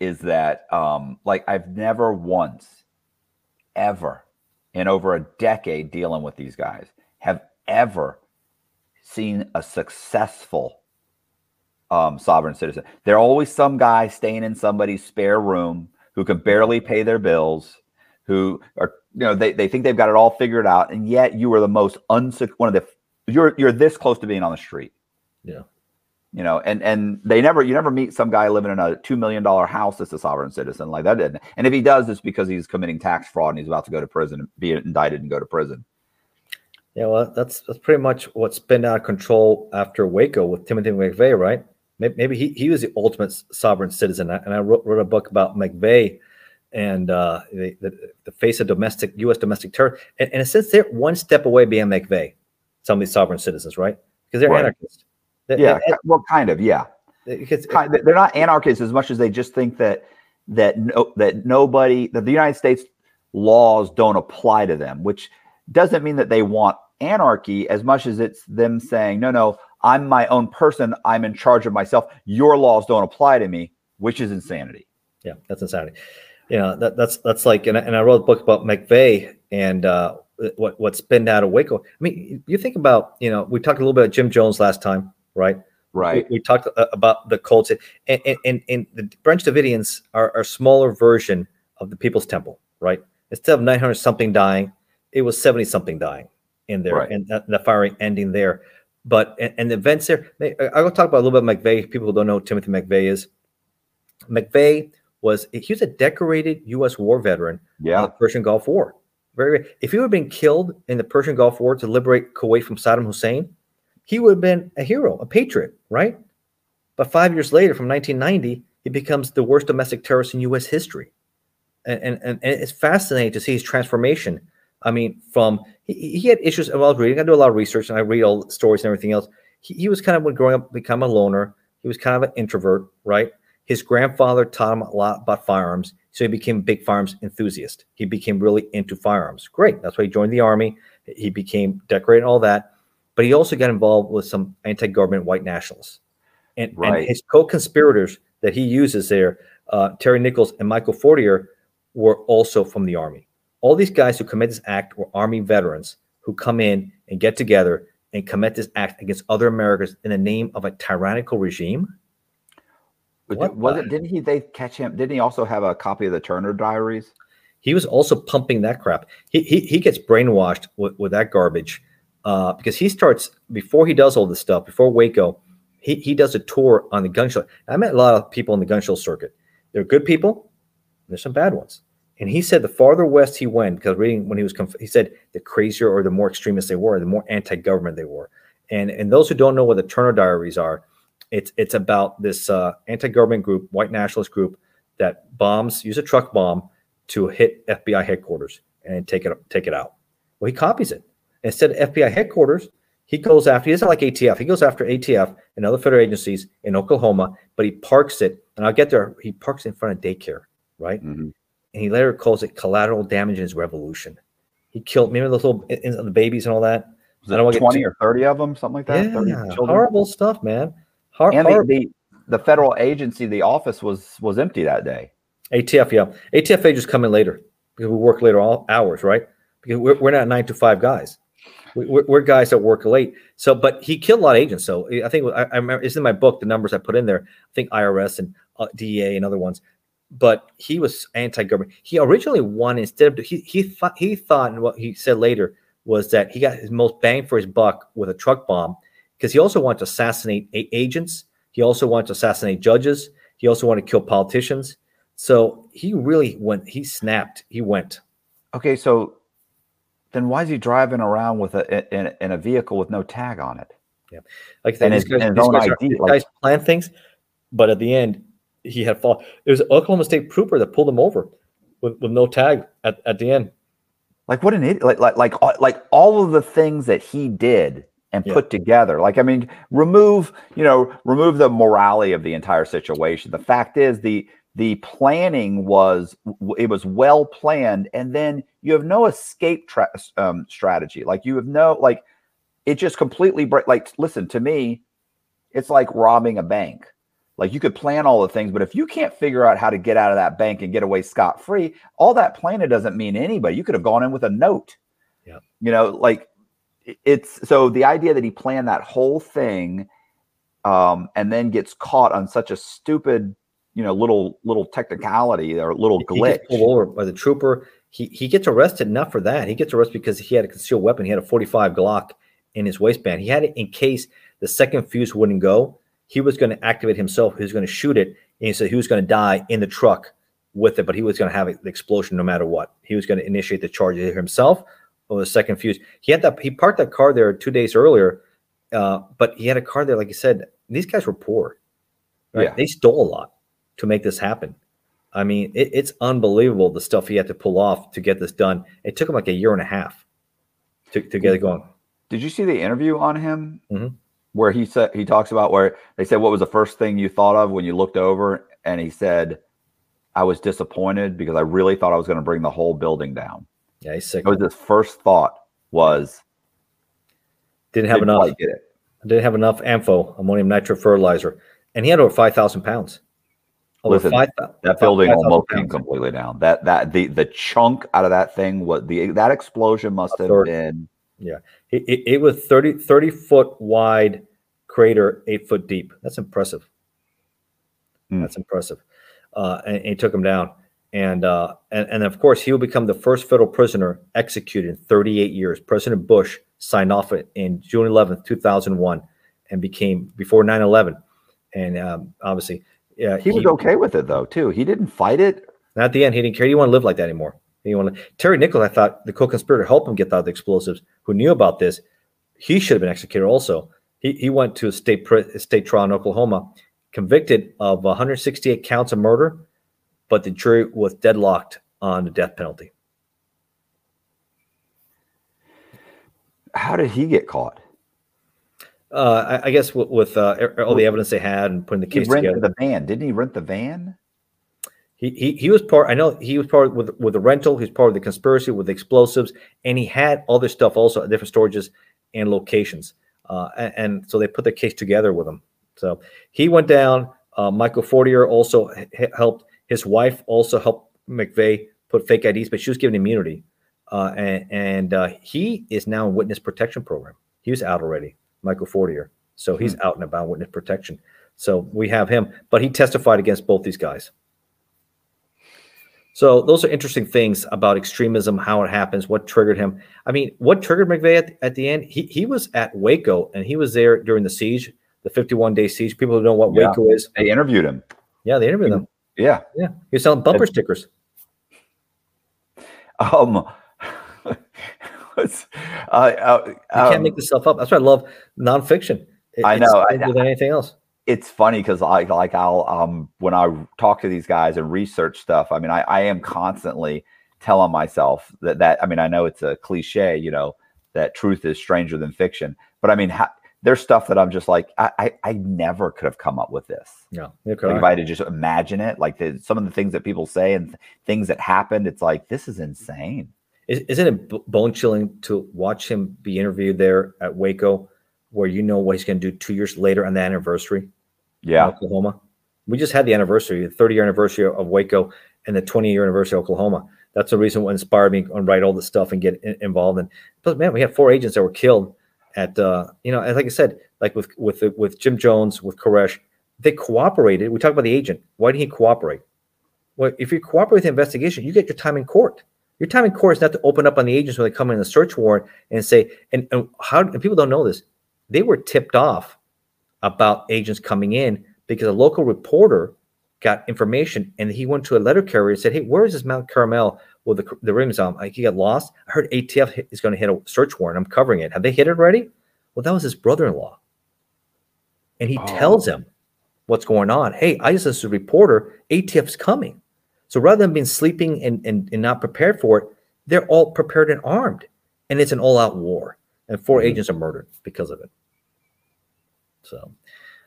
is that, um, like I've never once, ever in over a decade dealing with these guys have ever seen a successful um, sovereign citizen. There are always some guy staying in somebody's spare room who can barely pay their bills, who are you know they, they think they've got it all figured out, and yet you are the most unsuc one of the you're you're this close to being on the street. Yeah you know, and and they never you never meet some guy living in a two million dollar house that's a sovereign citizen like that. Didn't. And if he does, it's because he's committing tax fraud and he's about to go to prison, be indicted and go to prison. Yeah, well, that's that's pretty much what's been out of control after Waco with Timothy McVeigh, right? Maybe he, he was the ultimate sovereign citizen. And I wrote, wrote a book about McVeigh and uh, the, the, the, face of domestic U.S. domestic terror. And, and since they're one step away being McVeigh, some of these sovereign citizens, right? Because they're right. anarchists yeah, well, kind of, yeah. Because they're not anarchists as much as they just think that that no, that nobody that the United States laws don't apply to them, which doesn't mean that they want anarchy as much as it's them saying, no, no, I'm my own person. I'm in charge of myself. Your laws don't apply to me, which is insanity. Yeah, that's insanity. Yeah, that, that's that's like, and I, and I wrote a book about McVeigh and uh, what what spinned out of Waco. I mean, you think about, you know, we talked a little bit about Jim Jones last time, right? Right. We, we talked uh, about the cults, and, and, and, and the Branch Davidians are, are a smaller version of the People's Temple, right? Instead of 900 something dying, it was 70 something dying in there, right. and the firing ending there. But and, and the events there, I will talk about a little bit of McVeigh. People who don't know Timothy McVeigh is. McVeigh was he was a decorated U.S. war veteran. Yeah, the Persian Gulf War. Very. If he would have been killed in the Persian Gulf War to liberate Kuwait from Saddam Hussein, he would have been a hero, a patriot, right? But five years later, from 1990, he becomes the worst domestic terrorist in U.S. history. And, and, and it's fascinating to see his transformation. I mean, from he, he had issues. Was reading, I do a lot of research and I read all the stories and everything else. He, he was kind of, when growing up, become a loner. He was kind of an introvert, right? His grandfather taught him a lot about firearms. So he became a big firearms enthusiast. He became really into firearms. Great. That's why he joined the army. He became decorated and all that but he also got involved with some anti-government white nationalists. And, right. and his co-conspirators that he uses there, uh, Terry Nichols and Michael Fortier, were also from the army. All these guys who commit this act were army veterans who come in and get together and commit this act against other Americans in the name of a tyrannical regime. What was it? Didn't he? They catch him. Didn't he also have a copy of the Turner Diaries? He was also pumping that crap. He he, he gets brainwashed with, with that garbage uh, because he starts before he does all this stuff before Waco. He, he does a tour on the gun show. I met a lot of people in the gun show circuit. They're good people. There's some bad ones. And he said the farther west he went, because reading when he was, conf- he said the crazier or the more extremist they were, the more anti-government they were. And and those who don't know what the Turner Diaries are, it's it's about this uh, anti-government group, white nationalist group that bombs, use a truck bomb to hit FBI headquarters and take it take it out. Well, he copies it. Instead of FBI headquarters, he goes after, he doesn't like ATF. He goes after ATF and other federal agencies in Oklahoma, but he parks it, and I'll get there. He parks in front of daycare, right? Mm-hmm. And he later calls it collateral damage in his revolution. He killed, remember those little the babies and all that? I don't 20 or 30 of them, something like that? Yeah, horrible stuff, man. Hor- and the, the, the, federal agency, the office was was empty that day. ATF, yeah. ATF agents come in later because we work later all hours, right? Because we're, we're not nine to five guys we're, we're, guys that work late. So, but he killed a lot of agents. So I think I, I, remember it's in my book the numbers I put in there. I think IRS and uh, DEA and other ones. But he was anti-government. He originally won instead of he he thought he thought and what he said later was that he got his most bang for his buck with a truck bomb because he also wanted to assassinate agents. He also wanted to assassinate judges. He also wanted to kill politicians. So he really went. He snapped. He went. Okay, so then why is he driving around with a in, in a vehicle with no tag on it? Yeah, like and his, guys, and his these like, guys plan things, but at the end he had fall. It was Oklahoma State trooper that pulled him over with, with no tag at, at the end. Like what an idiot! Like like like like all of the things that he did and yeah. put together. Like I mean, remove you know remove the morality of the entire situation. The fact is the the planning was it was well planned and then you have no escape tra- um, strategy like you have no like it just completely break like listen to me it's like robbing a bank like you could plan all the things but if you can't figure out how to get out of that bank and get away scot free all that planning doesn't mean anybody you could have gone in with a note yeah you know like it's so the idea that he planned that whole thing um, and then gets caught on such a stupid you know little little technicality or little glitch. He pulled over by the trooper. He he gets arrested not for that. He gets arrested because he had a concealed weapon. He had a 45 Glock in his waistband. He had it in case the second fuse wouldn't go. He was going to activate himself. He was going to shoot it, and he said he was going to die in the truck with it, but he was going to have the explosion no matter what. He was going to initiate the charge himself or the second fuse. He had that. He parked that car there two days earlier, uh, but he had a car there. Like you said, these guys were poor. Right? Yeah. They stole a lot to make this happen. I mean, it, it's unbelievable the stuff he had to pull off to get this done. It took him like a year and a half to, to get it going. Did you see the interview on him? Mm-hmm. Where he said he talks about where they said what was the first thing you thought of when you looked over and he said I was disappointed because I really thought I was going to bring the whole building down. Yeah, he's sick. That was his first thought was didn't have didn't enough. get it. Didn't have enough ANFO, ammonium nitrate fertilizer, and he had over five thousand pounds. Over Listen, 5,000 That building 5,000 almost came completely down. That that the the chunk out of that thing what the that explosion must have been It, it, it was 30, 30 foot wide crater, eight foot deep. That's impressive. Hmm. That's impressive. Uh, and, and he took him down. And, uh, and and of course, he will become the first federal prisoner executed in 38 years. President Bush signed off it in June 11th, 2001, and became before 9 11. And um, obviously, yeah, he was okay with it though too. He didn't fight it. at the end, he didn't care. He didn't want to live like that anymore. He didn't want to. Terry Nichols, I thought the co-conspirator helped him get out the explosives. Who knew about this? He should have been executed. Also, he he went to a state a state trial in Oklahoma, convicted of 168 counts of murder, but the jury was deadlocked on the death penalty. How did he get caught? Uh, I, I guess with, with uh, all the evidence they had and putting the case He rented together, the van. Didn't he rent the van? he, he he was part. I know he was part with with the rental. He's part of the conspiracy with the explosives, and he had other stuff also at different storages and locations. Uh, and, and so they put the case together with him. So he went down. Uh, Michael Fortier also h- helped. His wife also helped McVeigh put fake IDs, but she was given immunity. Uh, and and uh, he is now in witness protection program. He was out already, Michael Fortier. So he's out and about witness protection. So we have him, but he testified against both these guys. So those are interesting things about extremism, how it happens, what triggered him. I mean, what triggered McVeigh at, at the end? He he was at Waco and he was there during the siege, the 51 day siege. People who know what Yeah. Waco is, They interviewed him. yeah, they interviewed them. Yeah. Yeah, he was selling bumper stickers. Um. what's- uh, uh, You can't um, make this stuff up. That's why I love nonfiction. It- I know, I- than anything else. It's funny because I like I'll um when I talk to these guys and research stuff. I mean, I, I am constantly telling myself that that I mean I know it's a cliche, you know, that truth is stranger than fiction. But I mean, there's stuff that I'm just like I, I I never could have come up with this. Yeah, Like if I had to just imagine it, like the, some of the things that people say and th- things that happened, it's like this is insane. Is, isn't it bone chilling to watch him be interviewed there at Waco, where you know what he's going to do two years later on the anniversary? Yeah, Oklahoma. We just had the anniversary, the 30 year anniversary of Waco and the 20 year anniversary of Oklahoma. That's the reason what inspired me to write all this stuff and get in- involved. And but man, we had four agents that were killed at uh, you know, like I said, like with with with Jim Jones, with Koresh, they cooperated. We talked about the agent. Why did he cooperate? Well, if you cooperate with the investigation, you get your time in court. Your time in court is not to open up on the agents when they come in the search warrant and say, and, and how and people don't know this, they were tipped off about agents coming in because a local reporter got information and he went to a letter carrier and said, Hey, where is this Mount Carmel Well, the, the rims on? Like he got lost. I heard ATF is going to hit a search warrant. I'm covering it. Have they hit it already? Well, that was his brother in law. And he Oh. tells him what's going on. Hey, I just as a reporter, ATF's coming. So rather than being sleeping and, and, and not prepared for it, they're all prepared and armed. And it's an all out war. And 4 Mhm. agents are murdered because of it. So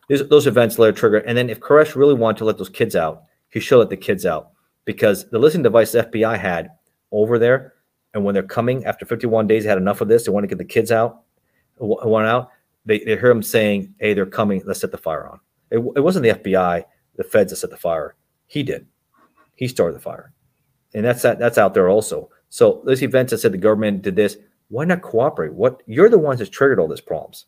these, those events let it trigger. And then if Koresh really wanted to let those kids out, he should let the kids out because the listening device the FBI had over there, and when they're coming after 51 days, they had enough of this. They want to get the kids out, who out. They, they hear him saying, "Hey, they're coming. Let's set the fire on." It, it wasn't the FBI, the feds that set the fire. He did. He started the fire, and that's that, that's out there also. So those events that said the government did this, why not cooperate? What you're the ones that triggered all these problems.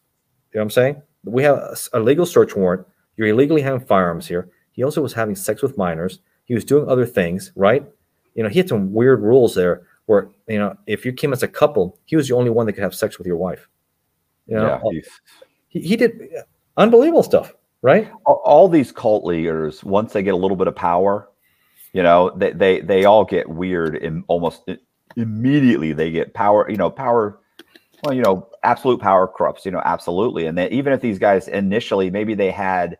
You know what I'm saying? We have a, legal search warrant. You're illegally having firearms here. He also was having sex with minors. He was doing other things, right? You know, he had some weird rules there where, you know, if you came as a couple, he was the only one that could have sex with your wife. You know, yeah. he, he did uh, unbelievable stuff, right? all, all these cult leaders once they get a little bit of power you know they they, they all get weird and almost immediately they get power you know power well you know absolute power corrupts you know absolutely and then even if these guys initially maybe they had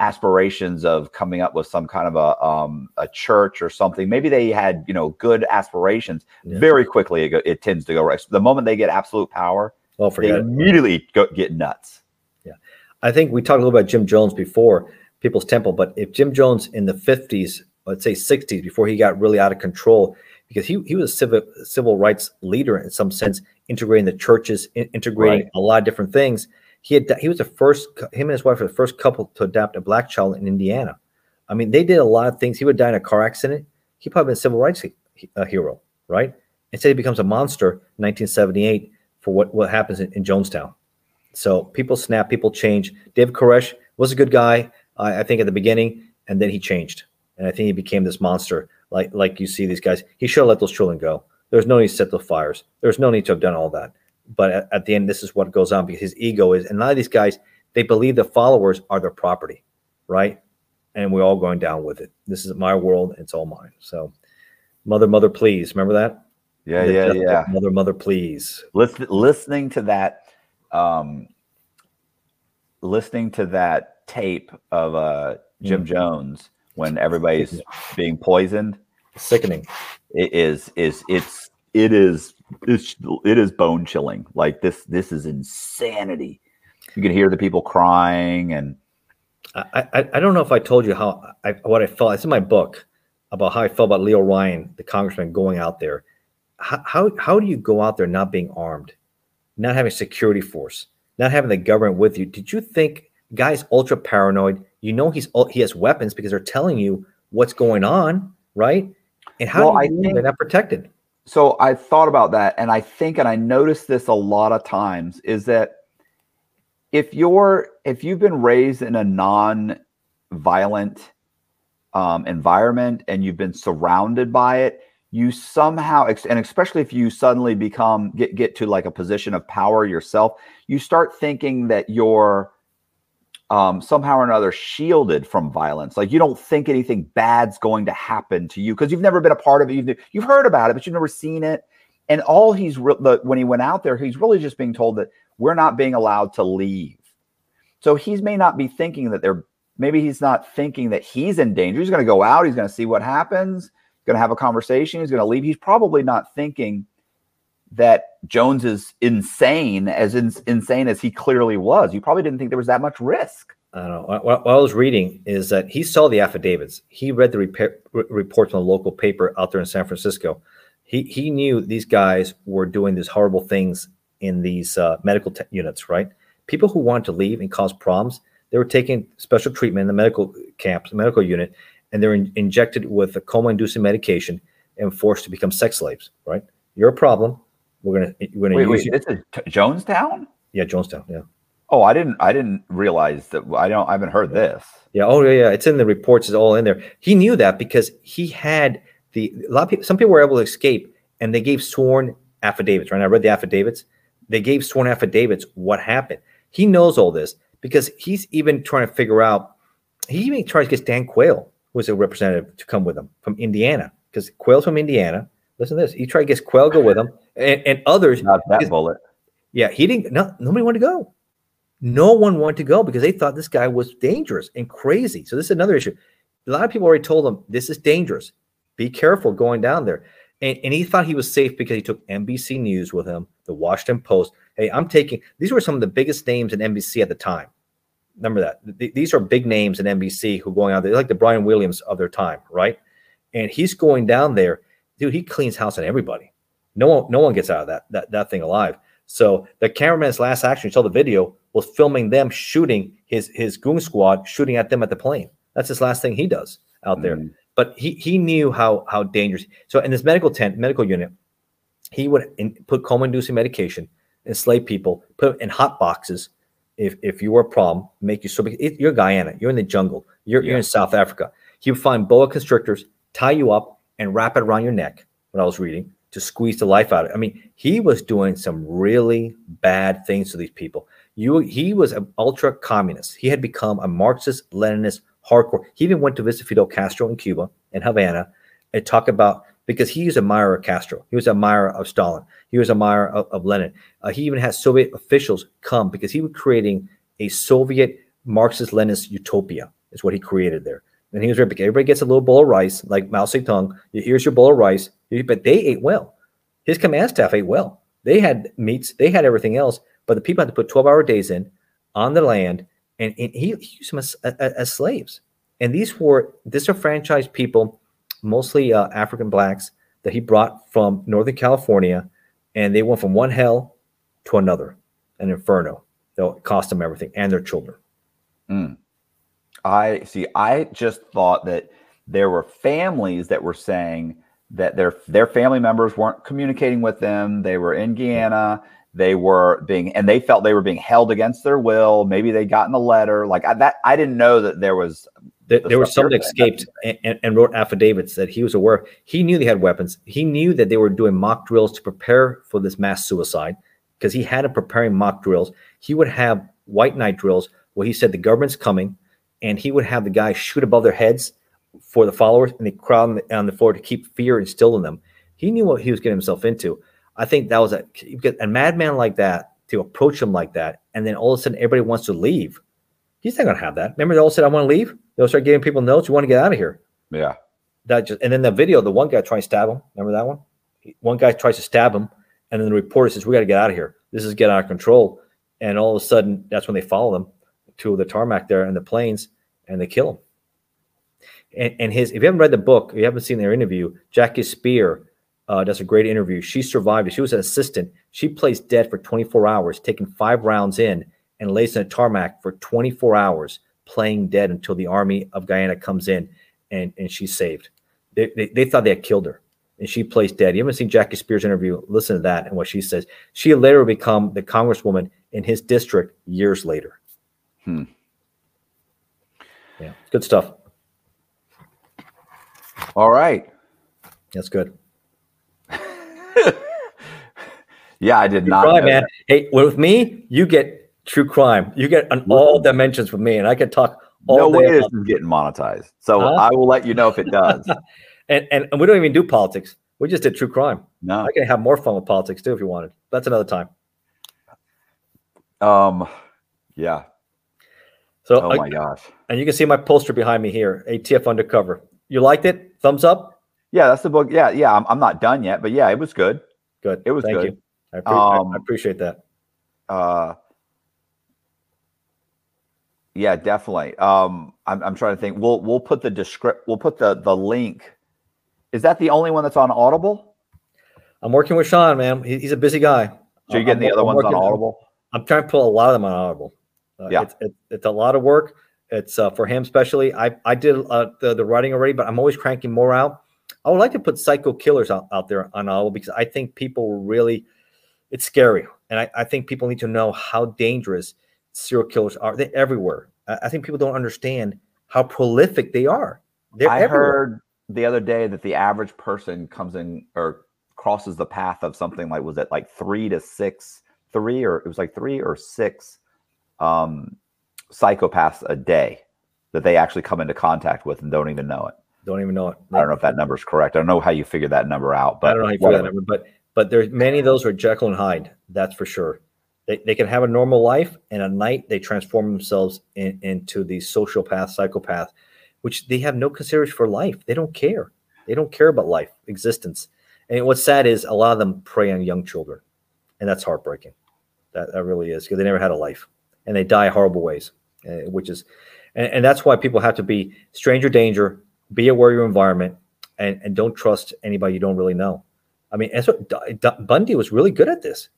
aspirations of coming up with some kind of a um a church or something maybe they had you know good aspirations Yeah. very quickly it, go, it tends to go right the moment they get absolute power Oh, they it. immediately go, get nuts Yeah. I think we talked a little about Jim Jones before, People's Temple, but if Jim Jones in the 50s, let's say 60s, before he got really out of control, because he, he was a civil, civil rights leader in some sense, integrating the churches, in, integrating right. a lot of different things. He had he was the first, him and his wife were the first couple to adopt a black child in Indiana. I mean, they did a lot of things. He would die in a car accident. He probably been a civil rights a hero, right? Instead, he becomes a monster in 1978 for what, what happens in, in Jonestown. So people snap, people change. David Koresh was a good guy, uh, I think, at the beginning, and then he changed, and I think he became this monster. Like like you see these guys, he should have let those children go. There's no need to set the fires. There's no need to have done all that. But at, at the end, this is what goes on because his ego is, and a lot of these guys, they believe the followers are their property, right? And we're all going down with it. This is my world. It's all mine. So, mother, mother, please. Remember that? Yeah, the yeah, yeah. Mother, mother, please. Listen, listening to that um, listening to that tape of uh, Jim mm. Jones when everybody's being poisoned, sickening. It is is it's it is it's, it is bone chilling. Like this this is insanity. You can hear the people crying and. I, I, I don't know if I told you how I, what I felt. It's in my book about how I felt about Leo Ryan, the congressman, going out there. How, how, how do you go out there not being armed? not having security force, not having the government with you. Did you think guy's ultra paranoid? You know he's he has weapons because they're telling you what's going on, right? And how well, do you I think, they're not protected? So I thought about that, and I think, and I noticed this a lot of times, is that if you're if you've been raised in a non-violent um, environment and you've been surrounded by it, you somehow and especially if you suddenly become get get to like a position of power yourself you start thinking that you're um, somehow or another shielded from violence like you don't think anything bad's going to happen to you because you've never been a part of it you've, you've heard about it but you've never seen it and all he's re- the, when he went out there he's really just being told that we're not being allowed to leave so he may not be thinking that they're maybe he's not thinking that he's in danger he's going to go out he's going to see what happens going to have a conversation. He's going to leave. He's probably not thinking that Jones is insane, as in, insane as he clearly was. You probably didn't think there was that much risk. I don't know. What, what I was reading is that he saw the affidavits. He read the repair, reports from the local paper out there in San Francisco. He he knew these guys were doing these horrible things in these uh, medical te- units. Right? People who wanted to leave and cause problems, they were taking special treatment in the medical camps, medical unit, and they're in, injected with a coma-inducing medication and forced to become sex slaves. Right? You're a problem. We're gonna we're gonna wait. Wait, it's a t- Jonestown. Yeah, Jonestown. Yeah. Oh, I didn't. I didn't realize that. I don't. I haven't heard this. Yeah. Oh, yeah. Yeah. It's in the reports. It's all in there. He knew that because he had the. A lot of people. Some people were able to escape, and they gave sworn affidavits. Right. I read the affidavits. They gave sworn affidavits. What happened? He knows all this because he's even trying to figure out. He even tries to get Dan Quayle was a representative to come with him from Indiana because Quayle's from Indiana. Listen to this. He tried to get Quayle go with him and, and others. Not that bullet. Yeah, he didn't. No, nobody wanted to go. No one wanted to go because they thought this guy was dangerous and crazy. So this is another issue. A lot of people already told him this is dangerous. Be careful going down there. And, and he thought he was safe because he took NBC News with him, the Washington Post. Hey, I'm taking these were some of the biggest names in NBC at the time. Remember that Th- these are big names in NBC who are going out there, like the Brian Williams of their time, right? And he's going down there, dude. He cleans house on everybody. No one, no one gets out of that that that thing alive. So the cameraman's last action, you saw the video, was filming them shooting his his goon squad, shooting at them at the plane. That's his last thing he does out there. Mm. But he he knew how how dangerous. So in this medical tent, medical unit, he would in, put coma-inducing medication, enslave people, put in hot boxes, if if you were a problem, make you so it, you're Guyana, you're in the jungle, you're yeah. you're in South Africa. He would find boa constrictors, tie you up, and wrap it around your neck. What I was reading to squeeze the life out of it. I mean, he was doing some really bad things to these people. You he was an ultra communist. He had become a Marxist Leninist hardcore. He even went to visit Fidel Castro in Cuba in Havana and talk about because he was a admirer of Castro. He was a admirer of Stalin. He was a admirer of, of Lenin. Uh, he even had Soviet officials come because he was creating a Soviet Marxist Leninist utopia, is what he created there. And he was big. Everybody gets a little bowl of rice, like Mao Zedong. Here's your bowl of rice. But they ate well. His command staff ate well. They had meats, they had everything else, but the people had to put 12 hour days in on the land and, and he, he used them as, as, as, slaves. And these were disenfranchised people, mostly uh, African blacks, that he brought from Northern California, and they went from one hell to another, an inferno. They'll cost them everything and their children. Mm. I see. I just thought that there were families that were saying that their their family members weren't communicating with them. They were in Guyana. They were being, and they felt they were being held against their will. Maybe they gotten a letter like I, that. I didn't know that there was. The, there was some that escaped and, and, wrote affidavits that he was aware. He knew they had weapons. He knew that they were doing mock drills to prepare for this mass suicide because he had them preparing mock drills. He would have white night drills where he said the government's coming, and he would have the guys shoot above their heads for the followers, and the crowd on the, on the floor to keep fear instilled in them. He knew what he was getting himself into. I think that was a, a madman like that to approach him like that, and then all of a sudden everybody wants to leave. He's not going to have that. Remember, they all said, "I want to leave." They'll start giving people notes. You want to get out of here. Yeah. That just and then the video, the one guy trying to stab him. Remember that one? One guy tries to stab him, and then the reporter says, "We got to get out of here. This is getting out of control." And all of a sudden, that's when they follow them to the tarmac there and the planes, and they kill him. And, and his, if you haven't read the book, you haven't seen their interview, Jackie Speier uh, does a great interview. She survived. She was an assistant. She plays dead for 24 hours, taking five rounds in, and lays in a tarmac for 24 hours, playing dead until the army of Guyana comes in and, and she's saved. They, they, they thought they had killed her, and she plays dead. You haven't seen Jackie Speier's interview? Listen to that and what she says. She later become the congresswoman in his district years later. Hmm. Yeah, good stuff. All right. That's good. yeah, I did true not. Crime, man. That. Hey, with me, you get true crime. You get on all dimensions with me, and I can talk all no way this is getting monetized. So huh? I will let you know if it does. and, and, and we don't even do politics. We just did true crime. No, I can have more fun with politics too if you wanted. That's another time. Um, yeah. So, oh my I, gosh! And you can see my poster behind me here, ATF Undercover. You liked it? Thumbs up. Yeah, that's the book. Yeah, yeah. I'm, I'm not done yet, but yeah, it was good. Good. It was good. Thank good. You. I, pre- um, I, appreciate that. Uh, yeah, definitely. Um, I'm, I'm trying to think. We'll we'll put the descript. We'll put the the link. Is that the only one that's on Audible? I'm working with Sean, man. He, he's a busy guy. So you're getting I'm, the other I'm ones on Audible. I'm trying to pull a lot of them on Audible. Uh, yeah, it's, it, it's a lot of work. It's uh, for him especially. I I did uh, the the writing already, but I'm always cranking more out. I would like to put Psycho Killers out, out there on Audible because I think people really, it's scary, and I, I think people need to know how dangerous serial killers are. They're everywhere. I, I think people don't understand how prolific they are. They're I everywhere. heard the other day that the average person comes in or crosses the path of something like was it like three to six, three or it was like three or six um, psychopaths a day that they actually come into contact with and don't even know it. Don't even know it. I don't know if that number is correct. I don't know how you figure that number out, but I don't know how you figure that number, but but there's many of those are Jekyll and Hyde. That's for sure. They, they can have a normal life, and at night they transform themselves in, into the sociopath, psychopath, which they have no consideration for life. They don't care. They don't care about life, existence. And what's sad is a lot of them prey on young children, and that's heartbreaking. That that really is because they never had a life, and they die horrible ways, uh, which is, and, and that's why people have to be stranger danger, be aware of your environment and, and don't trust anybody you don't really know. I mean, that's what D- D- Bundy was really good at this.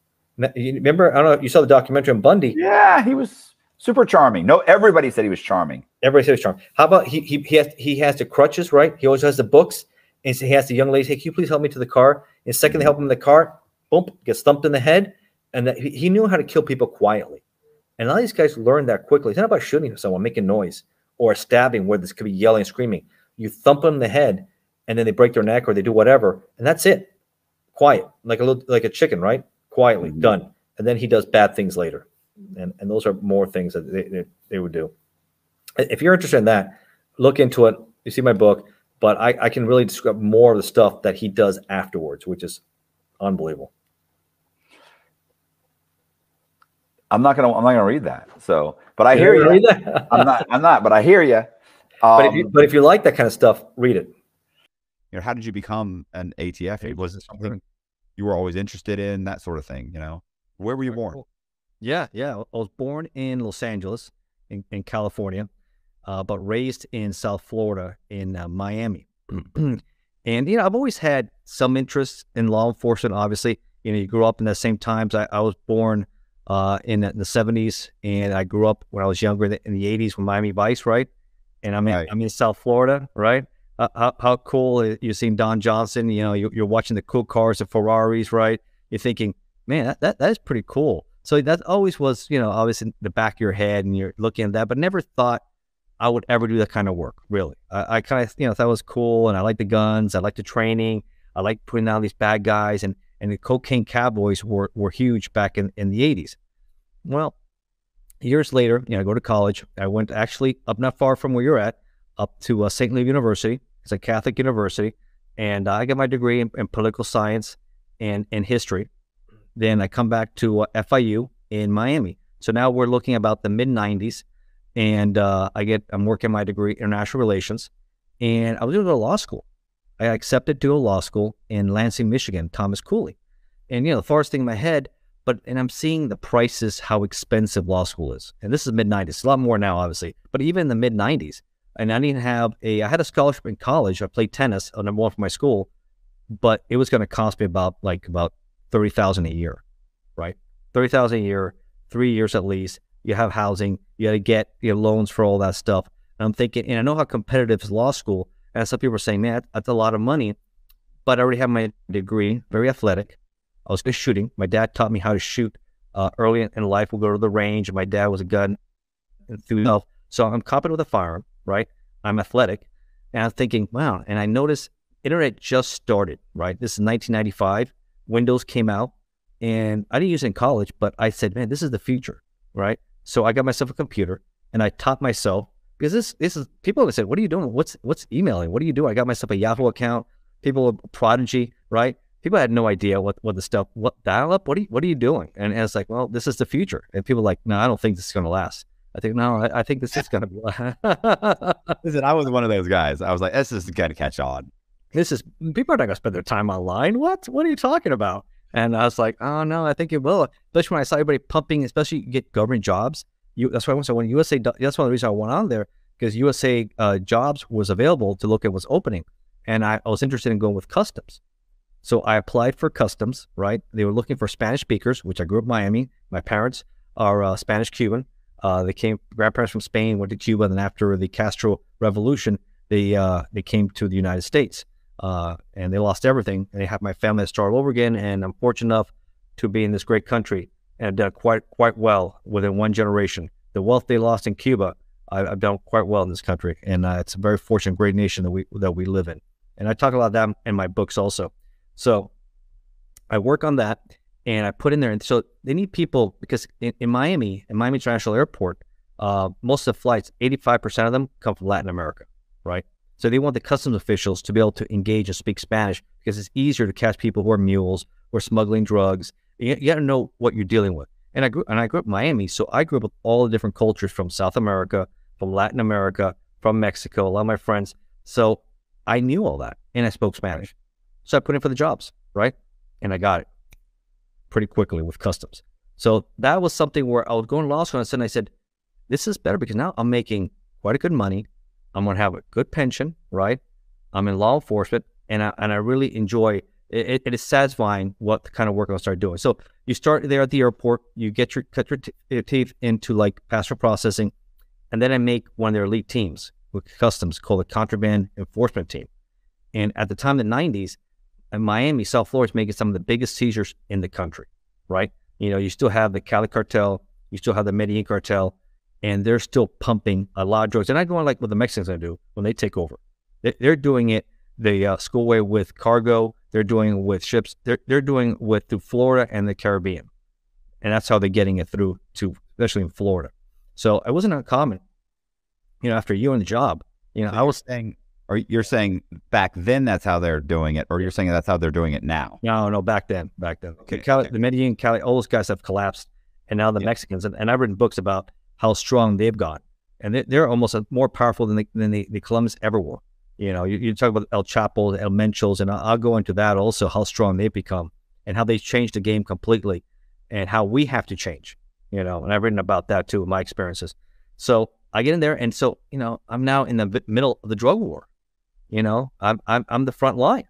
You Remember, I don't know, you saw the documentary on Bundy. Yeah, he was super charming. No, everybody said he was charming. Everybody said he was charming. How about he he he has he has the crutches, right? He always has the books, and he has the young lady. Hey, can you please help me to the car? And second, they help him in the car. Boom, gets thumped in the head, and that, he knew how to kill people quietly. And a lot of these guys learn that quickly. It's not about shooting someone, making noise, or stabbing, where this could be yelling and screaming. You thump them in the head, and then they break their neck or they do whatever, and that's it. Quiet, like a little, like a chicken, right? Quietly mm-hmm. done. And then he does bad things later, and and those are more things that they, they, they would do. If you're interested in that, look into it. You see my book, but I, I can really describe more of the stuff that he does afterwards, which is unbelievable. I'm not gonna I'm not gonna read that. So, but I hear you. I'm not I'm not, but I hear you. Um, but, if you, um, but if you like that kind of stuff, read it. You know, how did you become an ATF? Was it something you were always interested in? That sort of thing. You know, where were you born? Yeah, yeah. I was born in Los Angeles, in, in California, uh, but raised in South Florida in uh, Miami. and you know, I've always had some interest in law enforcement. Obviously, you know, you grew up in the same times. I, I was born uh, in, the, in the 70s, and I grew up when I was younger in the 80s with Miami Vice, right? And I'm in, Right. I'm in South Florida, right? Uh, how, how cool you've seen Don Johnson? You know, you, you're watching the cool cars, the Ferraris, right? You're thinking, man, that, that that is pretty cool. So that always was, you know, always in the back of your head, and you're looking at that, but never thought I would ever do that kind of work. Really, I, I kind of, you know, thought it was cool, and I like the guns, I like the training, I like putting down these bad guys, and and the cocaine cowboys were were huge back in in the '80s. Well, years later, you know, I go to college. I went actually up not far from where you're at, up to uh, St. Louis University. It's a Catholic university, and I got my degree in, in political science and and history. Then I come back to uh, FIU in Miami. So now we're looking about the mid '90s, and uh, I get I'm working my degree in international relations, and I was going to go to law school. I accepted to a law school in Lansing, Michigan, Thomas Cooley, and you know the farthest thing in my head. But and I'm seeing the prices, how expensive law school is, and this is mid '90s. A lot more now, obviously, but even in the mid '90s, and I didn't have a. I had a scholarship in college. I played tennis, uh, number one for my school, but it was going to cost me about like about thirty thousand a year, right? Thirty thousand a year, three years at least. You have housing. You got to get your loans for all that stuff. And I'm thinking, and I know how competitive is law school. And some people are saying, man, that's a lot of money. But I already have my degree, very athletic. I was good shooting. My dad taught me how to shoot uh, early in- life. We'll go to the range. My dad was a gun enthusiast. So I'm competent with a firearm, right? I'm athletic. And I'm thinking, wow. And I noticed internet just started, right? This is 1995. Windows came out and I didn't use it in college, but I said, man, this is the future, right? So I got myself a computer and I taught myself because this this is people have said, what are you doing? What's what's emailing? What do you do? I got myself a Yahoo account. People are prodigy, right? People had no idea what, what the stuff, what dial up, what are you, what are you doing? And, and it's like, well, this is the future. And people are like, no, I don't think this is going to last. I think, no, I, I think this is going to be. Listen, I was one of those guys. I was like, this is going to catch on. this is people are not going to spend their time online. What? What are you talking about? And I was like, oh no, I think it will. Especially when I saw everybody pumping, especially you get government jobs. You, that's why I when USA, that's one of the reasons I went on there because USA uh, jobs was available to look at what's opening, and I, I was interested in going with customs. So I applied for customs. Right, they were looking for Spanish speakers, which I grew up in Miami. My parents are uh, Spanish Cuban. Uh, they came grandparents from Spain went to Cuba, and then after the Castro Revolution, they uh, they came to the United States uh, and they lost everything. And they have my family to start over again. And I'm fortunate enough to be in this great country and done quite quite well within one generation. The wealth they lost in Cuba, I, I've done quite well in this country, and uh, it's a very fortunate, great nation that we that we live in. And I talk about that in my books also. So I work on that, and I put in there. And so they need people because in, in Miami, in Miami International Airport, uh, most of the flights, 85% of them come from Latin America, right? So they want the customs officials to be able to engage and speak Spanish because it's easier to catch people who are mules or smuggling drugs. You, you got to know what you're dealing with. And I grew and I grew up in Miami, so I grew up with all the different cultures from South America, from Latin America, from Mexico. A lot of my friends. So I knew all that, and I spoke Spanish. So I put in for the jobs, right? And I got it pretty quickly with customs. So that was something where I was going to law school, and suddenly I said, "This is better because now I'm making quite a good money. I'm going to have a good pension, right? I'm in law enforcement, and I, and I really enjoy it. It is satisfying what kind of work I'll start doing. So you start there at the airport, you get your cut your, t- your teeth into like passport processing, and then I make one of their elite teams with customs called the contraband enforcement team. And at the time, the '90s, in Miami, South Florida is making some of the biggest seizures in the country, right? You know, you still have the Cali cartel, you still have the Medellin cartel, and they're still pumping a lot of drugs. And I on like what the Mexicans are do when they take over. They- They're doing it the uh, schoolway with cargo. They're doing with ships. They're they're doing with through Florida and the Caribbean, and that's how they're getting it through to especially in Florida. So it wasn't uncommon, you know. After you and the job, you know, So I was saying, or you're saying back then that's how they're doing it, or you're saying that's how they're doing it now. No, no, back then, back then. Okay, Cali, okay. The Medellin, Cali, all those guys have collapsed, and now the Yeah. Mexicans. And, and I've written books about how strong they've got, and they're, they're almost more powerful than the, than the, the Colombians ever were. You know, you, you talk about El Chapo, El Menchos, and I'll, I'll go into that also, how strong they've become, and how they changed the game completely, and how we have to change. You know, and I've written about that too, in my experiences. So I get in there, and so you know, I'm now in the middle of the drug war. You know, I'm I'm I'm the front line.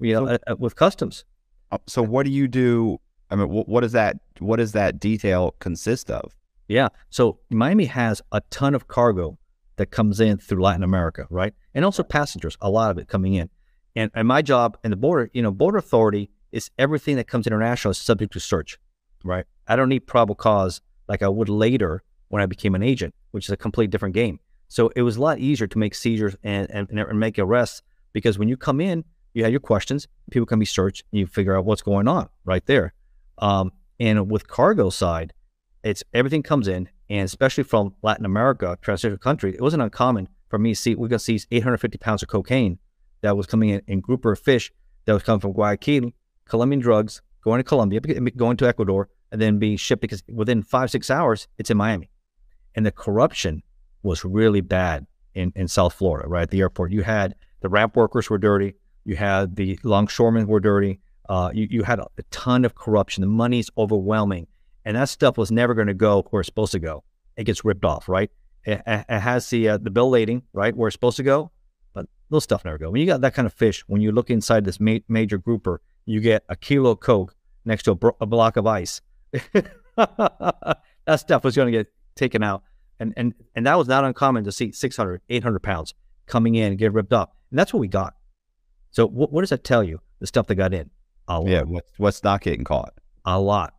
You know, so, uh, with customs. Uh, so what do you do? I mean, what, what does that what does that detail consist of? Yeah. So Miami has a ton of cargo that comes in through Latin America, right? And also passengers, a lot of it coming in. And, and my job in the border, you know, border authority is everything that comes international is subject to search, right? I don't need probable cause like I would later when I became an agent, which is a completely different game. So it was a lot easier to make seizures and, and, and make arrests because when you come in, you have your questions, people can be searched, and you figure out what's going on right there. Um, and with cargo side, it's everything comes in, and especially from Latin America, transition country, it wasn't uncommon for me to see we got seize 850 pounds of cocaine that was coming in in grouper of fish that was coming from Guayaquil, Colombian drugs going to Colombia, going to Ecuador, and then being shipped because within five six hours it's in Miami, and the corruption was really bad in in South Florida. Right? At the airport, you had the ramp workers were dirty, you had the longshoremen were dirty, uh, you you had a, a ton of corruption. The money's overwhelming, and that stuff was never going to go where it's supposed to go. It gets ripped off, right? It, it has the uh, the bill lading, right, where it's supposed to go, but little stuff never go. When you got that kind of fish, when you look inside this ma- major grouper, you get a kilo of coke next to a, bro- a block of ice. that stuff was going to get taken out, and and and that was not uncommon to see 600, 800 pounds coming in and get ripped up, and that's what we got. So what, what does that tell you? The stuff that got in, a lot. yeah, what's what's not getting caught? A lot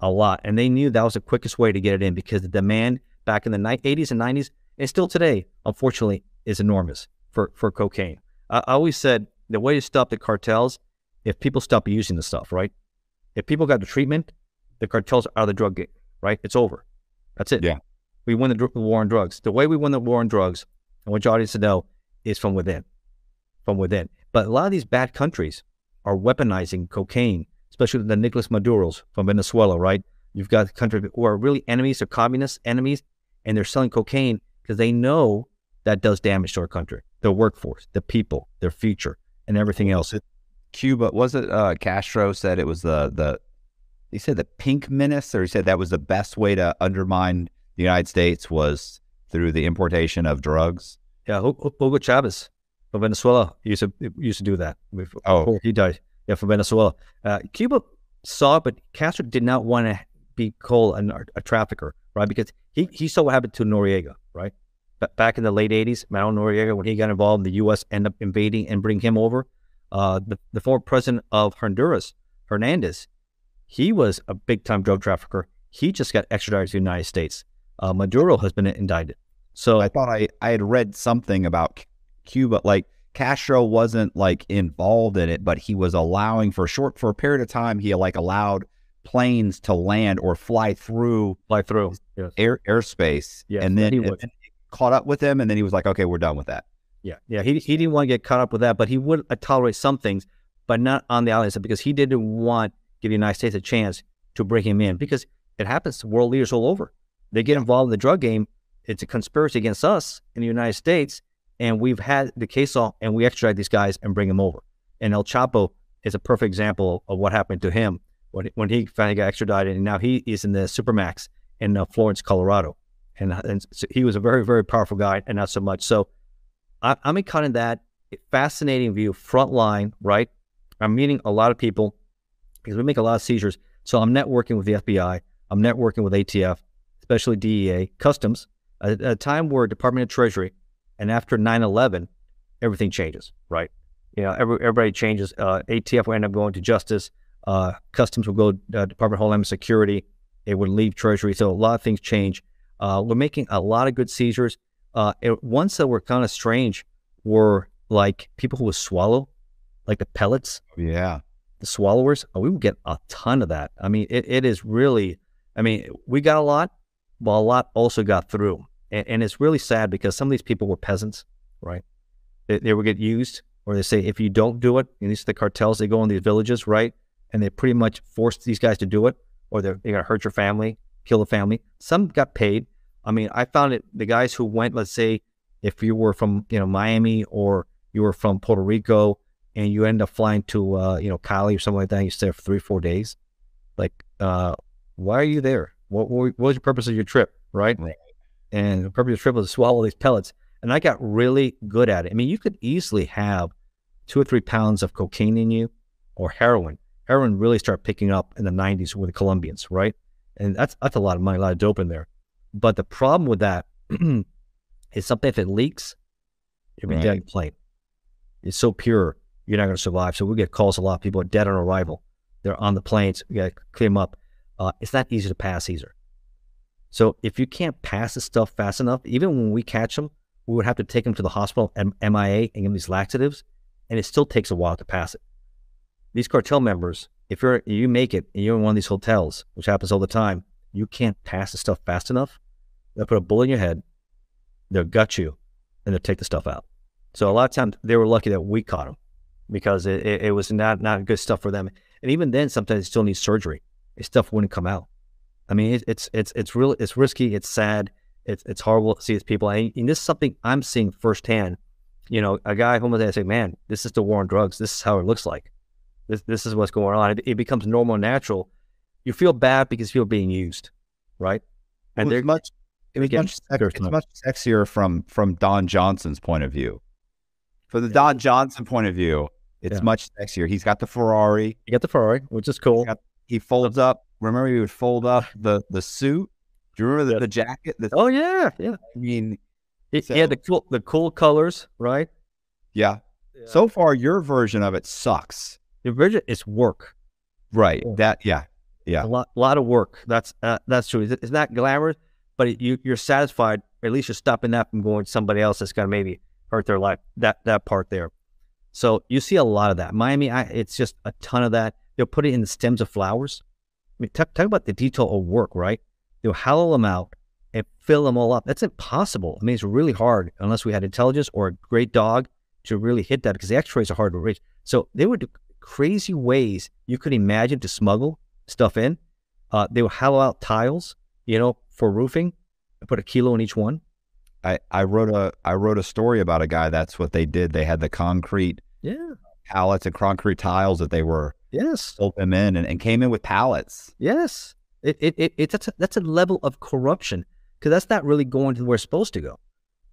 a lot. And they knew that was the quickest way to get it in because the demand back in the 80s and 90s, and still today, unfortunately, is enormous for, for cocaine. I, I always said the way to stop the cartels, if people stop using the stuff, right? If people got the treatment, the cartels are the drug game, right? It's over. That's it. Yeah. We win the, dr- the war on drugs. The way we win the war on drugs, and what you audience to know, is from within. From within. But a lot of these bad countries are weaponizing cocaine especially the Nicolas Maduros from Venezuela, right? You've got countries who are really enemies, or communist enemies, and they're selling cocaine because they know that does damage to our country, their workforce, the people, their future, and everything else. Cuba was it? Uh, Castro said it was the the. He said the pink menace, or he said that was the best way to undermine the United States was through the importation of drugs. Yeah, Hugo Chavez from Venezuela used to used to do that. Before oh, he died yeah, from Venezuela. Uh, Cuba saw, it, but Castro did not want to be called a, a, trafficker, right? Because he, he saw what happened to Noriega, right? B- back in the late 80s, Manuel Noriega, when he got involved, the U.S. ended up invading and bringing him over. Uh, the, the former president of Honduras, Hernandez, he was a big time drug trafficker. He just got extradited to the United States. Uh, Maduro has been indicted. So I thought I, I had read something about Cuba, like Castro wasn't like involved in it, but he was allowing for a short for a period of time. He like allowed planes to land or fly through, fly through yes. air airspace, yes. and then he was, caught up with him, and then he was like, "Okay, we're done with that." Yeah, yeah. He he didn't want to get caught up with that, but he would uh, tolerate some things, but not on the outside because he didn't want give the United States a chance to bring him in because it happens to world leaders all over. They get involved in the drug game. It's a conspiracy against us in the United States and we've had the case all, and we extradite these guys and bring them over. And El Chapo is a perfect example of what happened to him when, when he finally got extradited, and now he is in the Supermax in uh, Florence, Colorado. And, uh, and so he was a very, very powerful guy, and not so much. So I, I'm in that fascinating view, front line, right? I'm meeting a lot of people because we make a lot of seizures. So I'm networking with the FBI, I'm networking with ATF, especially DEA, Customs, at a time where Department of Treasury and after 9 11, everything changes, right? You know, every, everybody changes. Uh, ATF will end up going to Justice. Uh, Customs will go uh, Department of Homeland Security. It would leave Treasury. So a lot of things change. Uh, we're making a lot of good seizures. Uh, it, ones that were kind of strange were like people who would swallow, like the pellets. Yeah. The swallowers. Oh, we would get a ton of that. I mean, it, it is really, I mean, we got a lot, but a lot also got through. And, and, it's really sad because some of these people were peasants, right? They, they would get used, or they say, if you don't do it, and these are the cartels, they go in these villages, right? And they pretty much force these guys to do it, or they're, they're going to hurt your family, kill the family. Some got paid. I mean, I found it, the guys who went, let's say, if you were from, you know, Miami or you were from Puerto Rico and you end up flying to, uh, you know, Cali or something like that, you stay for three, four days. Like, uh, why are you there? What, what was your purpose of your trip, right? right and the purpose of trip was to swallow these pellets. And I got really good at it. I mean, you could easily have two or three pounds of cocaine in you or heroin. Heroin really started picking up in the 90s with the Colombians, right? And that's that's a lot of money, a lot of dope in there. But the problem with that is something if it leaks, you'll be Right. dead plane. It's so pure, you're not going to survive. So we get calls a lot. People are dead on arrival. They're on the planes. We got to clean them up. Uh, it's not easy to pass either. So if you can't pass the stuff fast enough, even when we catch them, we would have to take them to the hospital, M- MIA, and give them these laxatives, and it still takes a while to pass it. These cartel members, if you're you make it and you're in one of these hotels, which happens all the time, you can't pass the stuff fast enough. They'll put a bullet in your head, they'll gut you, and they'll take the stuff out. So a lot of times they were lucky that we caught them because it, it, it was not not good stuff for them. And even then, sometimes they still need surgery. This stuff wouldn't come out. I mean, it, it's it's it's real. It's risky. It's sad. It's it's horrible to see these people. And, and this is something I'm seeing firsthand. You know, a guy home with I say, "Man, this is the war on drugs. This is how it looks like. This this is what's going on. It, it becomes normal and natural. You feel bad because you're being used, right? And Well, they're much it's much, sex- it's much sexier from from Don Johnson's point of view. For the Don Johnson point of view, it's Yeah. much sexier. He's got the Ferrari. He got the Ferrari, which is cool. got- He folds up. Remember, he would fold up the the suit. Do you remember the, the jacket? The, Oh yeah, yeah. I mean, He, he had the cool the cool colors, right? yeah. So far, your version of it sucks. The Bridget is work. Right. Yeah. That. Yeah. Yeah. a lot, lot of work. That's uh, that's true. It's, it's not glamorous, but it, you you're satisfied. At least you're stopping that from going to somebody else that's gonna maybe hurt their life. That that part there. So you see a lot of that. Miami, I, it's just a ton of that. They'll put it in the stems of flowers. I mean, talk, talk about the detail of work, right? They'll hollow them out and fill them all up. That's impossible. I mean, it's really hard unless we had intelligence or a great dog to really hit that because the X-rays are hard to reach. So they would do crazy ways you could imagine to smuggle stuff in. Uh, they would hollow out tiles, you know, for roofing, and put a kilo in each one. I, I wrote a I wrote a story about a guy. That's what they did. They had the concrete Yeah. pallets and concrete tiles that they were Yes. built them in and, and came in with pallets. Yes. It, it, it, it that's, a, that's a level of corruption because that's not really going to where it's supposed to go.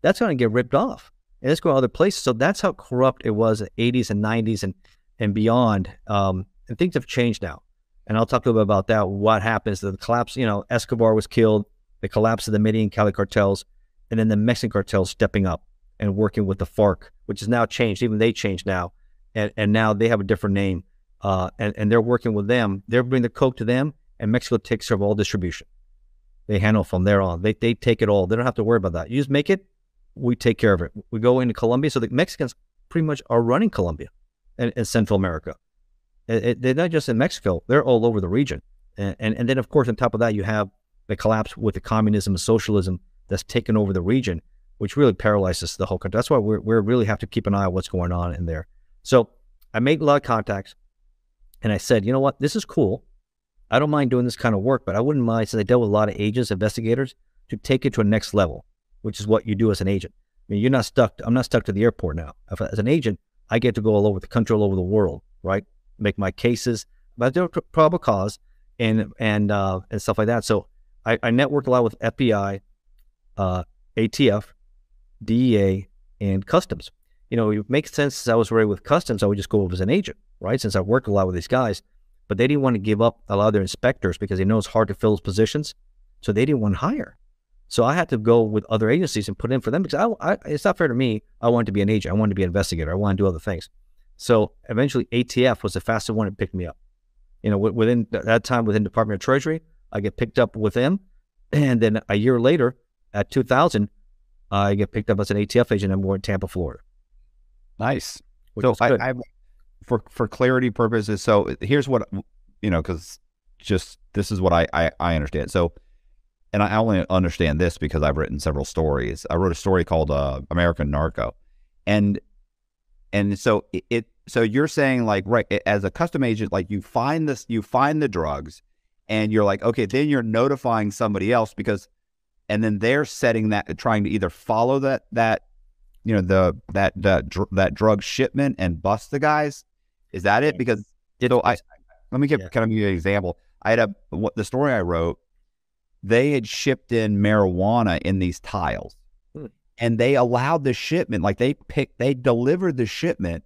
That's going to get ripped off and it's going to other places. So that's how corrupt it was in the 80s and 90s and, and beyond. Um, and things have changed now. And I'll talk a little bit about that. What happens? The collapse, you know, Escobar was killed, the collapse of the Medellin Cali cartels, and then the Mexican cartels stepping up and working with the FARC, which has now changed. Even they changed now. And, and now they have a different name. Uh, and, and they're working with them. They're bringing the coke to them, and Mexico takes care of all distribution. They handle from there on. They, they take it all. They don't have to worry about that. You just make it, we take care of it. We go into Colombia. So the Mexicans pretty much are running Colombia and, and Central America. It- it- they're not just in Mexico, they're all over the region. And, and, and then, of course, on top of that, you have the collapse with the communism and socialism that's taken over the region, which really paralyzes the whole country. That's why we're, we really have to keep an eye on what's going on in there. So I made a lot of contacts and I said, you know what, this is cool. I don't mind doing this kind of work, but I wouldn't mind, since I dealt with a lot of agents, investigators, to take it to a next level, which is what you do as an agent. I mean, you're not stuck. I'm not stuck to the airport now. If, as an agent, I get to go all over the country, all over the world, right? Make my cases, they're probable cause and and uh, and stuff like that. So I, I network a lot with FBI, uh, ATF, DEA, and customs. You know, it makes sense since I was already with customs, I would just go over as an agent, right? Since I worked a lot with these guys, but they didn't want to give up a lot of their inspectors because they know it's hard to fill those positions. So they didn't want to hire. So I had to go with other agencies and put in for them because I, I, it's not fair to me. I wanted to be an agent. I wanted to be an investigator. I wanted to do other things. So eventually ATF was the fastest one that picked me up. You know, wi- within th- that time within Department of Treasury, I get picked up with them. And then a year later, at 2000, I get picked up as an ATF agent and we're in Tampa, Florida. Nice. Which so. I, I, for for clarity purposes, so here's what you know, because just this is what I, I I understand. So, and I only understand this because I've written several stories. I wrote a story called uh, American Narco, and and so it, it so you're saying like right as a custom agent, like you find this, you find the drugs, and you're like, okay, then you're notifying somebody else because, and then they're setting that, trying to either follow that that you know the that that that drug shipment and bust the guys. Is that it? Because so I let me give Yeah. kind of give you an example. I had a what the story I wrote they had shipped in marijuana in these tiles, Hmm. and they allowed the shipment. Like they picked, they delivered the shipment,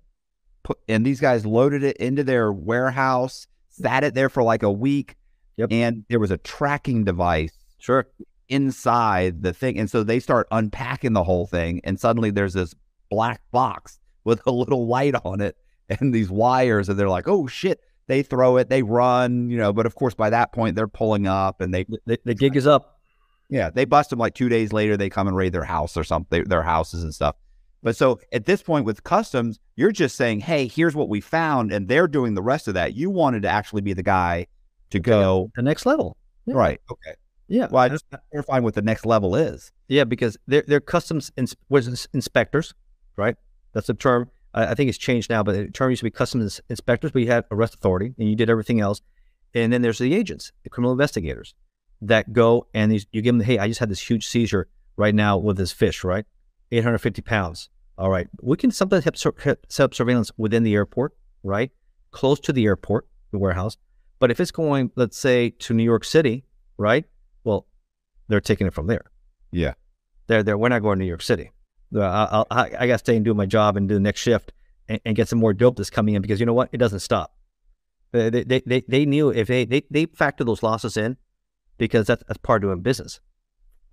put, and these guys loaded it into their warehouse, sat it there for like a week, Yep. and there was a tracking device Sure. inside the thing. And so they start unpacking the whole thing, and suddenly there's this black box with a little light on it and these wires, and they're like, "Oh shit!" They throw it, they run, you know. But of course, by that point, they're pulling up, and they, The, the gig is up. yeah, they bust them like two days later. They come and raid their house or something, their houses and stuff. But so at this point with customs, you're just saying, "Hey, here's what we found," and they're doing the rest of that. You wanted to actually be the guy to go, The next level. Yeah. right? Okay. Yeah. Well, I just clarifying what the next level is. Yeah, because they're they're customs ins- inspectors, right? That's the term. I, I think it's changed now, but the term used to be customs ins- inspectors. We had arrest authority, and you did everything else. And then there's the agents, the criminal investigators, that go and these, you give them, hey, I just had this huge seizure right now with this fish, right? 850 pounds. All right, we can sometimes have sur- have- set up surveillance within the airport, right? Close to the airport, the warehouse. But if it's going, let's say, to New York City, right? Well, they're taking it from there. Yeah. They're there. We're not going to New York City. I, I, I got to stay and do my job and do the next shift and, and get some more dope that's coming in because you know what? It doesn't stop. They, they, they, they, knew if they, they, they factor those losses in because that's, that's part of doing business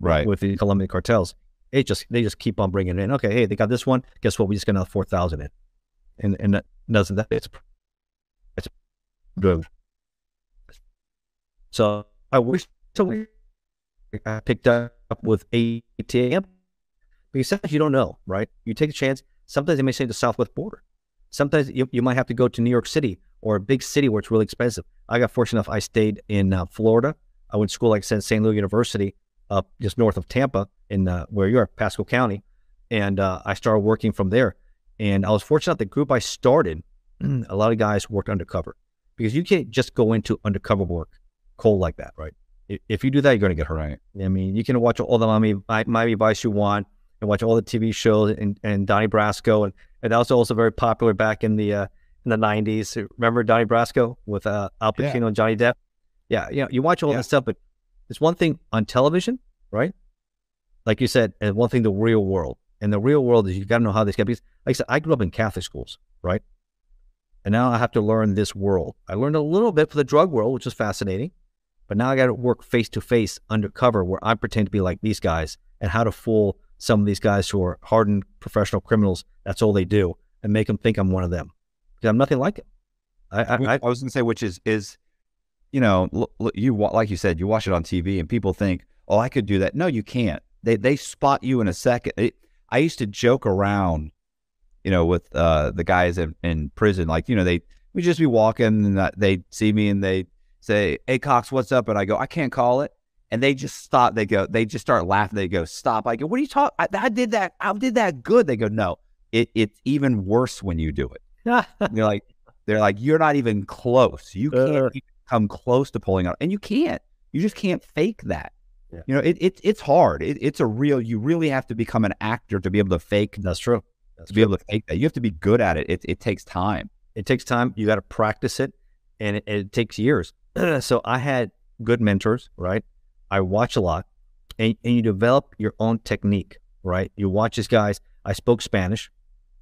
Right. with the Colombian cartels. It just they just keep on bringing it in. Okay, hey, they got this one. Guess what? We just got another four thousand in, and and that doesn't that it's it's good. So I wish so we I picked up with ATF because sometimes you don't know, right? You take a chance. Sometimes they may say the Southwest border. Sometimes you, you might have to go to New York City or a big city where it's really expensive. I got fortunate enough. I stayed in uh, Florida. I went to school, like I said, Saint Leo University, up just north of Tampa, in uh, where you are, Pasco County, and uh, I started working from there. And I was fortunate. The group I started, a lot of guys worked undercover because you can't just go into undercover work cold like that, right? If you do that, you're going to get hurt. Right. I mean, you can watch all the Miami, Miami Vice you want and watch all the TV shows and, and Donnie Brasco. And, and that was also very popular back in the uh, in the 90s. Remember Donnie Brasco with uh, Al Yeah. Pacino and Johnny Depp? Yeah, you know, you watch all Yeah. that stuff, but it's one thing on television, right? Like you said, and one thing the real world. And the real world is you got to know how this guy, because like I said, I grew up in Catholic schools, right? And now I have to learn this world. I learned a little bit for the drug world, which is fascinating. But now I got to work face to face undercover where I pretend to be like these guys and how to fool some of these guys who are hardened professional criminals. That's all they do and make them think I'm one of them because I'm nothing like it. I, I, I, I was going to say, which is is, you know, l- l- you like you said, you watch it on TV, and people think, "Oh, I could do that." No, you can't. They they spot you in a second. It, I used to joke around, you know, with uh, the guys in, in prison. Like, you know, they we just be walking, and uh, they see me, and they say, "Hey, Cox, what's up?" And I go, "I can't call it." And they just stop. They go. They just start laughing. They go, "Stop!" I go, "What are you talking? I, I did that. I did that good." They go, "No, it it's even worse when you do it." They're like, they're like, you're not even close. You can't Uh. even come close to pulling out, and you can't. You just can't fake that. Yeah. You know, it, it it's hard. It, it's a real. You really have to become an actor to be able to fake. that's true. That's To be able to fake that, you have to be good at it. It it takes time. it takes time. You got to practice it, and it, it takes years. so I had good mentors, right? I watch a lot, and, and you develop your own technique, right? You watch these guys. I spoke Spanish,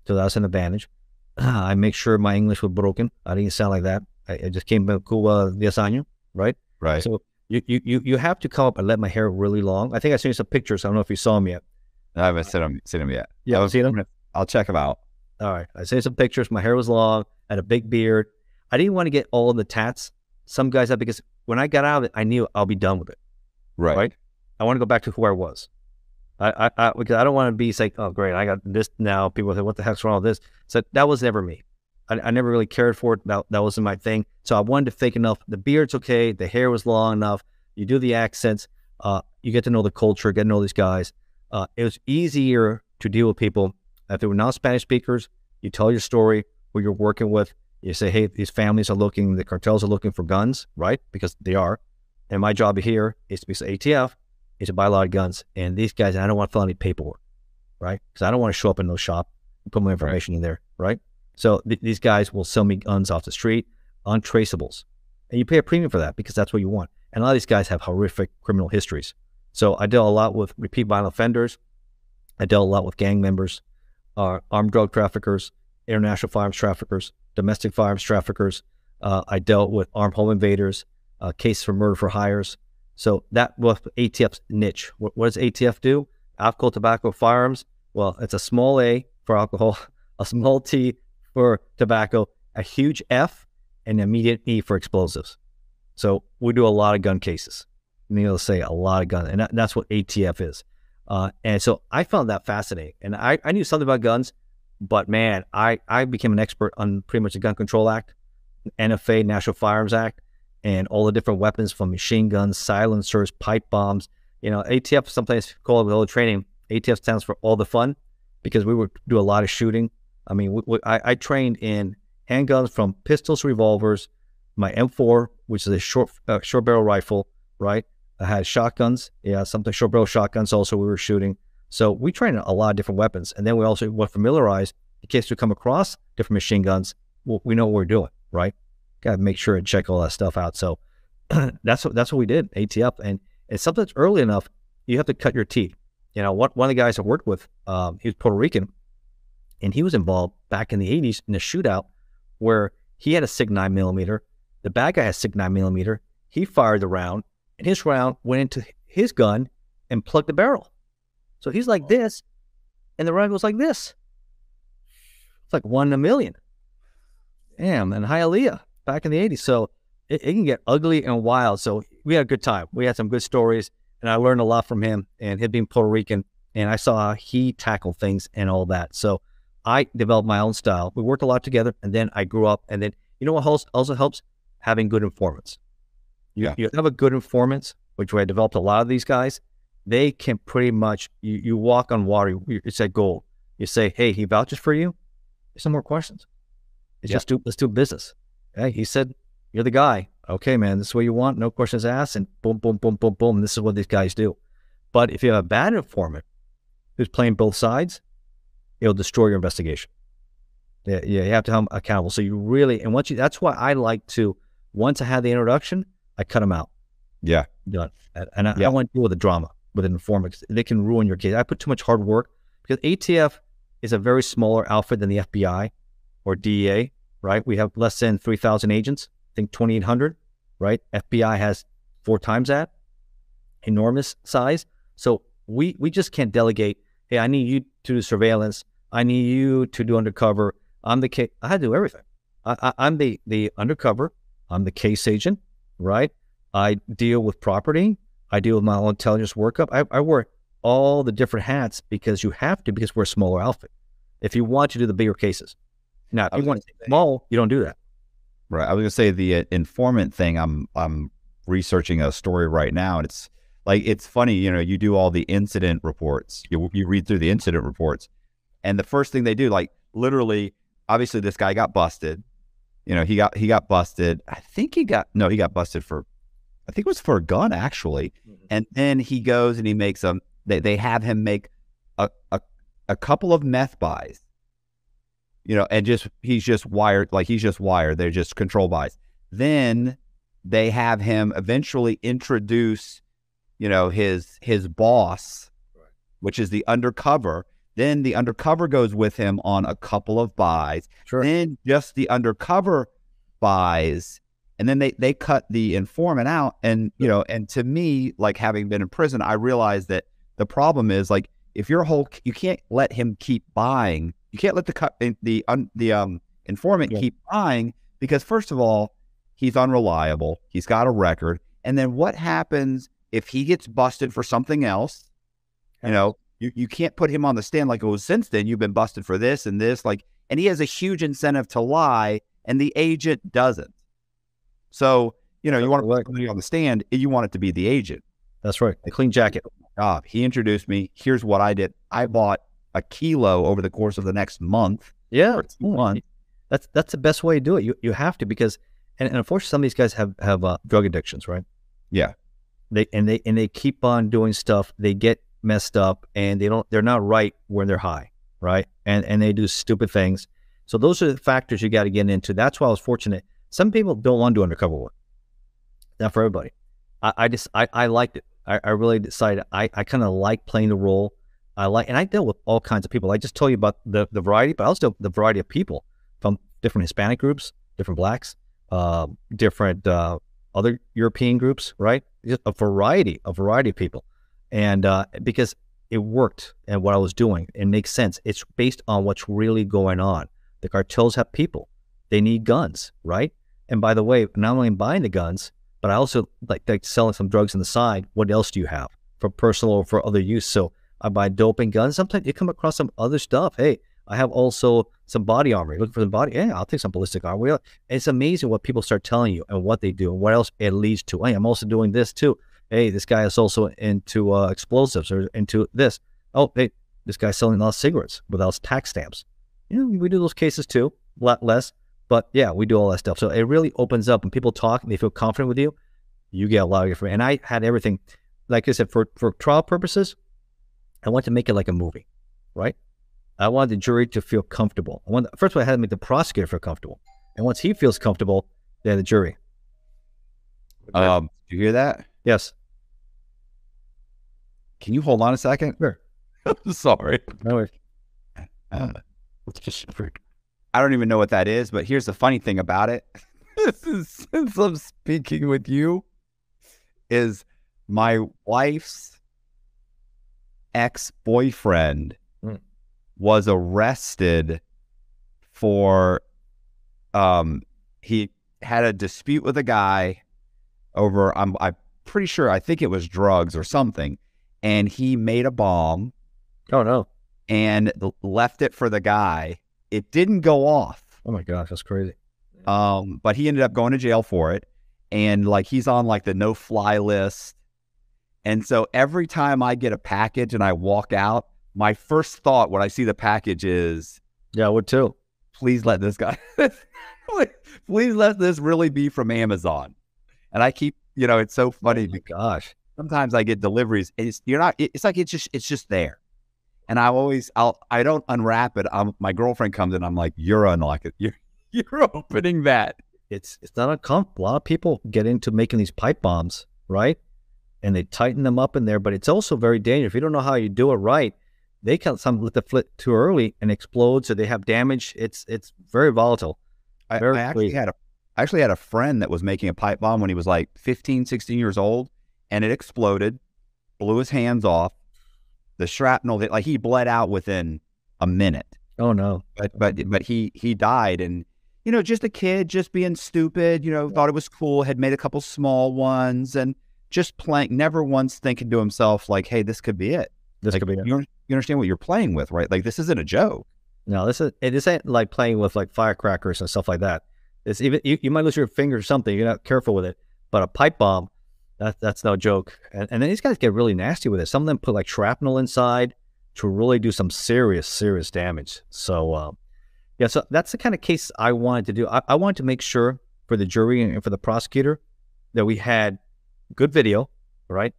so that's an advantage. I make sure my English was broken. I didn't sound like that. I, I just came from Cuba uh, diez años, right? Right. So you, you you you have to come up and let my hair really long. I think I sent you some pictures. I don't know if you saw them yet. I haven't seen them seen them yet. Yeah, I was- seen them? I'll check them out. All right. I sent some pictures. My hair was long. I had a big beard. I didn't want to get all of the tats. Some guys have because when I got out of it, I knew I'll be done with it. Right. Right. I want to go back to who I was. I, I, I because I don't want to be like, oh great, I got this now. People say, what the heck's wrong with this? So that was never me. I, I never really cared for it. That that wasn't my thing. So I wanted to fake enough. The beard's okay. The hair was long enough. You do the accents. Uh, you get to know the culture. Get to know these guys. Uh, it was easier to deal with people if they were non Spanish speakers. You tell your story, who you're working with. You say, hey, these families are looking, the cartels are looking for guns, right? Because they are. And my job here is to be so ATF is to buy a lot of guns. And these guys, I don't want to fill any paperwork, right? Because I don't want to show up in no shop and put my information in there, right? So th- these guys will sell me guns off the street, untraceables. And you pay a premium for that because that's what you want. And a lot of these guys have horrific criminal histories. So I dealt a lot with repeat violent offenders. I dealt a lot with gang members, uh, armed drug traffickers, international firearms traffickers, domestic firearms traffickers. Uh, I dealt with armed home invaders, uh, cases for murder for hires. So that was ATF's niche. What, what, does ATF do? Alcohol, tobacco, firearms. Well, it's a small A for alcohol, a small T for tobacco, a huge F, and an immediate E for explosives. So we do a lot of gun cases. Needless to say, a lot of guns, and that, that's what ATF is. Uh, and so I found that fascinating. And I, I knew something about guns, but man, I, I became an expert on pretty much the Gun Control Act, NFA, National Firearms Act, and all the different weapons from machine guns, silencers, pipe bombs. You know, ATF sometimes call it with all the training. ATF stands for all the fun because we would do a lot of shooting. I mean, we, we, I, I trained in handguns from pistols revolvers, my M4, which is a short uh, short barrel rifle, right? I had shotguns, yeah, something short barrel shotguns. Also, we were shooting. So we trained a lot of different weapons, and then we also were familiarized in case we come across different machine guns. We know what we're doing, right? Got to make sure and check all that stuff out. So that's what that's what we did, ATF, and it's something that's early enough. You have to cut your teeth. You know, one one of the guys I worked with, um, he was Puerto Rican, and he was involved back in the '80s in a shootout where he had a SIG nine millimeter. The bad guy has SIG nine millimeter. He fired the round, and his round went into his gun and plugged the barrel. So he's like this, and the round goes like this. It's like one in a million. Damn, and Hialeah back in the 80s. So it, it, can get ugly and wild. So we had a good time. We had some good stories, and I learned a lot from him and him being Puerto Rican. And I saw he tackled things and all that. So I developed my own style. We worked a lot together, and then I grew up. And then you know what also helps? Having good informants. You, yeah. you have a good informants, which I developed a lot of these guys. They can pretty much you, you walk on water. You, it's a goal. You say, "Hey, he vouches for you." There's no more questions. It's yeah. just do, let's do business. Hey, he said, "You're the guy." Okay, man, this is what you want. No questions asked, and boom, boom, boom, boom, boom. This is what these guys do. But if you have a bad informant who's playing both sides, it'll destroy your investigation. Yeah, yeah, you have to have them accountable. So you really, and once you, that's why I like to, once I had the introduction, I cut them out. Yeah. Done. And I, yeah. I want to deal with the drama with an informant. They can ruin your case. I put too much hard work because ATF is a very smaller outfit than the FBI or DEA, right? We have less than 3,000 agents, I think 2,800, right? FBI has four times that, enormous size. So we, we just can't delegate, hey, I need you to do surveillance. I need you to do undercover. I'm the case. I do everything. I, I, am the, the undercover. I'm the case agent, right? I deal with property. I deal with my own intelligence workup. I, I wear all the different hats because you have to because we're a smaller outfit. If you want to do the bigger cases, now if you want to say small, you don't do that. Right. I was gonna say the uh, informant thing. I'm I'm researching a story right now, and it's like it's funny. You know, you do all the incident reports. You you read through the incident reports, and the first thing they do, like literally, obviously, this guy got busted. You know, he got he got busted. I think he got no, he got busted for I think it was for a gun actually. Mm-hmm. And then he goes and he makes them. They they have him make a a, a couple of meth buys. You know, and just he's just wired like he's just wired. They're just control buys. Then they have him eventually introduce, you know, his his boss, right. which is the undercover. Then the undercover goes with him on a couple of buys. Sure. Then just the undercover buys and then they they cut the informant out and you know and to me like having been in prison i realized that the problem is like if your whole you can't let him keep buying you can't let the the the um informant yeah. keep lying because first of all he's unreliable he's got a record and then what happens if he gets busted for something else you know you, you can't put him on the stand like oh since then you've been busted for this and this like and he has a huge incentive to lie and the agent doesn't so, you know, you want to put somebody on the stand, you want it to be the agent. That's right. The clean jacket. Ah, he introduced me. Here's what I did. I bought a kilo over the course of the next month. Yeah. Months. That's that's the best way to do it. You you have to because and, and unfortunately some of these guys have have uh, drug addictions, right? Yeah. They and they and they keep on doing stuff. They get messed up and they don't they're not right when they're high, right? And and they do stupid things. So those are the factors you got to get into. That's why I was fortunate some people don't want to do undercover work. Not for everybody. I, I just I, I liked it. I, I really decided I, I kind of like playing the role. I like, and I dealt with all kinds of people. I just told you about the, the variety, but I also the variety of people from different Hispanic groups, different blacks, uh, different uh, other European groups, right? Just a variety, a variety of people, and uh, because it worked and what I was doing, it makes sense. It's based on what's really going on. The cartels have people; they need guns, right? And by the way, not only buying the guns, but I also like, like selling some drugs on the side. What else do you have for personal or for other use? So I buy dope and guns. Sometimes you come across some other stuff. Hey, I have also some body armor. Looking for the body? Yeah, I'll take some ballistic armor. It's amazing what people start telling you and what they do and what else it leads to. Hey, I'm also doing this too. Hey, this guy is also into uh, explosives or into this. Oh, hey, this guy's selling a lot of cigarettes without tax stamps. You know, we do those cases too, a lot less. But yeah, we do all that stuff. So it really opens up when people talk and they feel confident with you, you get a lot of information. And I had everything, like I said, for, for trial purposes, I want to make it like a movie, right? I want the jury to feel comfortable. I want, first of all, I had to make the prosecutor feel comfortable. And once he feels comfortable, then the jury. Um, you hear that? Yes. Can you hold on a second? Sure. Sorry. No worries. Uh, I don't even know what that is, but here's the funny thing about it. this is since I'm speaking with you, is my wife's ex boyfriend Mm. was arrested for um he had a dispute with a guy over I'm I'm pretty sure I think it was drugs or something and he made a bomb Oh no. and left it for the guy. It didn't go off. Oh my gosh, that's crazy. Um, but he ended up going to jail for it. And like he's on like the no fly list. And so every time I get a package and I walk out, my first thought when I see the package is, Yeah, I would too. please let this guy, please let this really be from Amazon. And I keep, you know, it's so oh funny Oh my because gosh. sometimes I get deliveries. and It's you're not. It's like it's just it's just there, and I always I'll I don't unwrap it. I'm, my girlfriend comes in. I'm like, you're unlock it. You're you're opening that. It's it's not uncomfortable. A lot of people get into making these pipe bombs, right? And they tighten them up in there, but it's also very dangerous. If you don't know how you do it right, they can some let the flip too early and explode, so they have damage. It's it's very volatile. I, Very I actually had a I actually had a friend that was making a pipe bomb when he was like 15, 16 years old, and it exploded, blew his hands off. The shrapnel, that like he bled out within a minute. Oh no. but but but he he died and you know just a kid just being stupid you know thought it was cool had made a couple small ones and just playing never once thinking to himself like hey this could be it This like, could be it. you, you understand what you're playing with right like this isn't a joke No, this is it isn't like playing with like firecrackers and stuff like that. It's even you, you might lose your finger or something. You're not careful with it. But a pipe bomb, that that's no joke. And, and then these guys get really nasty with it. Some of them put like shrapnel inside to really do some serious, serious damage. So um, yeah, so that's the kind of case I wanted to do. I, I wanted to make sure for the jury and for the prosecutor that we had good video, right?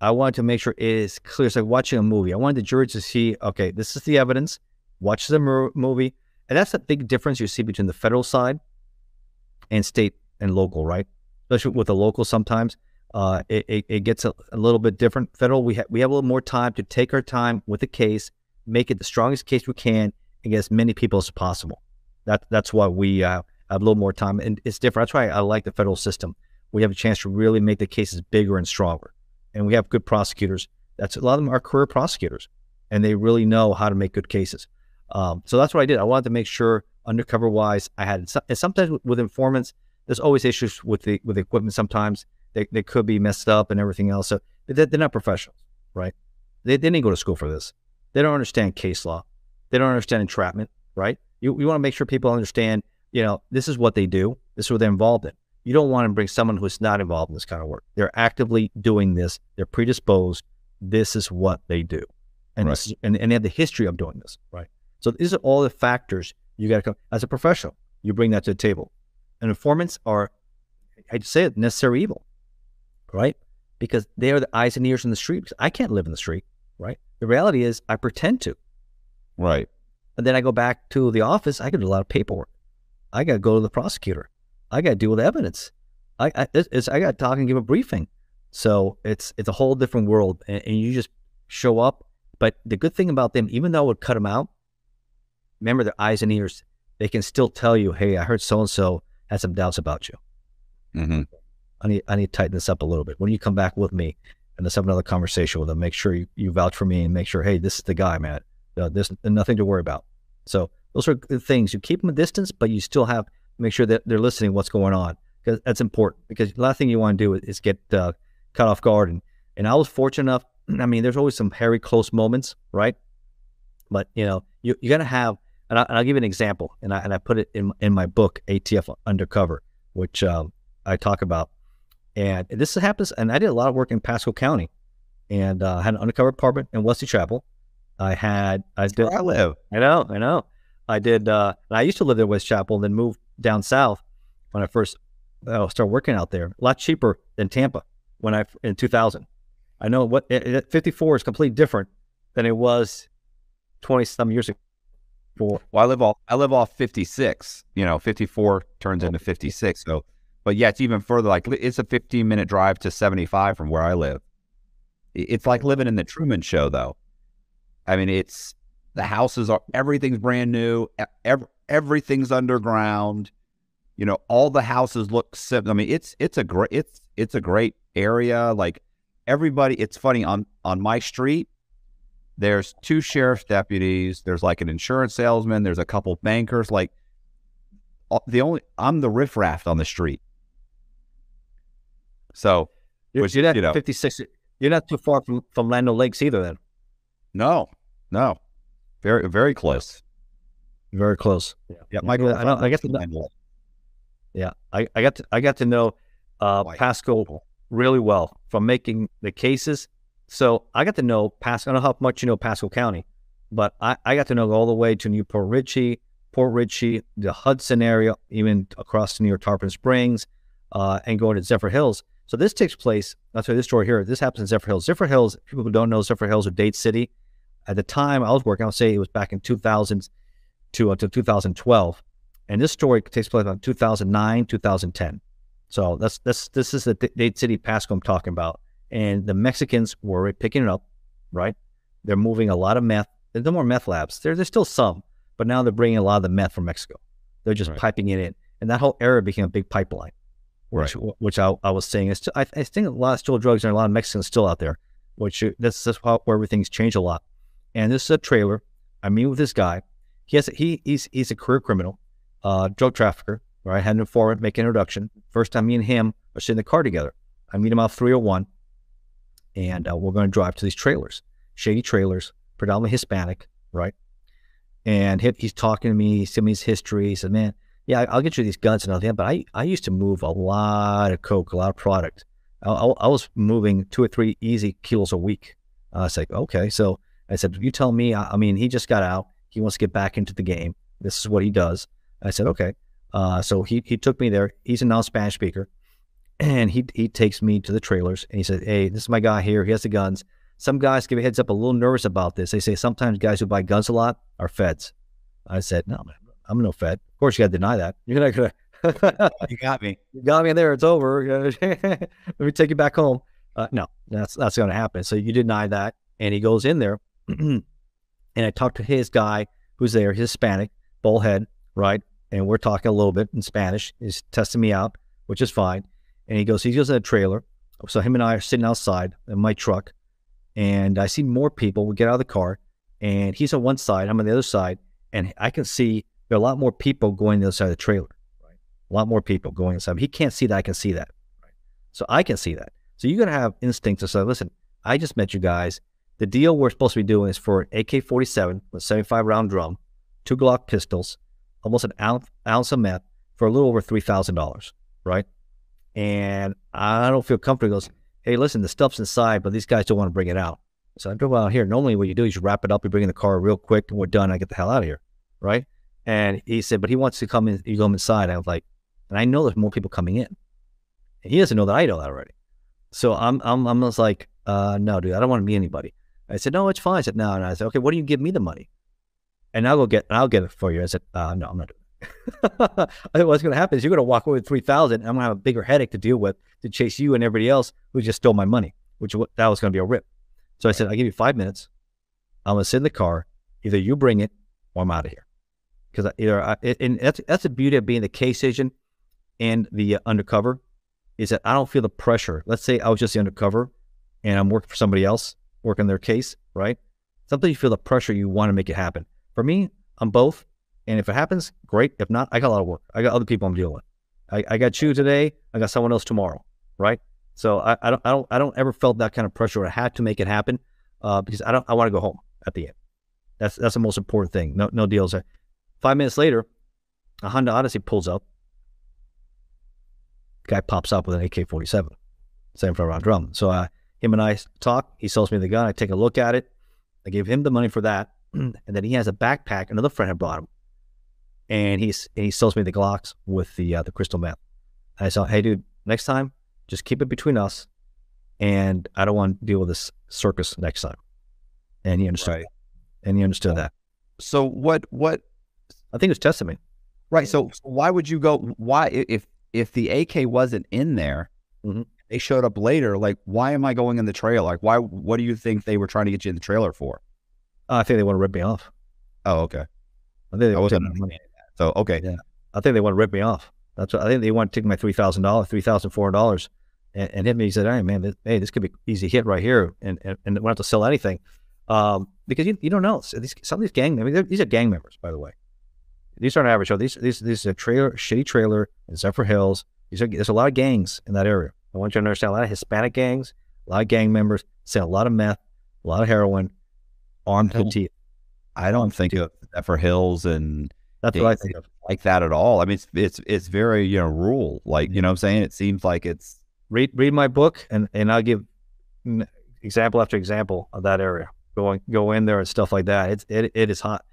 I wanted to make sure it is clear. It's like watching a movie. I wanted the jury to see, okay, this is the evidence watch the mo- movie. And that's a big difference you see between the federal side and state and local, right? Especially with the local sometimes. Uh, it, it, it gets a, a little bit different. Federal, we, ha- we have a little more time to take our time with the case, make it the strongest case we can, and get as many people as possible. That, that's why we uh, have a little more time. And it's different. That's why I like the federal system. We have a chance to really make the cases bigger and stronger. And we have good prosecutors. That's a lot of them are career prosecutors, and they really know how to make good cases. Um, so that's what I did. I wanted to make sure, undercover wise, I had. And sometimes with- informants, there's always issues with the with the equipment. Sometimes they, they could be messed up and everything else. So they're, they're not professionals, right? They, they didn't go to school for this. They don't understand case law. They don't understand entrapment, right? You you want to make sure people understand. You know, this is what they do. This is what they're involved in. You don't want to bring someone who's not involved in this kind of work. They're actively doing this. They're predisposed. This is what they do, and Right. this is, and, and they have the history of doing this, right? So these are all the factors you got to come as a professional. You bring that to the table. And informants are, I say it, necessary evil, right? Because they are the eyes and ears in the street. Because I can't live in the street, right? The reality is, I pretend to. right And then I go back to the office. I to do a lot of paperwork. I got to go to the prosecutor. I got to deal with evidence. I I, I got to talk and give a briefing. So it's it's a whole different world, and, and you just show up. But the good thing about them, even though I would cut them out, remember their eyes and ears. They can still tell you, "Hey, I heard so and so had some doubts about you. hmm I need I need to tighten this up a little bit. When you come back with me, and let's have another conversation with them. Make sure you, you vouch for me and make sure, hey, this is the guy, man. Uh, there's nothing to worry about. So those are good things. You keep them a distance, but you still have make sure that they're listening what's going on because that's important. Because the last thing you want to do is, get uh, caught off guard. And and I was fortunate enough. I mean, there's always some hairy close moments, right? But you know, you you got to have. And, I, and I'll give you an example, and I and I put it in in my book ATF Undercover, which um, I talk about. And this happens, and I did a lot of work in Pasco County, and uh, had an undercover apartment in Wesley Chapel. I had I did Where I live. I know, I know. I did. Uh, and I used to live there in Wesley Chapel, and then moved down south when I first uh, started working out there. A lot cheaper than Tampa when I in 2000. I know what it, it- 54 is completely different than it was 20 some years ago. Well, I live off I live off 56. You know, 54 turns into 56. So, but yeah, it's even further. Like it's a 15 minute drive to 75 from where I live. It's like living in the Truman Show, though. I mean, it's the houses are everything's brand new. e- ev- everything's underground. You know, all the houses look. I mean, it's it's a great it's it's a great area. Like everybody, it's funny on on my street there's two sheriff's deputies there's like an insurance salesman there's a couple bankers like the only i'm the riffraff on the street so You're, Which, you're not you know- 56. You're not too far from from Land O' Lakes either. Then no no very very close very close. Yeah, yeah I, know- I got to lives in know, Landell. yeah, I, I got to I got to know uh, Pasco really well from making the cases. So I got to know Pasco. I don't know how much you know Pasco County, but I, I got to know all the way to New Port Richey, Port Richey, the Hudson area, even across to New York Tarpon Springs, uh, and going to Zephyrhills. So this takes place. That's why this story here. This happens in Zephyrhills. Zephyr Hills. People who don't know Zephyrhills or Dade City. At the time I was working, I'll say it was back in 2000 to uh, to 2012, and this story takes place in 2009, 2010. So that's that's this is the Dade City Pasco I'm talking about, and the Mexicans were picking it up, right? They're moving a lot of meth. There's no more meth labs. There, there's still some, but now they're bringing a lot of the meth from Mexico. They're just Right. piping it in, and that whole area became a big pipeline. Which, which I, I was saying is, I, I think a lot of still drugs and a lot of Mexicans still out there, which that's that's how, where everything's changed a lot. And this is a trailer. I meet with this guy. He has he he's he's a career criminal, uh, drug trafficker. Right, had an informant make an introduction. First time me and him are sitting in the car together. I meet him off 301, and uh, we're going to drive to these trailers, shady trailers, predominantly Hispanic, right? And he, he's talking to me, he's telling me his history. He said, "Man, yeah, I- I'll get you these guns and all that, but I I used to move a lot of coke, a lot of product. I, I, I was moving two or three easy kilos a week. I was like, okay, so I said, you tell me. I, I mean, he just got out. He wants to get back into the game. This is what he does. I said, okay. Uh, so he he took me there. He's a non-Spanish speaker, and he he takes me to the trailers and he said, hey, this is my guy here. He has the guns. Some guys give a heads up, a little nervous about this. They say sometimes guys who buy guns a lot are feds. I said, no, man, I'm no fed. Of course, you got to deny that. You're not gonna. you got me you got me there. It's over. Let me take you back home. Uh, no, that's that's going to happen. So you deny that, and he goes in there, and I talked to his guy who's there, Hispanic, bullhead, right? And we're talking a little bit in Spanish. He's testing me out, which is fine. And he goes, he goes in a trailer. So him and I are sitting outside in my truck, and I see more people. We get out of the car, and he's on one side, I'm on the other side, and I can see there are a lot more people going the other side of the trailer. Right? A lot more people going inside. He can't see that. I can see that. Right? So I can see that. So you're gonna have instincts to say, listen, I just met you guys. The deal we're supposed to be doing is for an AK 47 with 75 round drum, two Glock pistols, almost an ounce, of meth for a little over $3,000, right? And I don't feel comfortable. He goes, hey, listen, the stuff's inside, but these guys don't want to bring it out. So I drove out here. Normally, what you do is you wrap it up, you bring in the car real quick, and we're done. I get the hell out of here, right? And he said, but he wants to come in. You go inside. I was like, and I know there's more people coming in. And he doesn't know that I know that already. So I'm, I'm, I'm just like, uh, no, dude, I don't want to be anybody. I said, no, it's fine. I said, no, and I said, okay, what do you give me the money? And I'll go get, I'll get it for you. I said, uh, no, I'm not doing it. What's going to happen is you're going to walk away with three thousand. I'm going to have a bigger headache to deal with to chase you and everybody else who just stole my money, which that was going to be a rip. So I said, I'll give you five minutes. I'm going to sit in the car. Either you bring it or I'm out of here. Because either I, and that's that's the beauty of being the case agent and the uh, undercover is that I don't feel the pressure. Let's say I was just the undercover and I'm working for somebody else, working their case, right? Something you feel the pressure, you want to make it happen. For me, I'm both. And if it happens, great. If not, I got a lot of work. I got other people I'm dealing with. I, I got you today. I got someone else tomorrow, right? So I, I don't I don't I don't ever felt that kind of pressure. I had to make it happen uh, because I don't I want to go home at the end. That's that's the most important thing. No no deals. Five minutes later, a Honda Odyssey pulls up. Guy pops up with an AK forty seven, same for round drum. So uh, him and I talk. He sells me the gun. I take a look at it. I give him the money for that, and then he has a backpack. Another friend had brought him, and he's and he sells me the Glocks with the uh, the crystal meth. I said, "Hey, dude, next time, just keep it between us, and I don't want to deal with this circus next time." And he understood, right. and he understood that. So what? What? I think it's testament. Right. So why would you go? Why if if the AK wasn't in there, mm-hmm. They showed up later. Like, why am I going in the trailer? Like, why? What do you think they were trying to get you in the trailer for? Uh, I think they want to rip me off. Oh, okay. I think they I wasn't So okay. Yeah. I think they want to rip me off. That's what I think they want to take my three thousand dollars, three thousand four hundred dollars, and, and hit me. He said, "Hey man, this, hey, this could be easy hit right here, and and, and we don't have to sell anything, um, because you, you don't know these, some of these gang. I mean, these are gang members, by the way. These aren't average. So these these these are trailer, shitty trailer in Zephyrhills. These are there's a lot of gangs in that area. I want you to understand a lot of Hispanic gangs, a lot of gang members sell a lot of meth, a lot of heroin, armed to the teeth. I don't think of Zephyrhills and that's what I think of. Like that at all. I mean, it's it's it's very you know rural. Like you know, what I'm saying it seems like it's read read my book and and I'll give example after example of that area. Going go in there and stuff like that. It's it it is hot,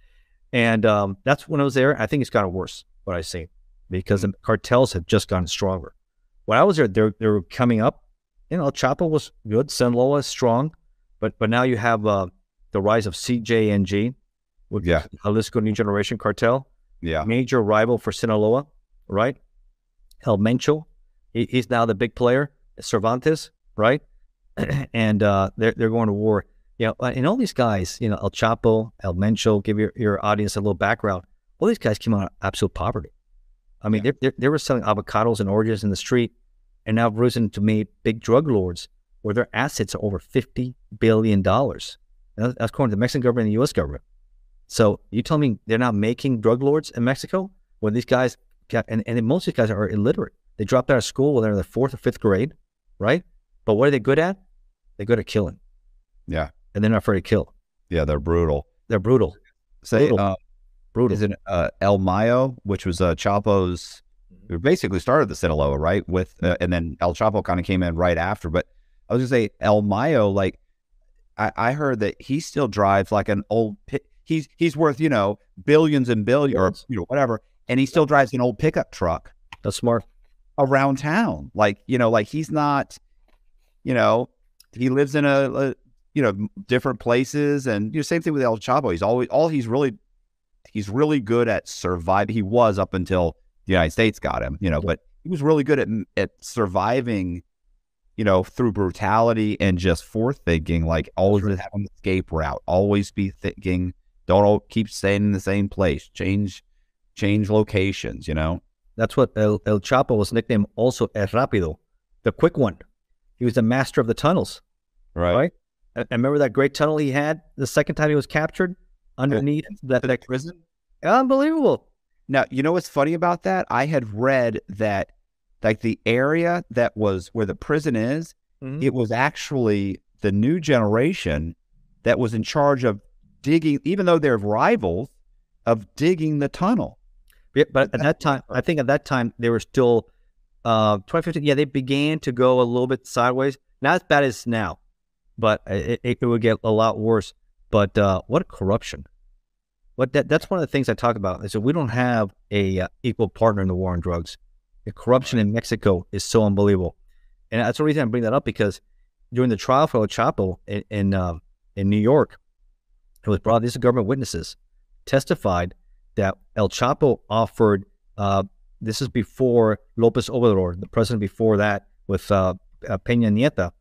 and um, that's when I was there. I think it's gotten worse. What I've seen because mm-hmm. the cartels have just gotten stronger. When I was there, they they were coming up. You know, El Chapo was good. Sinaloa is strong, but but now you have uh, the rise of CJNG, with yeah. Jalisco New Generation Cartel. Yeah. Major rival for Sinaloa, right? El Mencho, he, he's now the big player. Cervantes, right? and uh, they're they're going to war. You know, and all these guys, you know, El Chapo, El Mencho, give your, your audience a little background. All these guys came out of absolute poverty. I mean, yeah. they they were selling avocados and oranges in the street, and now have risen to be big drug lords, where their assets are over fifty billion dollars. That's according to the Mexican government and the U.S. government. So you tell me they're not making drug lords in Mexico when these guys got, and, and most of these guys are illiterate. They dropped out of school when they're in the fourth or fifth grade, right? But what are they good at? They're good at killing. Yeah. And they're not afraid to kill. Yeah, they're brutal. They're brutal. Say, brutal. Uh, brutal. Is it uh, El Mayo, which was uh, Chapo's, who basically started the Sinaloa, right? With uh, and then El Chapo kind of came in right after. But I was gonna say El Mayo, like I, I heard that he still drives like an old he's he's worth you know billions and billions or you know whatever, and he still drives an old pickup truck. That's smart. Around town, like you know, like he's not, you know, he lives in a, a you know different places, and you know same thing with El Chapo. He's always all he's really he's really good at surviving. He was up until the United States got him, you know, but he was really good at at surviving you know, through brutality and just forethinking, like always right. have an escape route, always be thinking don't all keep staying in the same place. Change, change locations. You know. That's what El, El Chapo was nicknamed. Also, El Rápido, the quick one. He was the master of the tunnels. Right. Right. And remember that great tunnel he had the second time he was captured underneath that, that prison. Unbelievable. Now you know what's funny about that? I had read that like the area that was where the prison is, mm-hmm. it was actually the new generation that was in charge of digging, even though they're rivals, of digging the tunnel. Yeah, but at that time, I think at that time they were still uh, 2015. Yeah, they began to go a little bit sideways. Not as bad as now, but it, it, it would get a lot worse. But uh, what a corruption! What that, that's one of the things I talk about is that we don't have a uh, equal partner in the war on drugs. The corruption in Mexico is so unbelievable, and that's the reason I bring that up because during the trial for El Chapo in in, uh, in New York, it was brought, these are government witnesses, testified that El Chapo offered. Uh, this is before Lopez Obrador, the president before that, with uh, uh, Peña Nieta.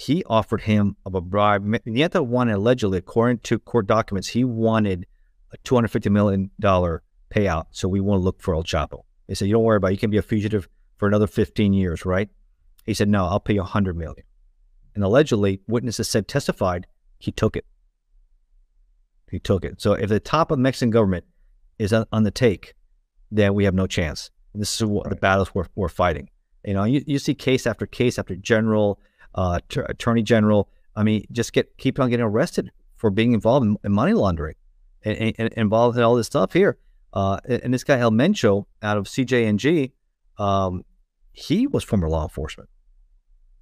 He offered him of a bribe. Nieta wanted allegedly, according to court documents, he wanted a two hundred fifty million dollar payout. So we want to look for El Chapo. They said, "You don't worry about. it. You can be a fugitive for another fifteen years, right?" He said, "No, I'll pay you a hundred million. And allegedly, witnesses said testified he took it. He took it. So if the top of the Mexican government is on, the take, then we have no chance. This is what the battles we're, we're fighting. You know, you, you see case after case after general, uh, t- attorney general. I mean, just get keep on getting arrested for being involved in, in money laundering and, and, and involved in all this stuff here. Uh, and this guy El Mencho out of CJNG, um, he was former law enforcement.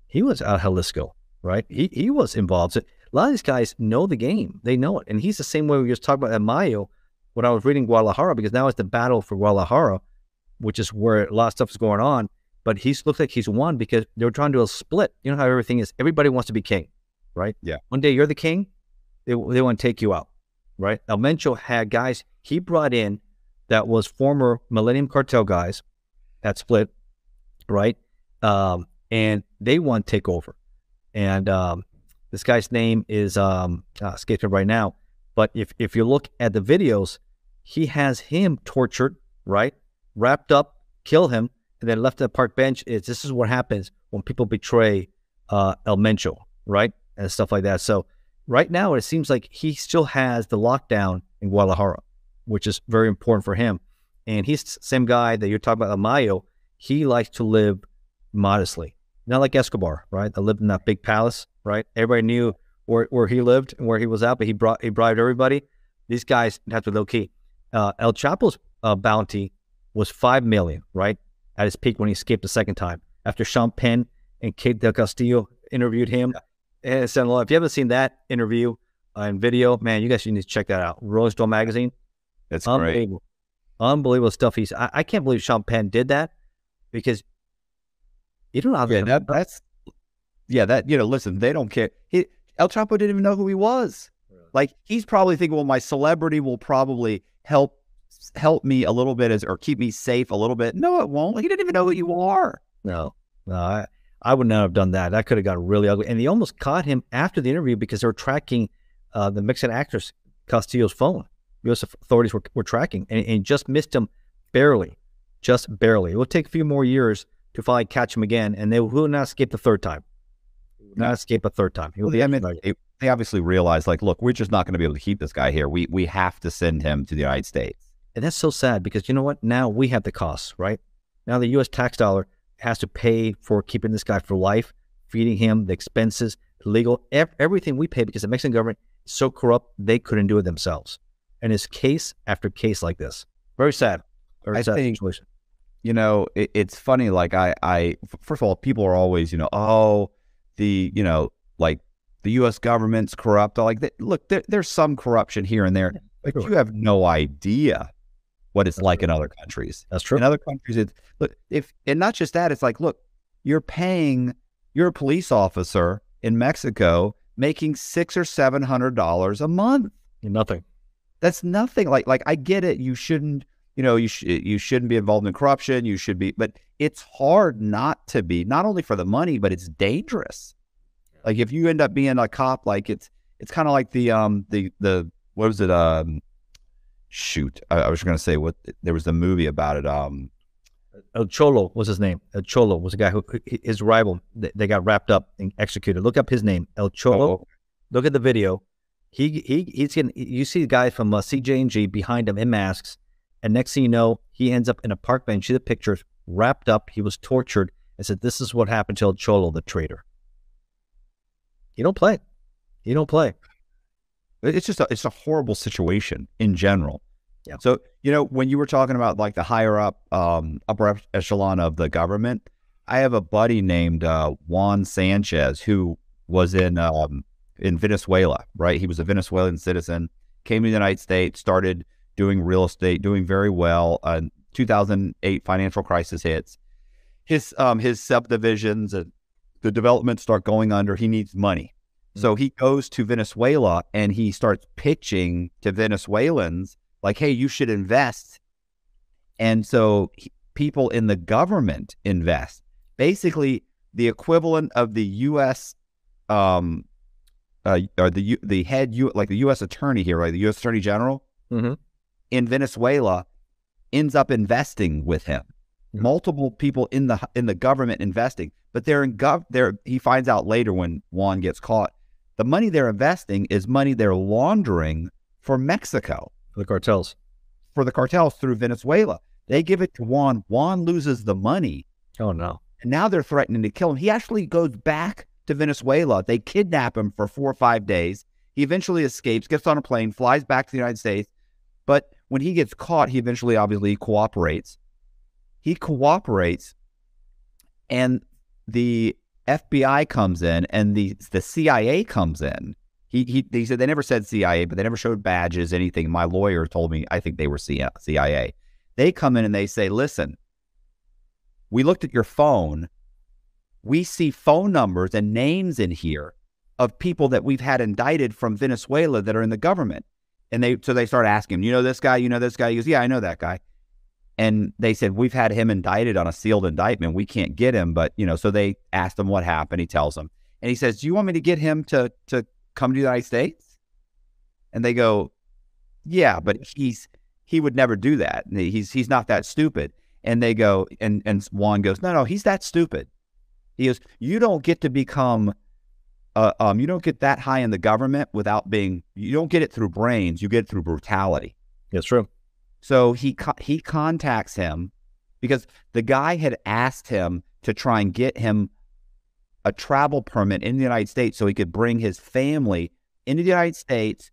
He was out of Jalisco, right? He he was involved. So a lot of these guys know the game. They know it. And he's the same way we just talked about at Mayo when I was reading Guadalajara, because now it's the battle for Guadalajara, which is where a lot of stuff is going on. But he's looks like he's won because they're trying to do a split. You know how everything is. Everybody wants to be king, right? Yeah. One day you're the king, they, they want to take you out, right? El Mencho had guys he brought in that was former Millennium Cartel guys that split, right? Um, and they want to take over. And um, this guy's name is um, uh, escapes me right now. But if if you look at the videos, he has him tortured, right, wrapped up, kill him, and then left at a park bench. is this is what happens when people betray uh, El Mencho, right, and stuff like that. So right now, it seems like he still has the lockdown in Guadalajara, which is very important for him. And he's the same guy that you're talking about, El Mayo. He likes to live modestly, not like Escobar, right? That lived in that big palace, right? Everybody knew where, where he lived and where he was at, but he brought he bribed everybody. These guys have to low key. Uh, El Chapo's uh, bounty was five million, right? At his peak when he escaped the second time. After Sean Penn and Kate Del Castillo interviewed him, and said, "Well, if you haven't seen that interview uh, and video, man, you guys need to check that out. Rolling Stone magazine, That's great. unbelievable, unbelievable stuff. He's I, I can't believe Sean Penn did that because you don't know Yeah, that, that's yeah. That you know, listen, they don't care. He, El Chapo didn't even know who he was. Like he's probably thinking, well, my celebrity will probably help help me a little bit as or keep me safe a little bit. No, it won't. He didn't even know who you are. No, no, I, I would not have done that. That could have got really ugly. And they almost caught him after the interview because they were tracking uh, the Mexican actress Castillo's phone. U.S. authorities were, were tracking and, and just missed him barely, just barely. It will take a few more years to finally catch him again, and they will not escape the third time. Not escape a third time. He will Well, be I mean, it- they obviously realized, like, look, we're just not going to be able to keep this guy here. We we have to send him to the United States. And that's so sad because you know what? Now we have the costs, right? Now the U.S. tax dollar has to pay for keeping this guy for life, feeding him, the expenses, legal, ev- everything we pay because the Mexican government is so corrupt they couldn't do it themselves. And it's case after case like this. Very sad. Very I sad think- situation. you know, it, it's funny. Like I, first of all, people are always, you know, oh, the, you know, like the U.S. government's corrupt. Like, th- look, there, there's some corruption here and there, but sure. you have no idea what it's That's like in other countries. That's true. In other countries, it's look if, and not just that. It's like, look, you're paying, you're a police officer in Mexico making six or seven hundred dollars a month Nothing. that's nothing like like I get it you shouldn't you know you sh- you shouldn't be involved in corruption you should be but it's hard not to be not only for the money but it's dangerous like if you end up being a cop like it's it's kind of like the um the the what was it um shoot I, I was going to say what there was a movie about it um El Cholo was his name. El Cholo was a guy who his rival. They, got wrapped up and executed. Look up his name. El Cholo. oh, Look at the video. He he he's getting. You see the guy from uh, CJNG behind him in masks, and next thing you know, he ends up in a park bench. See the pictures, wrapped up. He was tortured, and said, "This is what happened to El Cholo, the traitor." You don't play. You don't play. It's just a, it's a horrible situation in general. Yeah. So you know when you were talking about like the higher up um, upper echelon of the government, I have a buddy named uh, Juan Sanchez who was in um, in Venezuela. Right, he was a Venezuelan citizen, came to the United States, started doing real estate, doing very well. Uh, 2008 financial crisis hits. His um, his subdivisions and the developments start going under. He needs money. So he goes to Venezuela and he starts pitching to Venezuelans like, hey, you should invest. And so he- people in the government invest. Basically, the equivalent of the U.S. Um, uh, or the the head U like the U.S. attorney here, right? The U.S. Attorney General Mhm. in Venezuela ends up investing with him. Mhm. Multiple people in the in the government investing, but they're in gov. They're he finds out later when Juan gets caught. The money they're investing is money they're laundering for Mexico For the cartels. for the cartels through Venezuela. They give it to Juan. Juan loses the money, Oh no. and now they're threatening to kill him. He actually goes back to Venezuela. They kidnap him for four or five days. He eventually escapes, gets on a plane, flies back to the United States. But when he gets caught, he eventually obviously cooperates. He cooperates, and the FBI comes in, and the the CIA comes in. He, he he said they never said CIA, but they never showed badges, anything. My lawyer told me I think they were CIA. They come in and they say, "Listen, we looked at your phone. We see phone numbers and names in here of people that we've had indicted from Venezuela that are in the government." And they so they start asking "You know this guy? You know this guy?" He goes, "Yeah, I know that guy." And they said, "We've had him indicted on a sealed indictment. We can't get him." But you know, so they asked him what happened. He tells them, and he says, "Do you want me to get him to to come to the United States?" And they go, "Yeah, but he's he would never do that. He's he's not that stupid." And they go, and and Juan goes, "No, no, he's that stupid." He goes, "You don't get to become." Uh, um, you don't get that high in the government without being. You don't get it through brains. You get it through brutality. That's true. So he co- he contacts him because the guy had asked him to try and get him a travel permit in the United States so he could bring his family into the United States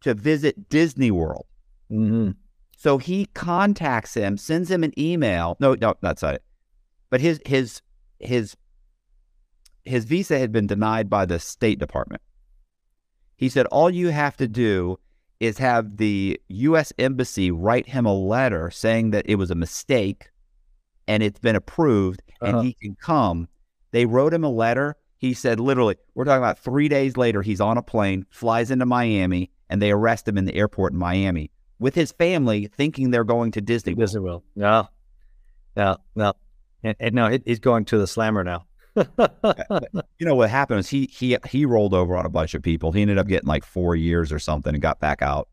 to visit Disney World. Mm-hmm. So he contacts him, sends him an email. No, no, that's not it. But his his his his visa had been denied by the State Department. He said all you have to do is have the U.S. Embassy write him a letter saying that it was a mistake and it's been approved and Uh-huh. he can come. They wrote him a letter. He said, literally, we're talking about three days later, he's on a plane, flies into Miami, and they arrest him in the airport in Miami with his family, thinking they're going to Disney. World. Disney World. No. No. No. And, and no, he- he's going to the slammer now. You know what happened was he he he rolled over on a bunch of people. He ended up getting like four years or something and got back out.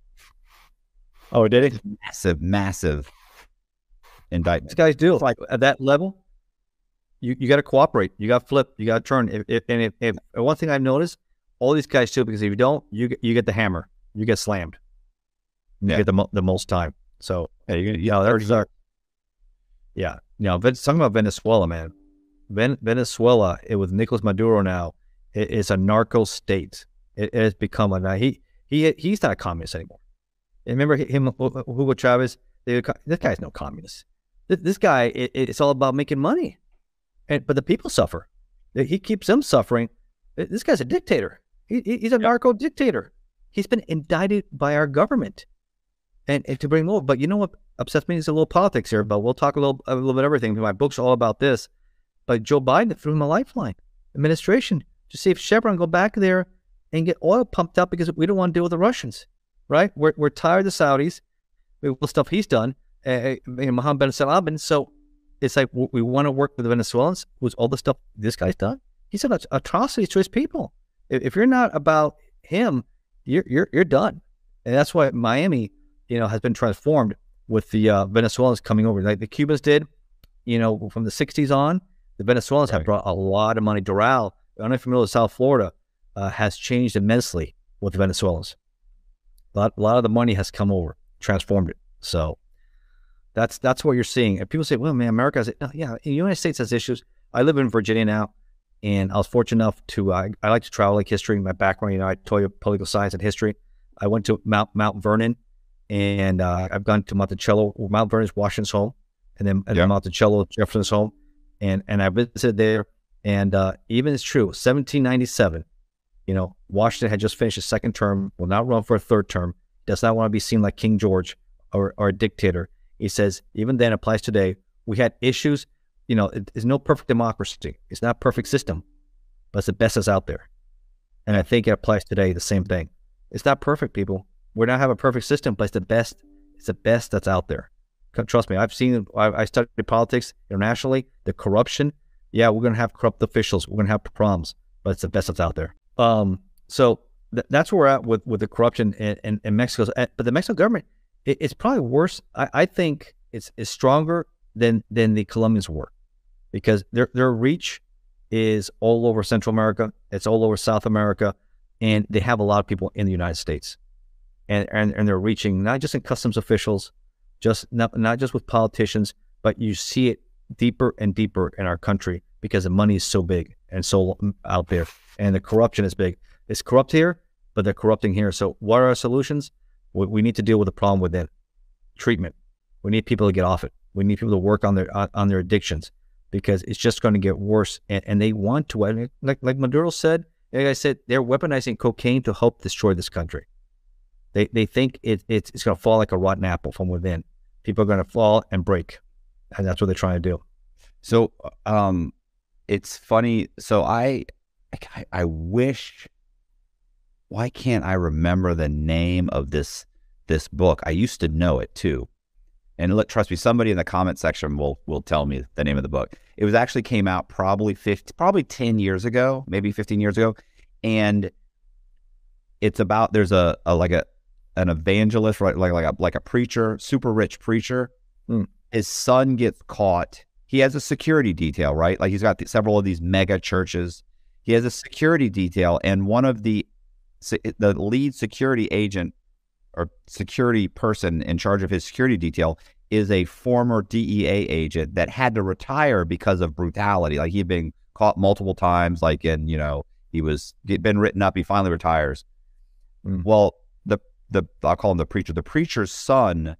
oh, did he? Massive, massive indictment. These guys do. It's like- at that level, you, you got to cooperate. You got to flip. You got to turn. If, if, and if, if and one thing I've noticed, all these guys do because if you don't, you get, you get the hammer. You get slammed. You Yeah. get the the most time. So Yeah, you, yeah, there's our, yeah. You know, Ven- talking about Venezuela, man. Ven- Venezuela, it, with Nicolas Maduro now, it, it's a narco state. It, it has become a now he he he's not a communist anymore. And remember him, Hugo Chavez. They, this guy's no communist. This, this guy, it, it's all about making money, and but the people suffer. He keeps them suffering. This guy's a dictator. He, he- he's a narco dictator. He's been indicted by our government and, and to bring more. But you know what upsets me is a little politics here. But we'll talk a little a little bit of everything. My book's all about this. But Joe Biden threw him a lifeline. Administration to see if Chevron go back there and get oil pumped up because we don't want to deal with the Russians, right? We're we're tired of the Saudis, with the stuff he's done, uh, Mohammed bin Salman. So it's like we want to work with the Venezuelans, who's all the stuff this guy's done. He's done atrocities to his people. If, if you're not about him, you're you're you're done. And that's why Miami, you know, has been transformed with the uh, Venezuelans coming over, like the Cubans did. You know, from the '60s on, the Venezuelans have brought a lot of money. Doral, I don't know if you're with South Florida, uh, has changed immensely with the Venezuelans. A lot, a lot of the money has come over, transformed it. So that's that's what you're seeing. And people say, "Well, man, America has no, yeah, the United States has issues." I live in Virginia now, and I was fortunate enough to I, I like to travel like history. My background, you know, I taught you political science and history. I went to Mount Mount Vernon, and uh, I've gone to Monticello. Mount Vernon is Washington's home, and then and Yeah. then Monticello, Jefferson's home, and and I visited there. And uh, even it's true, 1797. You know, Washington had just finished his second term, will not run for a third term. Does not want to be seen like King George or, or a dictator. He says even then applies today. We had issues. You know, it- it's no perfect democracy. It's not perfect system, but it's the best that's out there. And I think it applies today. The same thing. It's not perfect, people. We don't have a perfect system, but it's the best It's the best that's out there. Trust me, I've seen. I, studied politics internationally. The corruption. Yeah, we're gonna have corrupt officials. We're gonna have problems, but it's the best that's out there. Um, so th- that's where we're at with with the corruption in, in, in Mexico. Eh, but the Mexican government, it, it's probably worse. I, I think it's is stronger than than the Colombians were, because their their reach is all over Central America. It's all over South America, and they have a lot of people in the United States, and and, and they're reaching not just in customs officials, just not not just with politicians, but you see it deeper and deeper in our country because the money is so big and so out there, and the corruption is big. It's corrupt here, but they're corrupting here. So, what are our solutions? We, we need to deal with the problem with within treatment. We need people to get off it. We need people to work on their on their addictions because it's just going to get worse. And, and they want to, like like Maduro said, like I said, they're weaponizing cocaine to help destroy this country. They they think it, it's it's going to fall like a rotten apple from within. People are going to fall and break, and that's what they're trying to do. So, um, it's funny. So I, I, I wish. Why can't I remember the name of this this book? I used to know it too. And look, trust me, somebody in the comment section will will tell me the name of the book. It was actually came out probably 50, probably 10 years ago, maybe 15 years ago. And it's about there's a, a like a an evangelist, right? Like like a like a preacher, super rich preacher. Mm. His son gets caught. He has a security detail, right? Like he's got the, several of these mega churches. He has a security detail, and one of the the lead security agent or security person in charge of his security detail is a former DEA agent that had to retire because of brutality. Like he'd been caught multiple times, like in, you know, he was been written up, he finally retires. Mm. Well, the I'll call him the preacher. The preacher's son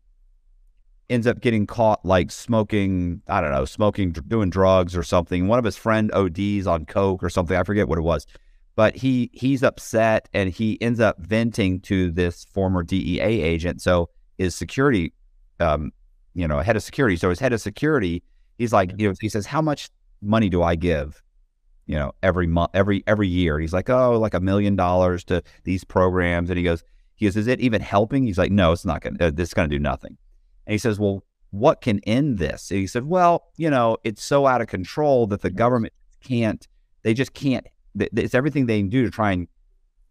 ends up getting caught like smoking, I don't know, smoking, doing drugs or something. One of his friend ODs on coke or something. I forget what it was but he he's upset and he ends up venting to this former DEA agent. So his security, um, you know, head of security. So his head of security, he's like, you know, he says, "How much money do I give?" You know, every month, every every year. He's like, "Oh, like a million dollars to these programs," and he goes, "He goes, is it even helping?" He's like, "No, it's not going. to uh, This is going to do nothing." And he says, "Well, what can end this?" And he said, "Well, you know, it's so out of control that the government can't. They just can't it's everything they can do to try and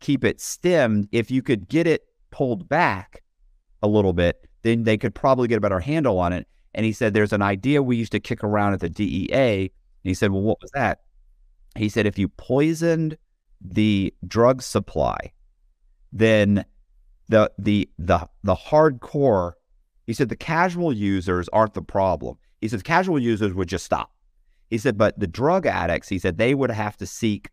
keep it stemmed. If you could get it pulled back a little bit, then they could probably get a better handle on it. And he said, There's an idea we used to kick around at the DEA. And he said, Well, what was that? He said, If you poisoned the drug supply, then the the the the hardcore he said the casual users aren't the problem. He says casual users would just stop. He said, but the drug addicts, he said, they would have to seek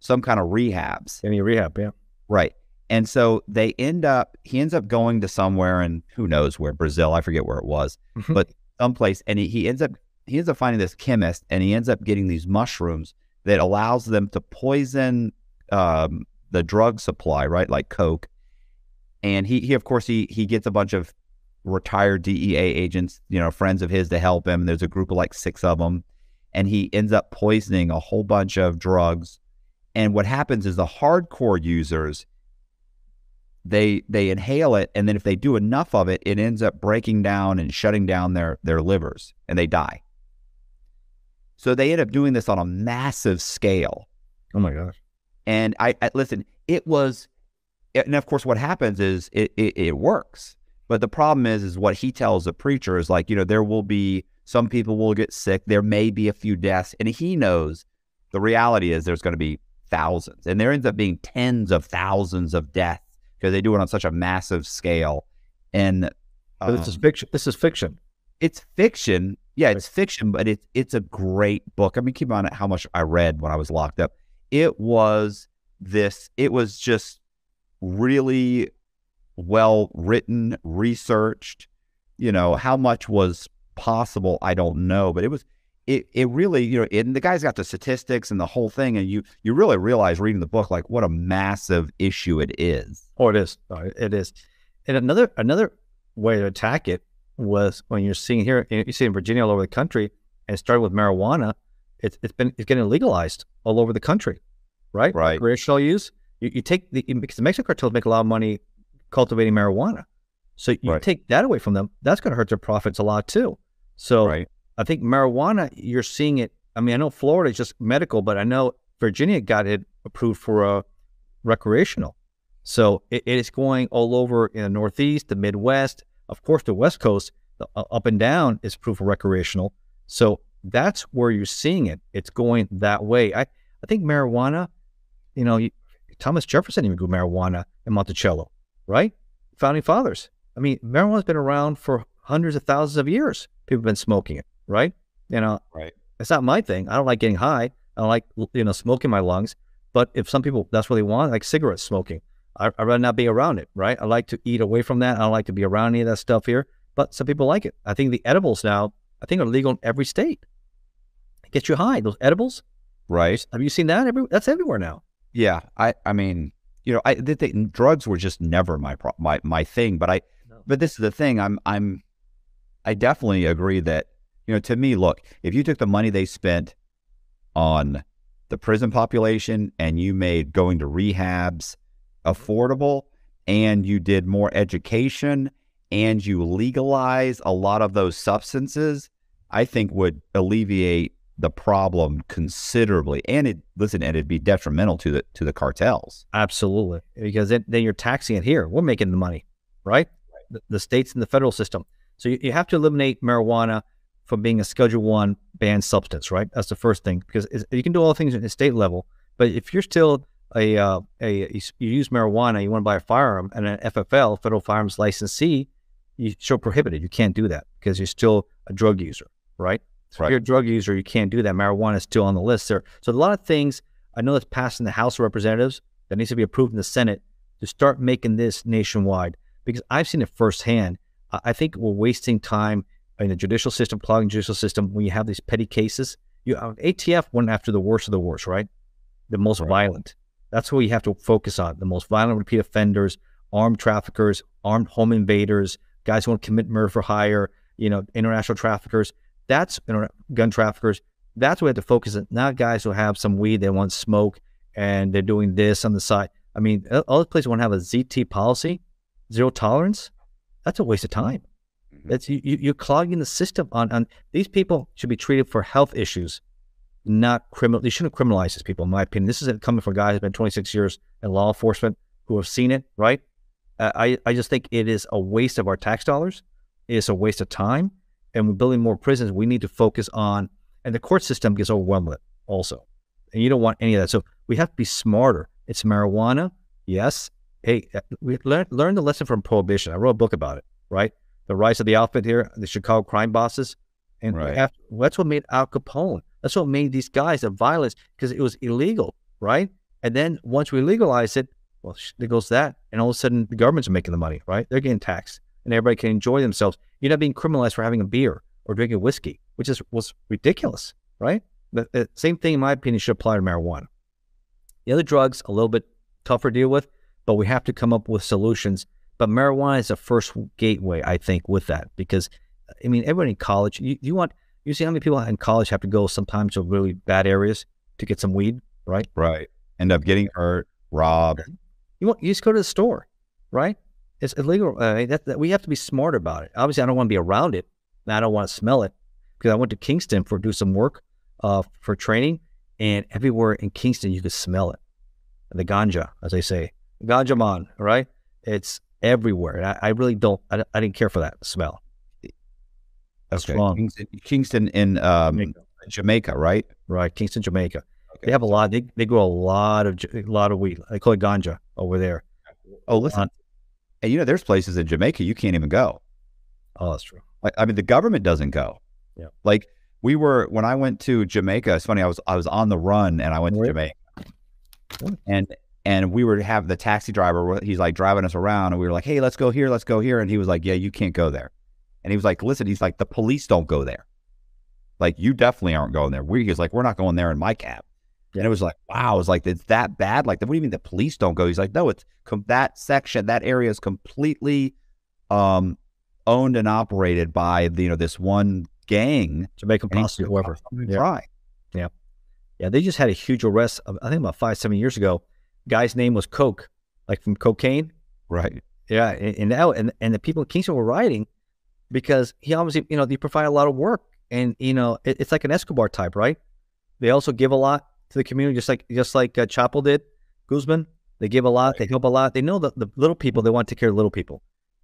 some kind of rehabs. Any rehab, yeah. Right. And so they end up, he ends up going to somewhere and who knows where, Brazil, I forget where it was, mm-hmm. but someplace. And he, he ends up, he ends up finding this chemist and he ends up getting these mushrooms that allows them to poison um, the drug supply, right? Like Coke. And he, he, of course, he, he gets a bunch of retired DEA agents, you know, friends of his to help him. There's a group of like six of them. And he ends up poisoning a whole bunch of drugs and what happens is the hardcore users they they inhale it and then if they do enough of it it ends up breaking down and shutting down their their livers and they die. So they end up doing this on a massive scale. Oh my gosh. And I, I listen, it was and of course what happens is it, it it works. But the problem is is what he tells the preacher is like, you know, there will be some people will get sick, there may be a few deaths and he knows the reality is there's going to be thousands. And there ends up being tens of thousands of deaths because they do it on such a massive scale. And um, this is um, fiction. This is fiction. It's fiction. Yeah, it's fiction, but it's it's a great book. I mean, keep on it how much I read when I was locked up. It was this. It was just really well written, researched. You know, how much was possible, I don't know, but it was it, it really, you know, and the guy's got the statistics and the whole thing, and you you really realize reading the book like what a massive issue it is. Oh, it is. Oh, it is. And another another way to attack it was when you're seeing here, you see in Virginia all over the country, and it started with marijuana. It's it's been it's getting legalized all over the country, right? Right. Recreational use. You, you take the because the Mexican cartels make a lot of money cultivating marijuana, So you Right. take that away from them, that's going to hurt their profits a lot too. So right. I think marijuana, you're seeing it. I mean, I know Florida is just medical, but I know Virginia got it approved for uh, recreational. So it, it is going all over in the Northeast, the Midwest, of course, the West Coast, the, uh, up and down is approved for recreational. So that's where you're seeing it. It's going that way. I, I think marijuana, you know, you, Thomas Jefferson even grew marijuana in Monticello, right? Founding fathers. I mean, marijuana's been around for hundreds of thousands of years. People have been smoking it, right? You know, Right. it's not my thing. I don't like getting high. I don't like you know smoking my lungs. But if some people that's what they want, like cigarette smoking, I, I'd rather not be around it, right? I like to eat away from that. I don't like to be around any of that stuff here. But some people like it. I think the edibles now, I think are legal in every state. It gets you high. Those edibles. Right. Have you seen that? Every that's everywhere now. Yeah. I, I mean, you know, I, the, drugs were just never my, pro- my, my thing, but I, No. but this is the thing. I'm, I'm, I definitely agree that, you know, to me, look, if you took the money they spent on the prison population and you made going to rehabs mm-hmm. affordable and you did more education and you legalize a lot of those substances, I think would alleviate the problem considerably. And it listen, and it'd be detrimental to the to the cartels. Absolutely, because then, then you're taxing it here. We're making the money, right? The, the states and the federal system. So you, you have to eliminate marijuana from being a Schedule One banned substance, right? That's the first thing because you can do all the things at the state level, but if you're still a, uh, a you you use marijuana, you want to buy a firearm and an FFL, Federal Firearms Licensee, you still prohibited. You can't do that because you're still a drug user, right? So Right. if you're a drug user, you can't do that. Marijuana is still on the list there. So a lot of things I know that's passed in the House of Representatives that needs to be approved in the Senate to start making this nationwide because I've seen it firsthand. I think we're wasting time in the judicial system, clogging judicial system when you have these petty cases. You uh, ATF went after the worst of the worst, right? The most Right. violent. That's what you have to focus on. The most violent repeat offenders, armed traffickers, armed home invaders, guys who want to commit murder for hire, you know, international traffickers. That's inter- gun traffickers. That's what we have to focus on. Not guys who have some weed they want to smoke and they're doing this on the side. I mean, all- the places want to have a ZT policy, zero tolerance. That's a waste of time. Mhm. That's you, you, you're clogging the system on, on these people should be treated for health issues, not criminal. They shouldn't criminalize these people, in my opinion. This is coming from guys who've been 26 years in law enforcement who have seen it, right? Uh, I, I just think it is a waste of our tax dollars. It's a waste of time. And we're building more prisons. We need to focus on, and the court system gets overwhelmed with it also. And you don't want any of that. So we have to be smarter. It's marijuana. Yes. Hey, uh, we learned learn the lesson from prohibition. I wrote a book about it, right? The rise of the outfit here, the Chicago crime bosses. And Right. after, that's what made Al Capone. That's what made these guys a violence because it was illegal, right? And then once we legalize it, well, there goes that. And all of a sudden, the governments making the money, right? They're getting taxed and everybody can enjoy themselves. You're not being criminalized for having a beer or drinking whiskey, which is was ridiculous, right? The, the same thing, in my opinion, should apply to marijuana. The other drugs, a little bit tougher to deal with, but we have to come up with solutions. But marijuana is the first gateway, I think, with that because, I mean, everybody in college, you, you want, you see how many people in college have to go sometimes to really bad areas to get some weed, right? Right. End up getting hurt, robbed. You want you just go to the store, right? It's illegal. Uh, that, that, we have to be smart about it. Obviously, I don't want to be around it. I don't want to smell it because I went to Kingston for do some work uh, for training, and everywhere in Kingston you could smell it. The ganja, as they say, ganja man, right? It's everywhere. And I, I really don't. I, I didn't care for that smell. That's Okay. wrong. Kingston, Kingston in um, Jamaica. Jamaica, right? Right, Kingston, Jamaica. Okay. They have a lot. They, they grow a lot of a lot of weed. They call it ganja over there. Oh, listen. And you know, there's places in Jamaica you can't even go. Oh, that's true. Like, I mean, the government doesn't go. Yeah. Like we were when I went to Jamaica. It's funny. I was I was on the run and I went to Jamaica, and and we were have the taxi driver. He's like driving us around, and we were like, "Hey, let's go here, let's go here," and he was like, "Yeah, you can't go there." And he was like, "Listen," he's like, "The police don't go there. Like you definitely aren't going there." We he was like, "We're not going there in my cab." And it was like, wow, it was like, it's that bad? Like, what do you mean the police don't go? He's like, no, it's com- that section, that area is completely um, owned and operated by, the, you know, this one gang. Jamaican posse, whoever. "Oh, Yeah. Try. Yeah, they just had a huge arrest. uh, I think about five, seven years ago. Guy's name was Coke, like from cocaine. Right. Yeah, and and, that, and and the people in Kingston were rioting because he obviously, you know, they provide a lot of work, and you know, it, it's like an Escobar type, right? They also give a lot to the community, just like just like uh, Chapo did, Guzman. They give a lot, they help a lot. They know that the little people, they want to take care of little people,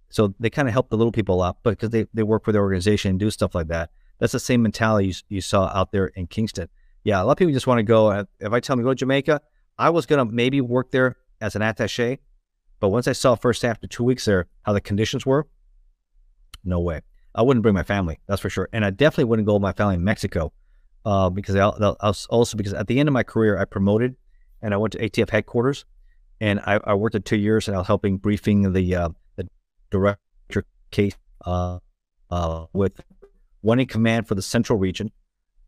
so they kind of help the little people a lot, but because they they work for their organization and do stuff like that. That's the same mentality you, you saw out there in Kingston. Yeah, a lot of people just want to go. If I tell them go to Jamaica, I was gonna maybe work there as an attaché, but once I saw first after two weeks there how the conditions were, no way. I wouldn't bring my family, that's for sure. And I definitely wouldn't go with my family in Mexico, uh, because I, I also because at the end of my career I promoted, and I went to ATF headquarters, and I, I worked there two years, and I was helping briefing the uh, the director case uh, uh, with one in command for the Central Region,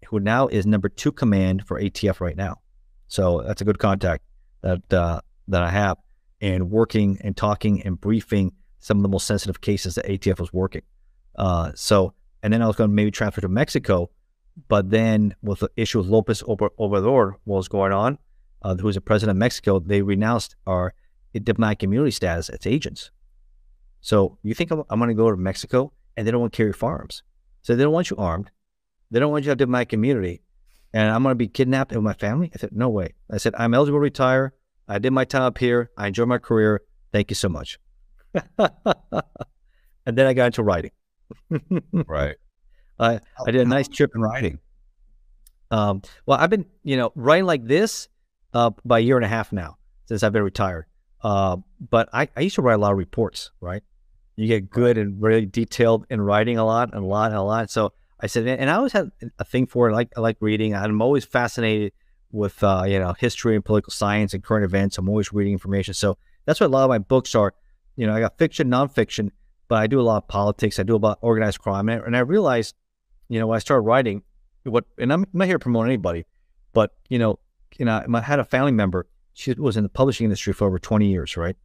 who now is number two command for ATF right now. So that's a good contact that uh, that I have, and working and talking and briefing some of the most sensitive cases that ATF was working. Uh, so, and then I was going to maybe transfer to Mexico, but then with the issue of Lopez Obra- Obrador what was going on, uh, who was the president of Mexico, they renounced our diplomatic immunity status as agents. So you think I'm, I'm going to go to Mexico and they don't want to carry firearms? So they don't want you armed. They don't want you to have diplomatic immunity. And I'm going to be kidnapped with my family? I said, no way. I said, I'm eligible to retire. I did my time up here. I enjoyed my career. Thank you so much. and then I got into writing. Right. I, I did a nice trip in writing. Um, well, I've been, you know, writing like this uh, by a year and a half now since I've been retired. Uh, but I, I used to write a lot of reports, right? You get good and really detailed in writing a lot and a lot and a lot. So I said, and I always had a thing for it. I like I like reading. I'm always fascinated with uh, you know history and political science and current events. I'm always reading information. So that's what a lot of my books are. You know, I got fiction, nonfiction, but I do a lot of politics. I do about organized crime, and, and I realized, you know, when I started writing, what, and I'm not here to promote anybody, but you know, you know, I had a family member. She was in the publishing industry for over 20 years, right?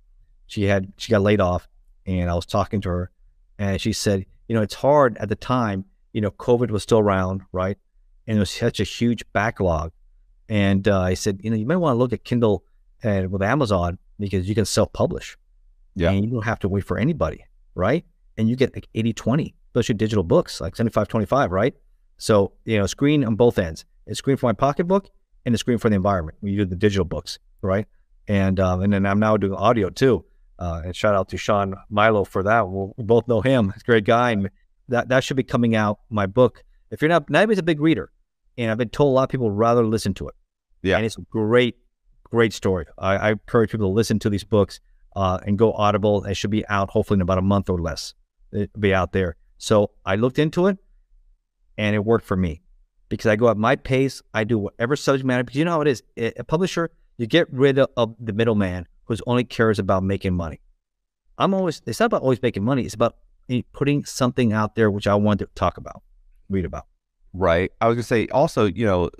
She had she got laid off, and I was talking to her, and she said, you know, it's hard at the time. You know, COVID was still around, right? And it was such a huge backlog. And uh, I said, you know, you might want to look at Kindle and with Amazon because you can self-publish. Yeah. And you don't have to wait for anybody, right? And you get like 80 20, especially digital books, like 75 25, right? So, you know, screen on both ends. A screen for my pocketbook and a screen for the environment when you do the digital books, right? And um, and then I'm now doing audio too. Uh, and shout out to Sean Milo for that. We'll, we both know him. He's a great guy. And that, that should be coming out, my book. If you're not, everybody's a big reader. And I've been told a lot of people would rather listen to it. Yeah. And it's a great, great story. I, I encourage people to listen to these books uh, and go Audible. It should be out hopefully in about a month or less. It'll be out there. So I looked into it and it worked for me because I go at my pace. I do whatever subject matter. Because you know how it is. A publisher, you get rid of, the middleman who only cares about making money. I'm always, it's not about always making money. It's about putting something out there which I want to talk about, read about. Right. I was gonna say also, you know,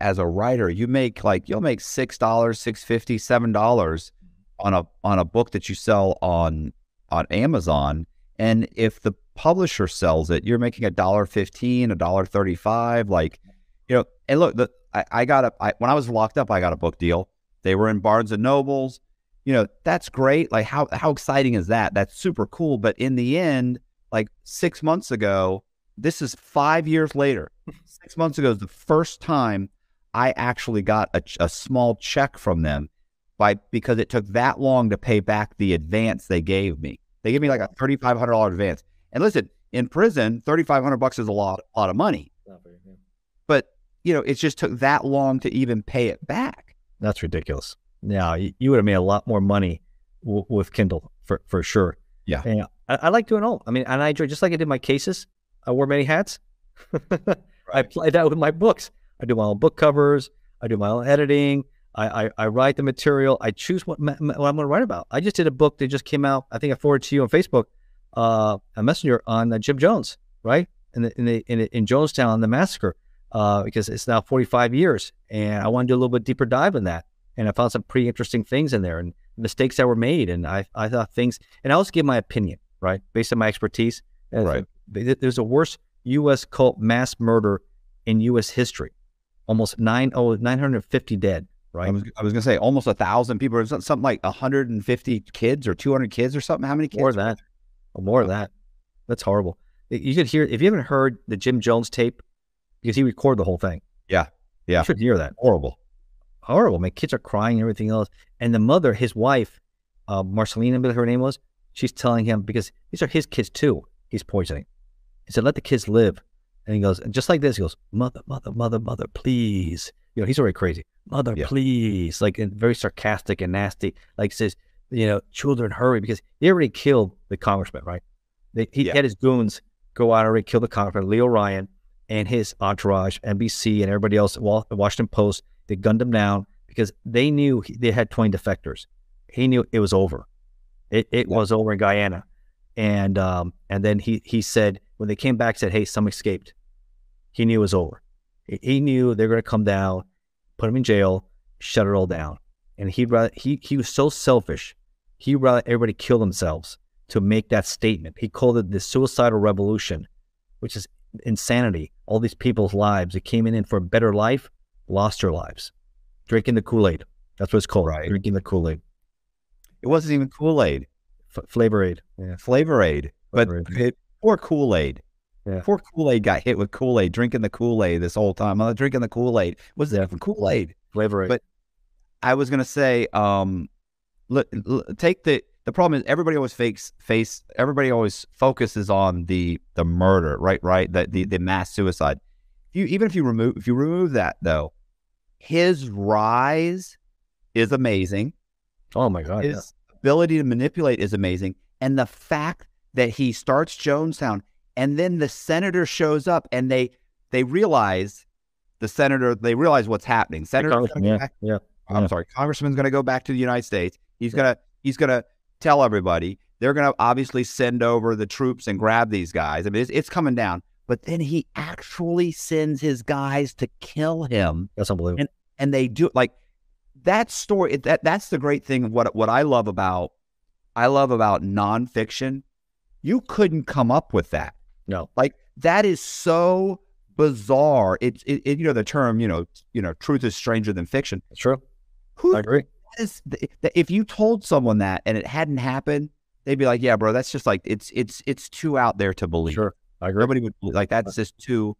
as a writer, you make like you'll make six dollars, six fifty, seven dollars on a on a book that you sell on on Amazon. And if the publisher sells it, you're making a dollar fifteen, a dollar thirty five. Like, you know, and look, the I, I got a I, when I was locked up, I got a book deal. They were in Barnes and Nobles. You know, that's great. Like, how how exciting is that? That's super cool. But in the end, like six months ago, this is five years later. Six months ago is the first time I actually got a, a, small check from them by because it took that long to pay back the advance they gave me. They gave me like a thirty five hundred dollar advance. And listen, in prison, thirty five hundred bucks is a lot, a lot of money. But you know, it just took that long to even pay it back. That's ridiculous. Yeah, you, you would have made a lot more money w- with Kindle for for sure. Yeah, and I, I like doing all. I mean, and I enjoy just like I did my cases. I wore many hats. right. I play that with my books. I do my own book covers. I do my own editing. I, I, I write the material. I choose what, what I'm going to write about. I just did a book that just came out. I think I forwarded to you on Facebook, uh, a messenger on uh, Jim Jones, right? In the, in the, in, in Jonestown, the massacre, uh, because it's now 45 years, and I want to do a little bit deeper dive in that. And I found some pretty interesting things in there, and mistakes that were made, and I I thought things, and I also give my opinion, right, based on my expertise. Right. There's a worse U.S. cult mass murder in U.S. history. Almost nine, oh, 950 dead I right? was, I was gonna say almost a thousand people, or something like 150 kids or 200 kids or something. How many kids? More than that. Or more of that. That's horrible. You could hear if you haven't heard the Jim Jones tape, because he recorded the whole thing. Yeah. Yeah. You should hear that. Horrible. Horrible. My kids are crying and everything else. And the mother, his wife, uh, Marcelina, I believe her name was, she's telling him because these are his kids too. He's poisoning. He said, "Let the kids live." And he goes, and just like this, he goes, "Mother, mother, mother, mother, please." You know, he's already crazy. Mother, Yeah. please. Like and very sarcastic and nasty. Like says, you know, children, hurry because he already killed the congressman, right? They, he Yeah. had his goons go out and already kill the congressman, Leo Ryan, and his entourage, NBC and everybody else, Washington Post. They gunned him down because they knew he- they had 20 defectors. He knew it was over. It, it Yeah. was over in Guyana. And um, and then he he said when they came back said, "Hey, some escaped." He knew it was over. He, he knew they're going to come down, put him in jail, shut it all down. And he'd rather he he was so selfish. He'd rather everybody kill themselves to make that statement. He called it the suicidal revolution, which is insanity. All these people's lives that came in, in for a better life lost their lives, drinking the Kool Aid. That's what it's called. Right. Drinking the Kool Aid, It wasn't even Kool Aid, F- Flavor Aid. Yeah. Flavor Aid, but it, poor Kool Aid. Yeah. Poor Kool Aid got hit with Kool Aid, drinking the Kool Aid this whole time. I'm drinking the Kool Aid. Was it even Kool Aid? Flavor Aid. But- I was gonna say, um, look, l- take the the problem is everybody always fakes face. Everybody always focuses on the the murder, right? Right. The the, the mass suicide. You even if you remove if you remove that though, his rise is amazing. oh my God. yeah. His ability to manipulate is amazing, and the fact that he starts Jonestown and then the senator shows up and they they realize the senator they realize what's happening. Senator yeah, yeah. I'm Yeah. sorry, Congressman's going to go back to the United States. He's gonna he's gonna tell everybody. They're going to obviously send over the troops and grab these guys. I mean, it's, it's coming down. But then he actually sends his guys to kill him, That's unbelievable. and and they do like that story. That that's the great thing. What what I love about I love about nonfiction. You couldn't come up with that. no. Like that is so bizarre. It's it, it, you know the term you know you know truth is stranger than fiction. It's true. Who I agree. Is th- th- if you told someone that and it hadn't happened, they'd be like, "Yeah, bro, that's just like it's it's it's too out there to believe." Sure. I agree. Nobody would like that's just too.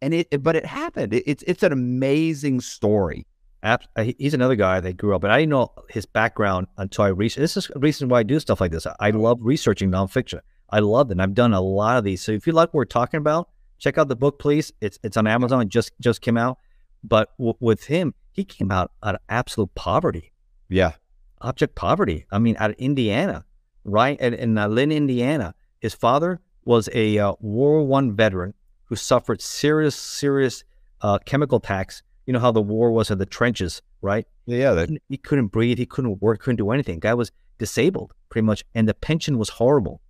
And it, but it happened. It, it's it's an amazing story. Uh, he- he's another guy that grew up, and I didn't know his background until I researched. This is a reason why I do stuff like this. I love researching nonfiction. I love it. And I've done a lot of these. So if you like what we're talking about, check out the book, please. It's it's on Amazon. It just just came out. But w- with him, he came out out of absolute poverty, Yeah, object poverty. I mean, out of Indiana, right? And in uh, Lynn, Indiana, his father was a uh, World War One veteran who suffered serious, serious uh, chemical attacks. You know how the war was in the trenches, right? yeah. That, He- he couldn't breathe. He couldn't work. Couldn't do anything. Guy was disabled pretty much, and the pension was horrible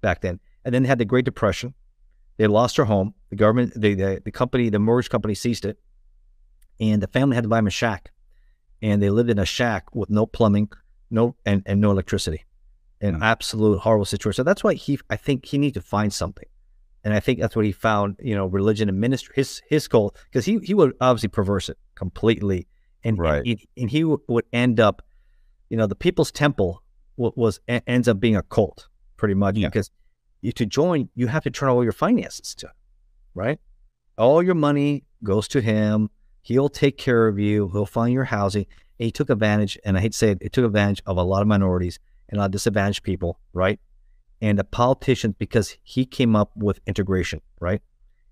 back then. And then they had the Great Depression. They lost their home. The government, the the, the company, the mortgage company seized it, and the family had to buy them a shack, and they lived in a shack with no plumbing, no and, and no electricity, an Hmm. absolute horrible situation. So that's why he, I think, he needed to find something, and I think that's what he found. You know, religion and ministry. His his goal, because he he would obviously perverse it completely, and Right. and, he, and he w- would end up, you know, the People's Temple was, was ends up being a cult pretty much Yeah. because you, to join you have to turn all your finances to, right? All your money goes to him. He'll take care of you. He'll find your housing. And he took advantage, and I hate to say it, it took advantage of a lot of minorities and a lot of disadvantaged people, right? And the politicians, because he came up with integration, right?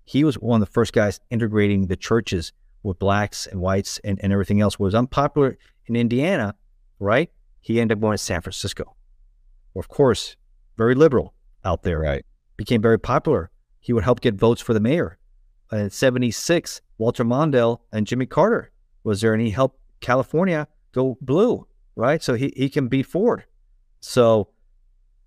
He was one of the first guys integrating the churches with blacks and whites and, and everything else. Was unpopular in Indiana, right? He ended up going to San Francisco. Of course, very liberal out there right. became very popular. He would help get votes for the mayor. In 76, Walter Mondale and Jimmy Carter was there, and he helped California go blue, right? So he, he can beat Ford. So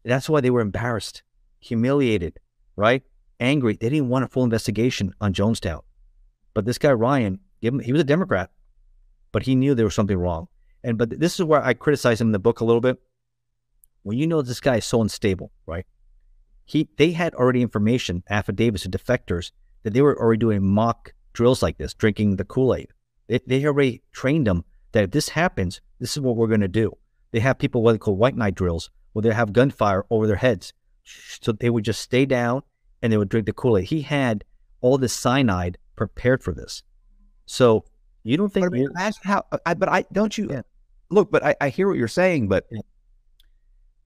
that's why they were embarrassed, humiliated, right? Angry. They didn't want a full investigation on Jonestown. But this guy, Ryan, him, he was a Democrat, but he knew there was something wrong. And but this is where I criticize him in the book a little bit. When you know this guy is so unstable, right? he they had already information, affidavits to defectors that they were already doing mock drills like this, drinking the Kool Aid. They, they already trained them that if this happens, this is what we're going to do. They have people what they call white knight drills, where they have gunfire over their heads, so they would just stay down and they would drink the Kool Aid. He had all this cyanide prepared for this. So you don't think? But I mean, imagine how. Uh, I, but I don't you yeah. look. But I, I hear what you're saying. But yeah.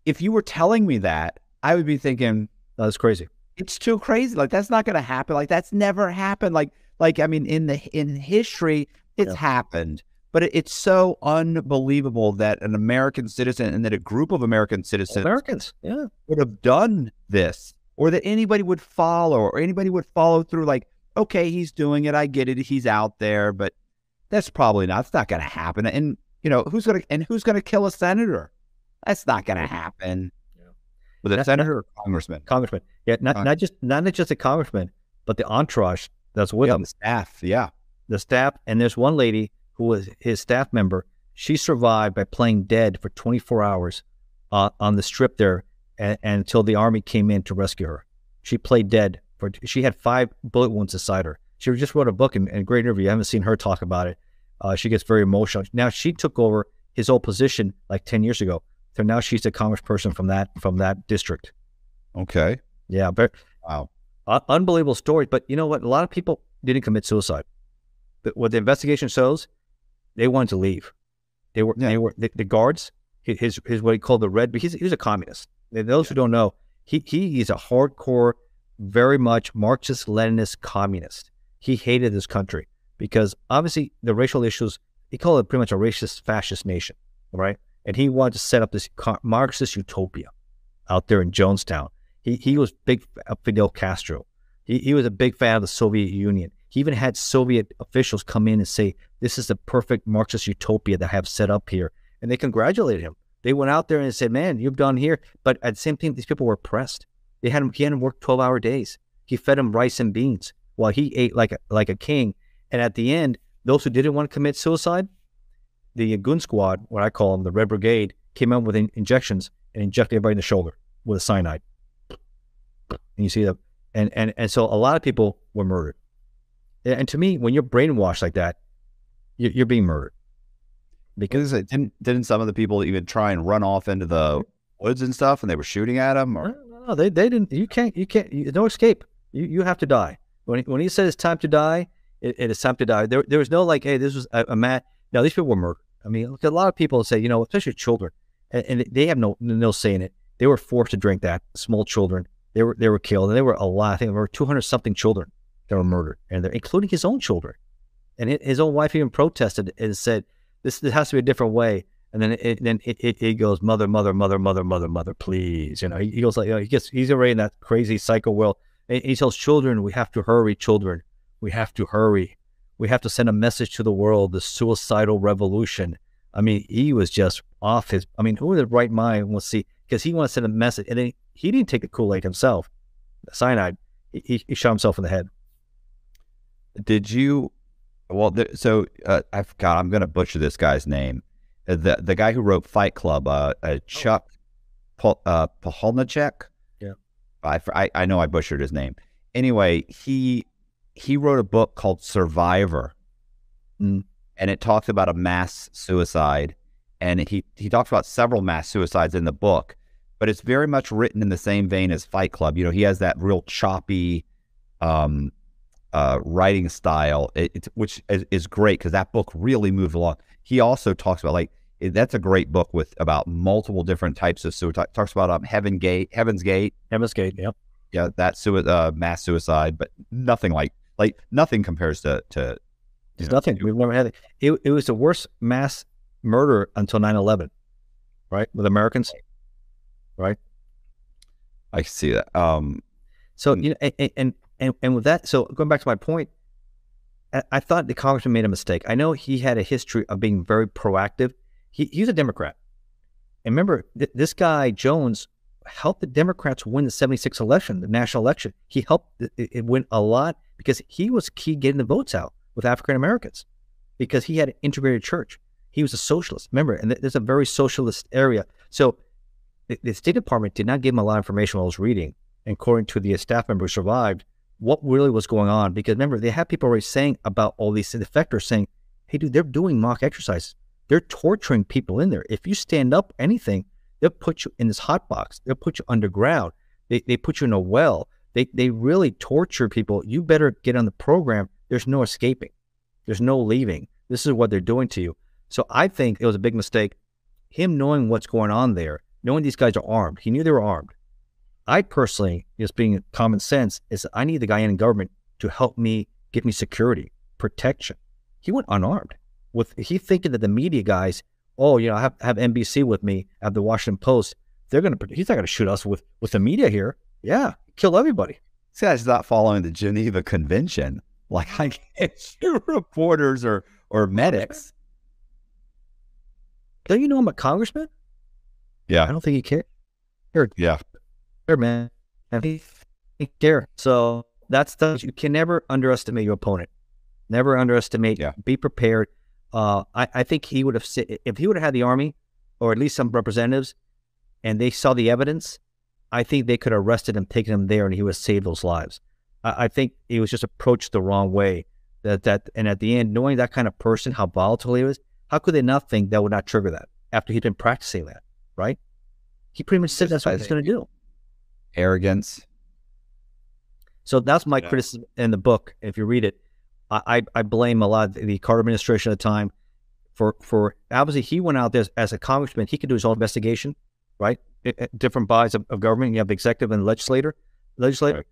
if you were telling me that, I would be thinking that's crazy. It's too crazy. Like that's not going to happen. Like that's never happened. Like like I mean, in the in history, it's yeah. happened. But it, it's so unbelievable that an American citizen and that a group of American citizens, Americans, yeah, would have done this, or that anybody would follow, or anybody would follow through. Like, okay, he's doing it. I get it. He's out there, but that's probably not. It's not going to happen. And you know who's going to and who's going to kill a senator? That's not going to happen. Yeah. With a not, senator or congressman? Congressman. Yeah, not Congress. not just not just a congressman, but the entourage that's with yeah, him. The staff. Yeah, the staff. And there's one lady who was his staff member. She survived by playing dead for 24 hours uh, on the strip there, and, and until the army came in to rescue her. She played dead for. She had five bullet wounds inside her. She just wrote a book and, and great interview. I haven't seen her talk about it. Uh, she gets very emotional. Now she took over his old position like 10 years ago. So now she's a congressperson from that from that district. Okay. Yeah. But wow. Uh, unbelievable story. But you know what? A lot of people didn't commit suicide. But what the investigation shows, they wanted to leave. They were yeah. they were the, the, guards. His his what he called the red. But He's he's a communist. And those yeah. who don't know, he he is a hardcore, very much Marxist Leninist communist. He hated this country because obviously the racial issues, he called it pretty much a racist fascist nation, right? And he wanted to set up this Marxist utopia out there in Jonestown. He, he was big of uh, Fidel Castro. He, he was a big fan of the Soviet Union. He even had Soviet officials come in and say, this is the perfect Marxist utopia that I have set up here. And they congratulated him. They went out there and said, man, you've done here. But at the same time, these people were oppressed. They had him, he had him work 12 hour days. He fed them rice and beans while he ate like a, like a king. And at the end, those who didn't want to commit suicide, the Goon Squad, what I call them, the Red Brigade, came out with in- injections and injected everybody in the shoulder with a cyanide. And you see that, and and and so a lot of people were murdered. And to me, when you're brainwashed like that, you're, you're being murdered. Because didn't didn't some of the people even try and run off into the woods and stuff, and they were shooting at them? Or no, no, they they didn't. You can't. You can't. You, no escape. You you have to die. When he, when he said it's time to die, it, it is time to die. There there was no like, hey, this was a, a man. No, these people were murdered. I mean, a lot of people say, you know, especially children, and, and, they have no no say in it. They were forced to drink that. Small children, they were they were killed, and there were a lot. I think there were two hundred something children that were murdered, and they're including his own children. And his own wife even protested and said, "This, this has to be a different way." And then it, then it, it, it, goes, "Mother, mother, mother, mother, mother, mother, please." You know, he, he goes like, you know, he gets he's already in that crazy psycho world And he tells children, we have to hurry, children. We have to hurry. We have to send a message to the world, the suicidal revolution. I mean, he was just off his. I mean, who in the right mind will see? Because he wants to send a message. And then he didn't take the Kool Aid himself, the cyanide. He, he, shot himself in the head. Did you? Well, so uh, I forgot. I'm going to butcher this guy's name. The the guy who wrote Fight Club, uh, uh Chuck oh. uh, Palahniuk. I, I, I know I butchered his name. Anyway, he he wrote a book called Survivor, mm. and it talks about a mass suicide, and he he talks about several mass suicides in the book, but it's very much written in the same vein as Fight Club. You know, he has that real choppy, um, uh, writing style, it, which is, is great because that book really moved along. He also talks about like that's a great book with about multiple different types of suicide. Talks about um, Heaven Gate, Heaven's Gate, Heaven's Gate. Yep. Yeah, that sui- uh, mass suicide, but nothing like like nothing compares to to. It's nothing. To, We've never had it. it. It was the worst mass murder until 9-11, right? With Americans, right? I see that. Um, so you know, and, and and and with that, so going back to my point, I, thought the congressman made a mistake. I know he had a history of being very proactive he, he's a Democrat. And remember, th- this guy, Jones, helped the Democrats win the 76 election, the national election. He helped it, it win a lot because he was key getting the votes out with African Americans because he had an integrated church. He was a socialist. Remember, and th- there's a very socialist area. So the, State Department did not give him a lot of information while I was reading. And according to the staff member who survived, what really was going on. Because remember, they had people already saying about all these defectors saying, hey, dude, they're doing mock exercises They're torturing people in there. If you stand up anything, they'll put you in this hot box. They'll put you underground. They, they put you in a well. They, they really torture people. You better get on the program. There's no escaping. There's no leaving. This is what they're doing to you. So I think it was a big mistake. Him knowing what's going on there, knowing these guys are armed. He knew they were armed. I personally, just being common sense, is I need the Guyana government to help me give me security, protection. He went unarmed. With he thinking that the media guys, oh, you know, I have, have NBC with me, I have the Washington Post. They're gonna he's not gonna shoot us with with the media here. Yeah, kill everybody. This guy's not following the Geneva Convention. Like I can't shoot reporters or or medics. Don't you know I'm a congressman? Yeah. I don't think he. Here, Yeah. here, man. And he, he care. So that's the you can never underestimate your opponent. Never underestimate. Yeah. Be prepared. Uh, I, I think he would have if he would have had the army or at least some representatives, and they saw the evidence. I think they could have arrested him, taken him there, and he would have saved those lives. I, I think he was just approached the wrong way. That that and at the end, knowing that kind of person, how volatile he was, how could they not think that would not trigger that after he'd been practicing that, right? He pretty much said that's what he's going to do. Arrogance. So that's my Yeah. criticism in the book. If you read it, I, I, I blame a lot of the Carter administration at the time for for obviously he went out there as, as a congressman. He could do his own investigation, right? It- it- different bodies of, of government. You have the executive and the legislator, legislator. Right.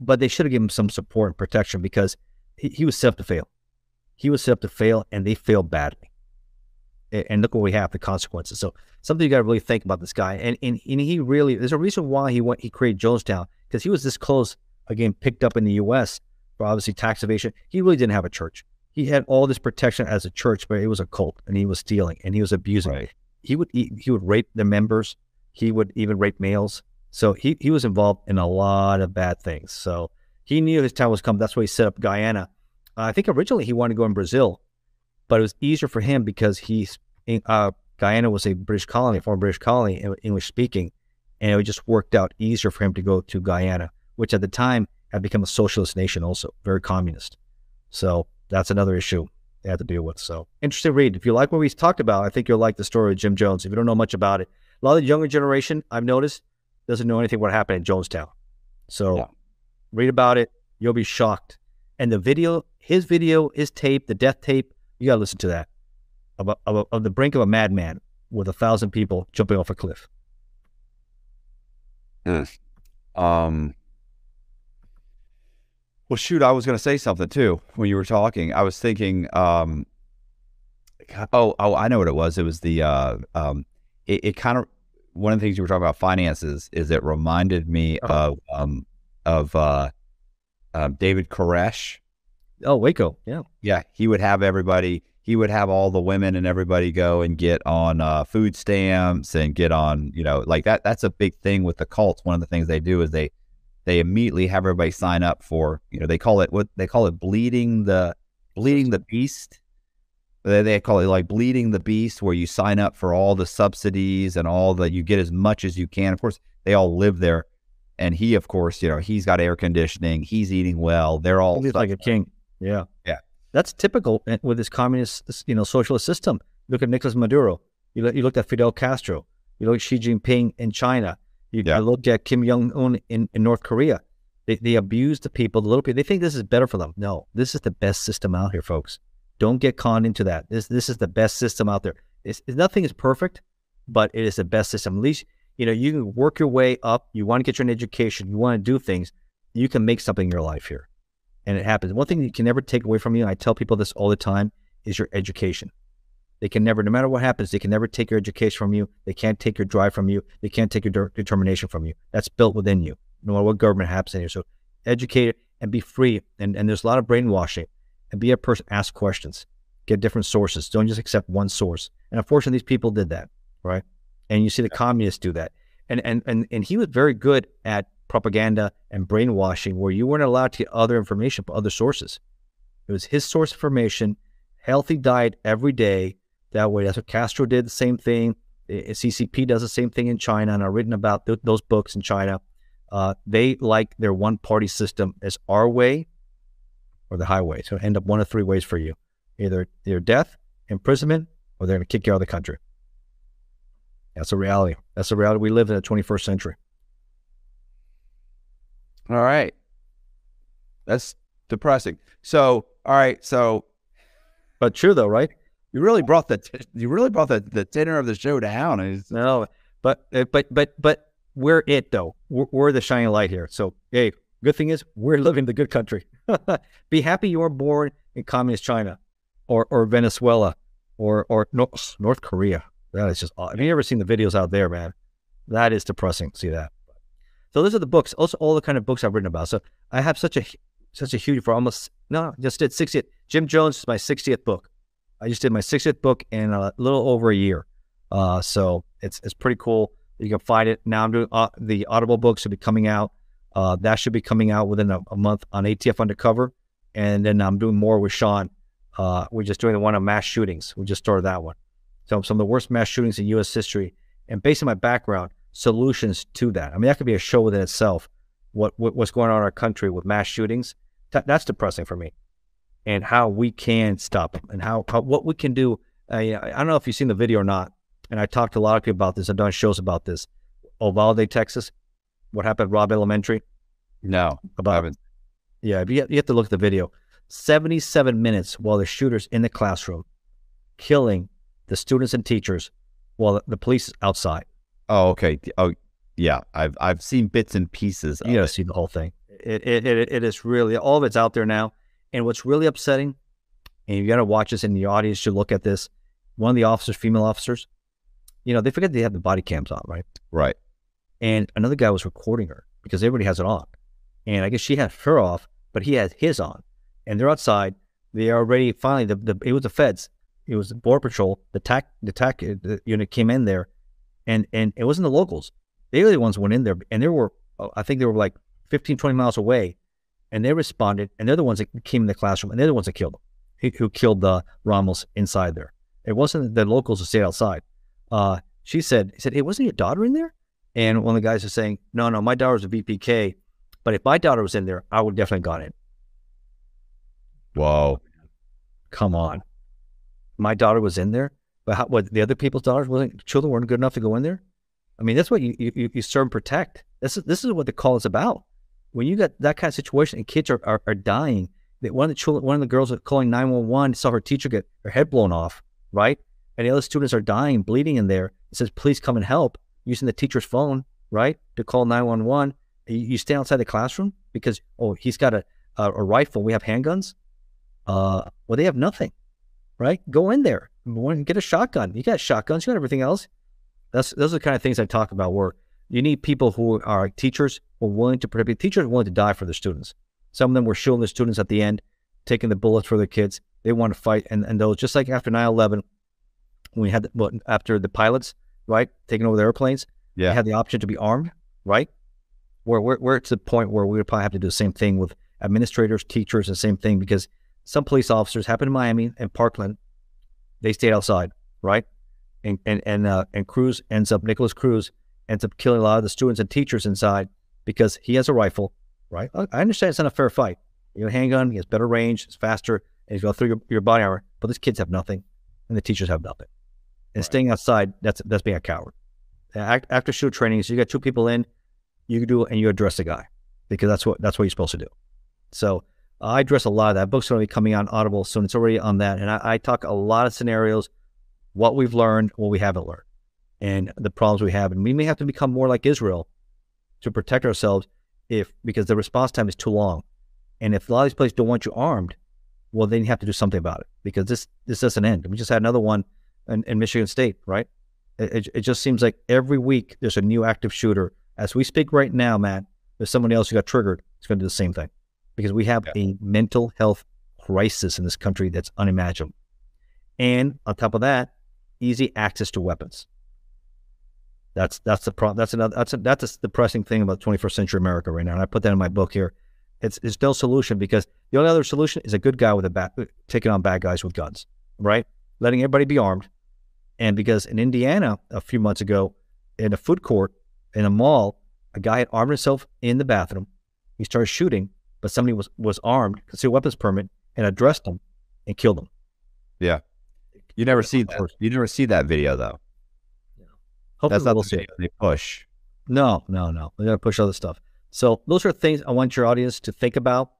But they should have given him some support and protection because he, he was set up to fail. He was set up to fail, and they failed badly. And look what we have the consequences. So something you got to really think about this guy. And, and and he really there's a reason why he went he created Jonestown because he was this close again picked up in the U.S. for obviously tax evasion. He really didn't have a church. He had all this protection as a church, but it was a cult, and he was stealing and he was abusing. Right. He would he, he would rape the members. He would even rape males. So he he was involved in a lot of bad things. So he knew his time was coming. That's why he set up Guyana. Uh, I think originally he wanted to go in Brazil, but it was easier for him because he's in, uh, Guyana was a British colony, former British colony, English speaking, and it just worked out easier for him to go to Guyana, which at the time had become a socialist nation, also very communist. So that's another issue they had to deal with. So interesting read. If you like what we talked about, I think you'll like the story of Jim Jones. If you don't know much about it, a lot of the younger generation I've noticed doesn't know anything what happened in Jonestown. So Yeah. read about it. You'll be shocked. And the video, his video, his tape, the death tape, you got to listen to that of, a, of, a, of the brink of a madman with a thousand people jumping off a cliff. Um. Well, shoot, I was going to say something too when you were talking. I was thinking, um, oh, oh, I know what it was. It was the, uh, um, it, it kind of one of the things you were talking about finances is it reminded me Uh-huh. of, um, of uh, uh, David Koresh. Oh, Waco. Yeah. Yeah, he would have everybody. He would have all the women and everybody go and get on uh, food stamps and get on, you know, like that. That's a big thing with the cults. One of the things they do is they they immediately have everybody sign up for, you know, they call it what they call it bleeding the bleeding the beast. They, they call it like bleeding the beast, where you sign up for all the subsidies and all the you get as much as you can. Of course, they all live there, and he, of course, you know, he's got air conditioning. He's eating well. They're all He's like a king. Yeah. Yeah. That's typical eh, with this communist, you know, socialist system. Look at Nicolas Maduro. You, look, you looked at Fidel Castro. You look at Xi Jinping in China. You Yeah. I looked at Kim Jong Un in, in North Korea. They, they abuse the people, the little people. They think this is better for them. No, this is the best system out here, folks. Don't get conned into that. This this is the best system out there. It's, it's- nothing is perfect, but it is the best system. At least you know you can work your way up. You want to get your education. You want to do things. You can make something in your life here and it happens. One thing you can never take away from you, and I tell people this all the time, is your education. They can never, no matter what happens, they can never take your education from you. They can't take your drive from you. They can't take your de- determination from you. That's built within you, no matter what government happens in here. So educate and be free. And, and there's a lot of brainwashing. And be a person, ask questions, get different sources. Don't just accept one source. And unfortunately, these people did that, right? And you see the communists do that. And, and, and, and he was very good at propaganda and brainwashing where you weren't allowed to get other information from other sources. It was his source of information, healthy diet every day. That way, that's what Castro did, the same thing. Eh, CCP does the same thing in China, and I've written about th- those books in China. Uh, they like their one party system as our way or the highway. So end up one of three ways for you either, either death, imprisonment, or they're going to kick you out of the country. That's a reality. That's the reality we live in the 21st century. All right. That's depressing. So, all right. So, But true though, right? you really brought the you really brought the, the tenor of the show down. It's- No, but uh, but but but we're it though. We're, we're the shining light here. So hey, good thing is we're living the good country. Be happy you were born in communist China, or or Venezuela, or or North, North Korea. That is just. Have you ever seen the videos out there, man? That is depressing. See that. So those are the books. Also, all the kind of books I've written about. So I have such a such a huge for almost no, just did 60th. Jim Jones is my 60th book. I just did my 60th book in a little over a year. Uh, so it's it's pretty cool. You can find it now. I'm doing uh, the Audible book should be coming out. Uh, that should be coming out within a, a month on ATF Undercover, and then I'm doing more with Sean. Uh, we're just doing the one on mass shootings. We just started that one. So some of the worst mass shootings in U.S. history, and based on my background, solutions to that. I mean, that could be a show within itself. What, what what's going on in our country with mass shootings? That, that's depressing for me, and how we can stop them, and how, how what we can do. I, I don't know if you've seen the video or not, and I talked to a lot of people about this. I've done shows about this. Uvalde, Texas, what happened at Robb Elementary? no, I About haven't. yeah, you have, you have to look at the video. 77 minutes while the shooter's in the classroom, killing the students and teachers while the, the police is outside. Oh, okay. Oh, yeah. I've I've seen bits and pieces. Of You to see the whole thing. It, it, it, it is really, all of it's out there now. And what's really upsetting, and you got to watch this, and the audience should look at this. One of the officers, female officers, you know, they forget they have the body cams on, right? Right. and another guy was recording her because everybody has it on. And I guess she had her off, but he had his on. And they're outside. They are already finally the, the it was the feds. It was the border patrol. The tac the tac uh, the unit came in there, and and it wasn't the locals. They were the ones went in there, and they were uh, I think they were like 15, 20 miles away, and they responded. And they're the ones that came in the classroom, and they're the ones that killed him. Who- Who killed the Ramos inside there? It wasn't the locals who stayed outside. Uh, she said, he said, hey, wasn't your daughter in there? And one of the guys is saying, no, no, my daughter's a VPK, but if my daughter was in there, I would definitely gone in. Whoa. Come on. My daughter was in there, but how, what, the other people's daughters wasn't, children weren't good enough to go in there? I mean, that's what you, you, you serve and protect. This is, this is what the call is about. When you got that kind of situation and kids are, are, are dying, that one of the children, one of the girls calling 911, saw her teacher get her head blown off, right? And the other students are dying, bleeding in there. It says, please come and help using the teacher's phone, right? To call 911. You, you stay outside the classroom because, oh, he's got a, a, a rifle. We have handguns. Uh, well, they have nothing, right? Go in there, One- get a shotgun. You got shotguns, you got everything else. That's those are the kind of things I talk about. Where you need people who are teachers who are willing to protect. Teachers willing to die for their students. Some of them were shielding the students at the end, taking the bullets for their kids. They want to fight, and and those just like after 9-11, when we had the, well, after the pilots, right, taking over the airplanes, Yeah. they had the option to be armed, right? Where we're, we're to the point where we would probably have to do the same thing with administrators, teachers, the same thing because some police officers happened in Miami and Parkland, they stayed outside, right? And and and uh, and Cruz ends up Nikolas Cruz ends up killing a lot of the students and teachers inside because he has a rifle, right? I understand it's not a fair fight. You know, handgun, he has better range, it's faster, and he's going through your, your body armor. But these kids have nothing, and the teachers have nothing. And staying outside, that's that's being a coward. Act, after shoot training, so you got two people in, you do it and you address the guy because that's what that's what you're supposed to do. So I address a lot of that. Book's going to be coming on Audible soon. It's already on that, and I, I talk a lot of scenarios, what we've learned, what we haven't learned, and the problems we have. And we may have to become more like Israel to protect ourselves if because the response time is too long, and if a lot of these places don't want you armed, well then you have to do something about it because this this doesn't end. We just had another one in, in Michigan State, right? It, it, it just seems like every week there's a new active shooter. As we speak right now, Matt, there's someone else who got triggered. It's going to do the same thing because we have a mental health crisis in this country that's unimaginable. And on top of that, easy access to weapons. That's that's the problem. That's another that's a, that's a depressing thing about 21st century America right now. And I put that in my book here. It's it's no solution because the only other solution is a good guy with a bat taking on bad guys with guns, right? Letting everybody be armed. And because in Indiana a few months ago, in a food court in a mall, a guy had armed himself in the bathroom. He started shooting, but somebody was was armed, concealed weapons permit, and addressed them and killed them. Yeah. You never see that. You never see that video though. Hopefully That's not we'll the see. video they push. No, no, no. We got to push other stuff. So those are things I want your audience to think about.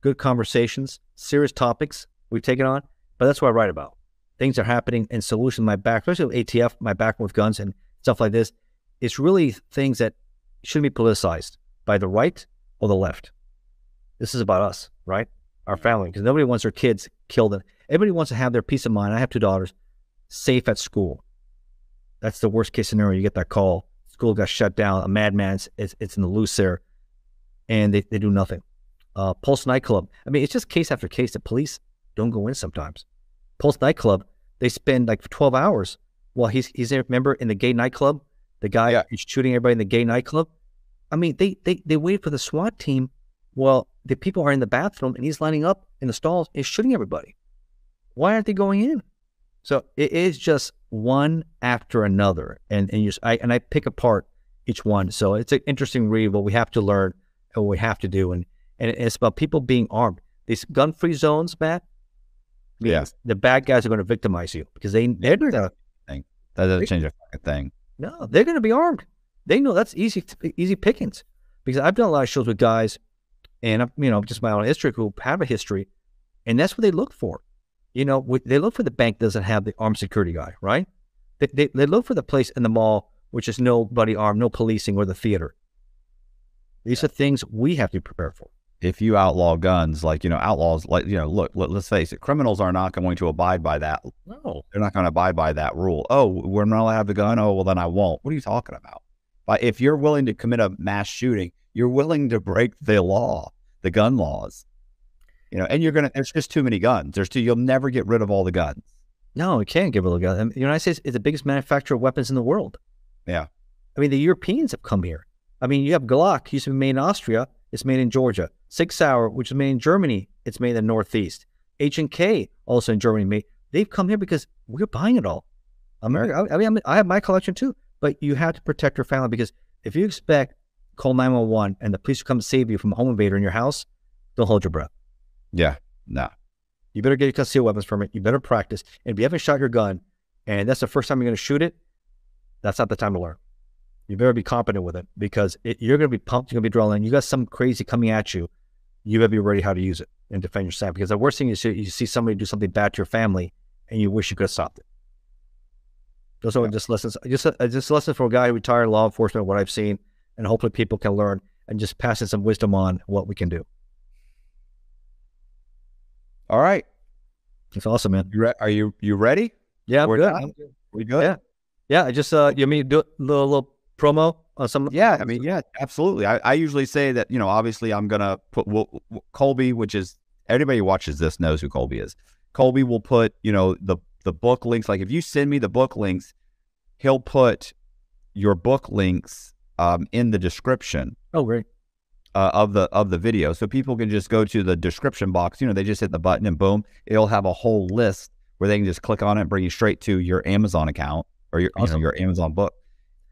Good conversations, serious topics we've taken on, but that's what I write about. Things are happening and solutions. My back, especially with ATF, my back with guns and stuff like this, it's really things that shouldn't be politicized by the right or the left. This is about us, right? Our family, because nobody wants their kids killed. And everybody wants to have their peace of mind. I have two daughters, safe at school. That's the worst case scenario. You get that call, school got shut down, a madman's it's, it's in the loose there, and they, they do nothing. Uh, Pulse nightclub. I mean, it's just case after case. The police don't go in sometimes. Pulse nightclub, they spend like 12 hours while he's he's there. Remember in the gay nightclub, the guy Yeah. is shooting everybody in the gay nightclub. I mean, they they they wait for the SWAT team while the people are in the bathroom and he's lining up in the stalls and shooting everybody. Why aren't they going in? So it is just one after another, and and you I and I pick apart each one. So it's an interesting read. What we have to learn and what we have to do, and and it's about people being armed. These gun-free zones, Matt. Yeah. means The bad guys are going to victimize you because they they're gonna That doesn't change a fucking thing. no, they're going to be armed. They know that's easy easy pickings because I've done a lot of shows with guys, and um, you know just my own history who have a history, and that's what they look for. You know, they look for the bank doesn't have the armed security guy, right? They, they they look for the place in the mall which is nobody armed, no policing, or the theater. These are things we have to prepare for. If you outlaw guns, like you know, outlaws, like you know, look, let, let's face it, criminals are not going to abide by that. No, They're not going to abide by that rule. Oh, we're not allowed to have the gun. Oh, well, then I won't. What are you talking about? But if you're willing to commit a mass shooting, you're willing to break the law, the gun laws. You know, and you're gonna. There's just too many guns. There's too. You'll never get rid of all the guns. no, you can't give a look at them. The United States is the biggest manufacturer of weapons in the world. Yeah. I mean, the Europeans have come here. I mean, you have Glock, used to be made in Austria. It's made in Georgia. Sig Sauer, which is made in Germany, it's made in the Northeast. H and K, also in Germany, made. They've come here because we're buying it all. America. I, I mean, I have my collection too, but you have to protect your family because if you expect call nine one one and the police will come save you from a home invader in your house, don't hold your breath. Yeah. No. You better get a concealed weapons permit. You better practice. And if you haven't shot your gun, and that's the first time you're going to shoot it, that's not the time to learn. You better be competent with it because it, you're going to be pumped. You're going to be adrenaline. You got some crazy coming at you. You better be ready how to use it and defend yourself. Because the worst thing is you see somebody do something bad to your family, and you wish you could have stopped it. Those are just lessons. Just uh, just lessons for a guy who retired law enforcement. What I've seen, and hopefully people can learn and just passing some wisdom on what we can do. All right. It's awesome, man. You re- are you you ready? Yeah, We're good. good. We good? Yeah. Yeah, I just uh you mean do a little, little promo on some Yeah, I mean, yeah, absolutely. I, I usually say that, you know, obviously I'm going to put w- w- Colby, which is everybody who watches this knows who Colby is. Colby will put, you know, the, the book links. Like if you send me the book links, he'll put your book links um, in the description Oh great. uh, of the of the video, so people can just go to the description box. You know, they just hit the button and boom, it'll have a whole list where they can just click on it, and bring you straight to your Amazon account or your you know, your Amazon book,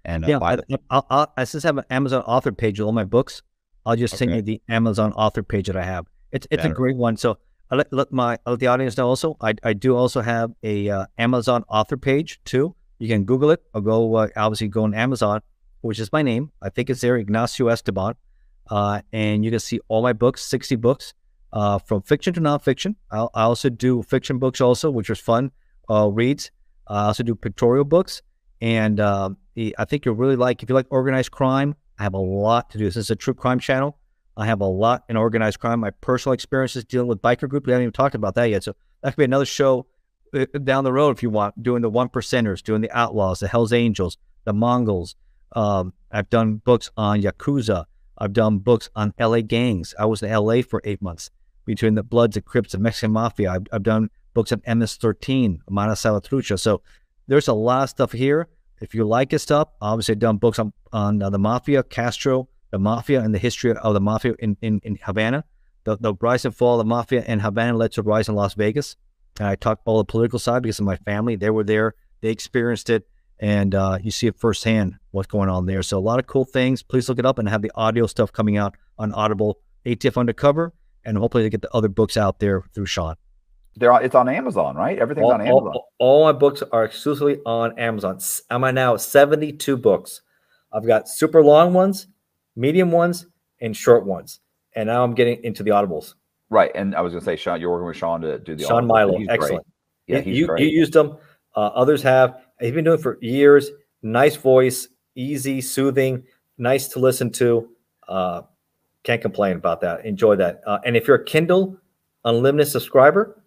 and uh, Yeah, buy I. I'll, I'll, I just have an Amazon author page with all my books. I'll just send you the Amazon author page that I have. It's it's a great one. So I let, let my let the audience know also. I I do also have a uh, Amazon author page too. You can Google it or go uh, obviously go on Amazon, which is my name. I think it's there, Ignacio Esteban, uh, and you can see all my books, sixty books, uh, from fiction to nonfiction. I'll, I also do fiction books also, which was fun uh, reads. I also do pictorial books, and um, I think you'll really like if you like organized crime. I have a lot to do. This is a true crime channel. I have a lot in organized crime. My personal experiences dealing with biker group. We haven't even talked about that yet. So that could be another show uh, down the road if you want. Doing the one percenters, doing the outlaws, the Hell's Angels, the Mongols. Um, I've done books on Yakuza. I've done books on LA gangs. I was in LA for eight months between the Bloods, and Crips, the Mexican Mafia. I've, I've done books on MS-13, Mara Salvatrucha. So there's a lot of stuff here. If you like this stuff, obviously I've done books on, on uh, the Mafia, Castro, the Mafia, and the history of the Mafia in, in, in Havana. The, the rise and fall of the Mafia in Havana led to rise in Las Vegas. And I talked all the political side because of my family. They were there. They experienced it. And uh, you see it firsthand what's going on there. So a lot of cool things. Please look it up and have the audio stuff coming out on Audible, ATF Undercover, and hopefully to get the other books out there through Sean. They're on, it's on Amazon, right? Everything's all, on Amazon. All, all my books are exclusively on Amazon. S- I'm at now 72 books. I've got super long ones, medium ones, and short ones. And now I'm getting into the audibles. right. And I was going to say, Sean, you're working with Sean to do the Sean audible. Milo, He's great. excellent. Yeah, You- he's you, great. you used them. Uh, others have. He's been doing it for years. Nice voice, easy, soothing, nice to listen to. Uh, can't complain about that. Enjoy that. Uh, and if you're a Kindle Unlimited subscriber,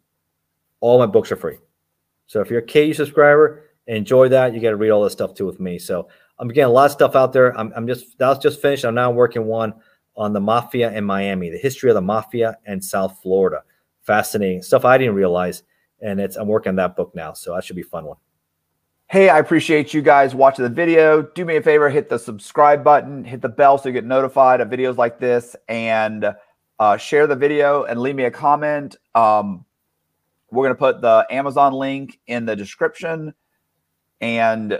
all my books are free. So if you're a KU subscriber, enjoy that. You got to read all this stuff too with me. So I'm getting a lot of stuff out there. I'm, I'm just that was just finished. I'm now working one on the mafia in Miami, the history of the mafia in South Florida. Fascinating stuff I didn't realize, and it's I'm working on that book now. So that should be fun one. Hey, I appreciate you guys watching the video. Do me a favor, hit the subscribe button, hit the bell so you get notified of videos like this, and uh, share the video and leave me a comment. Um, we're going to put the Amazon link in the description. And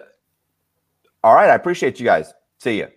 all right, I appreciate you guys. See you.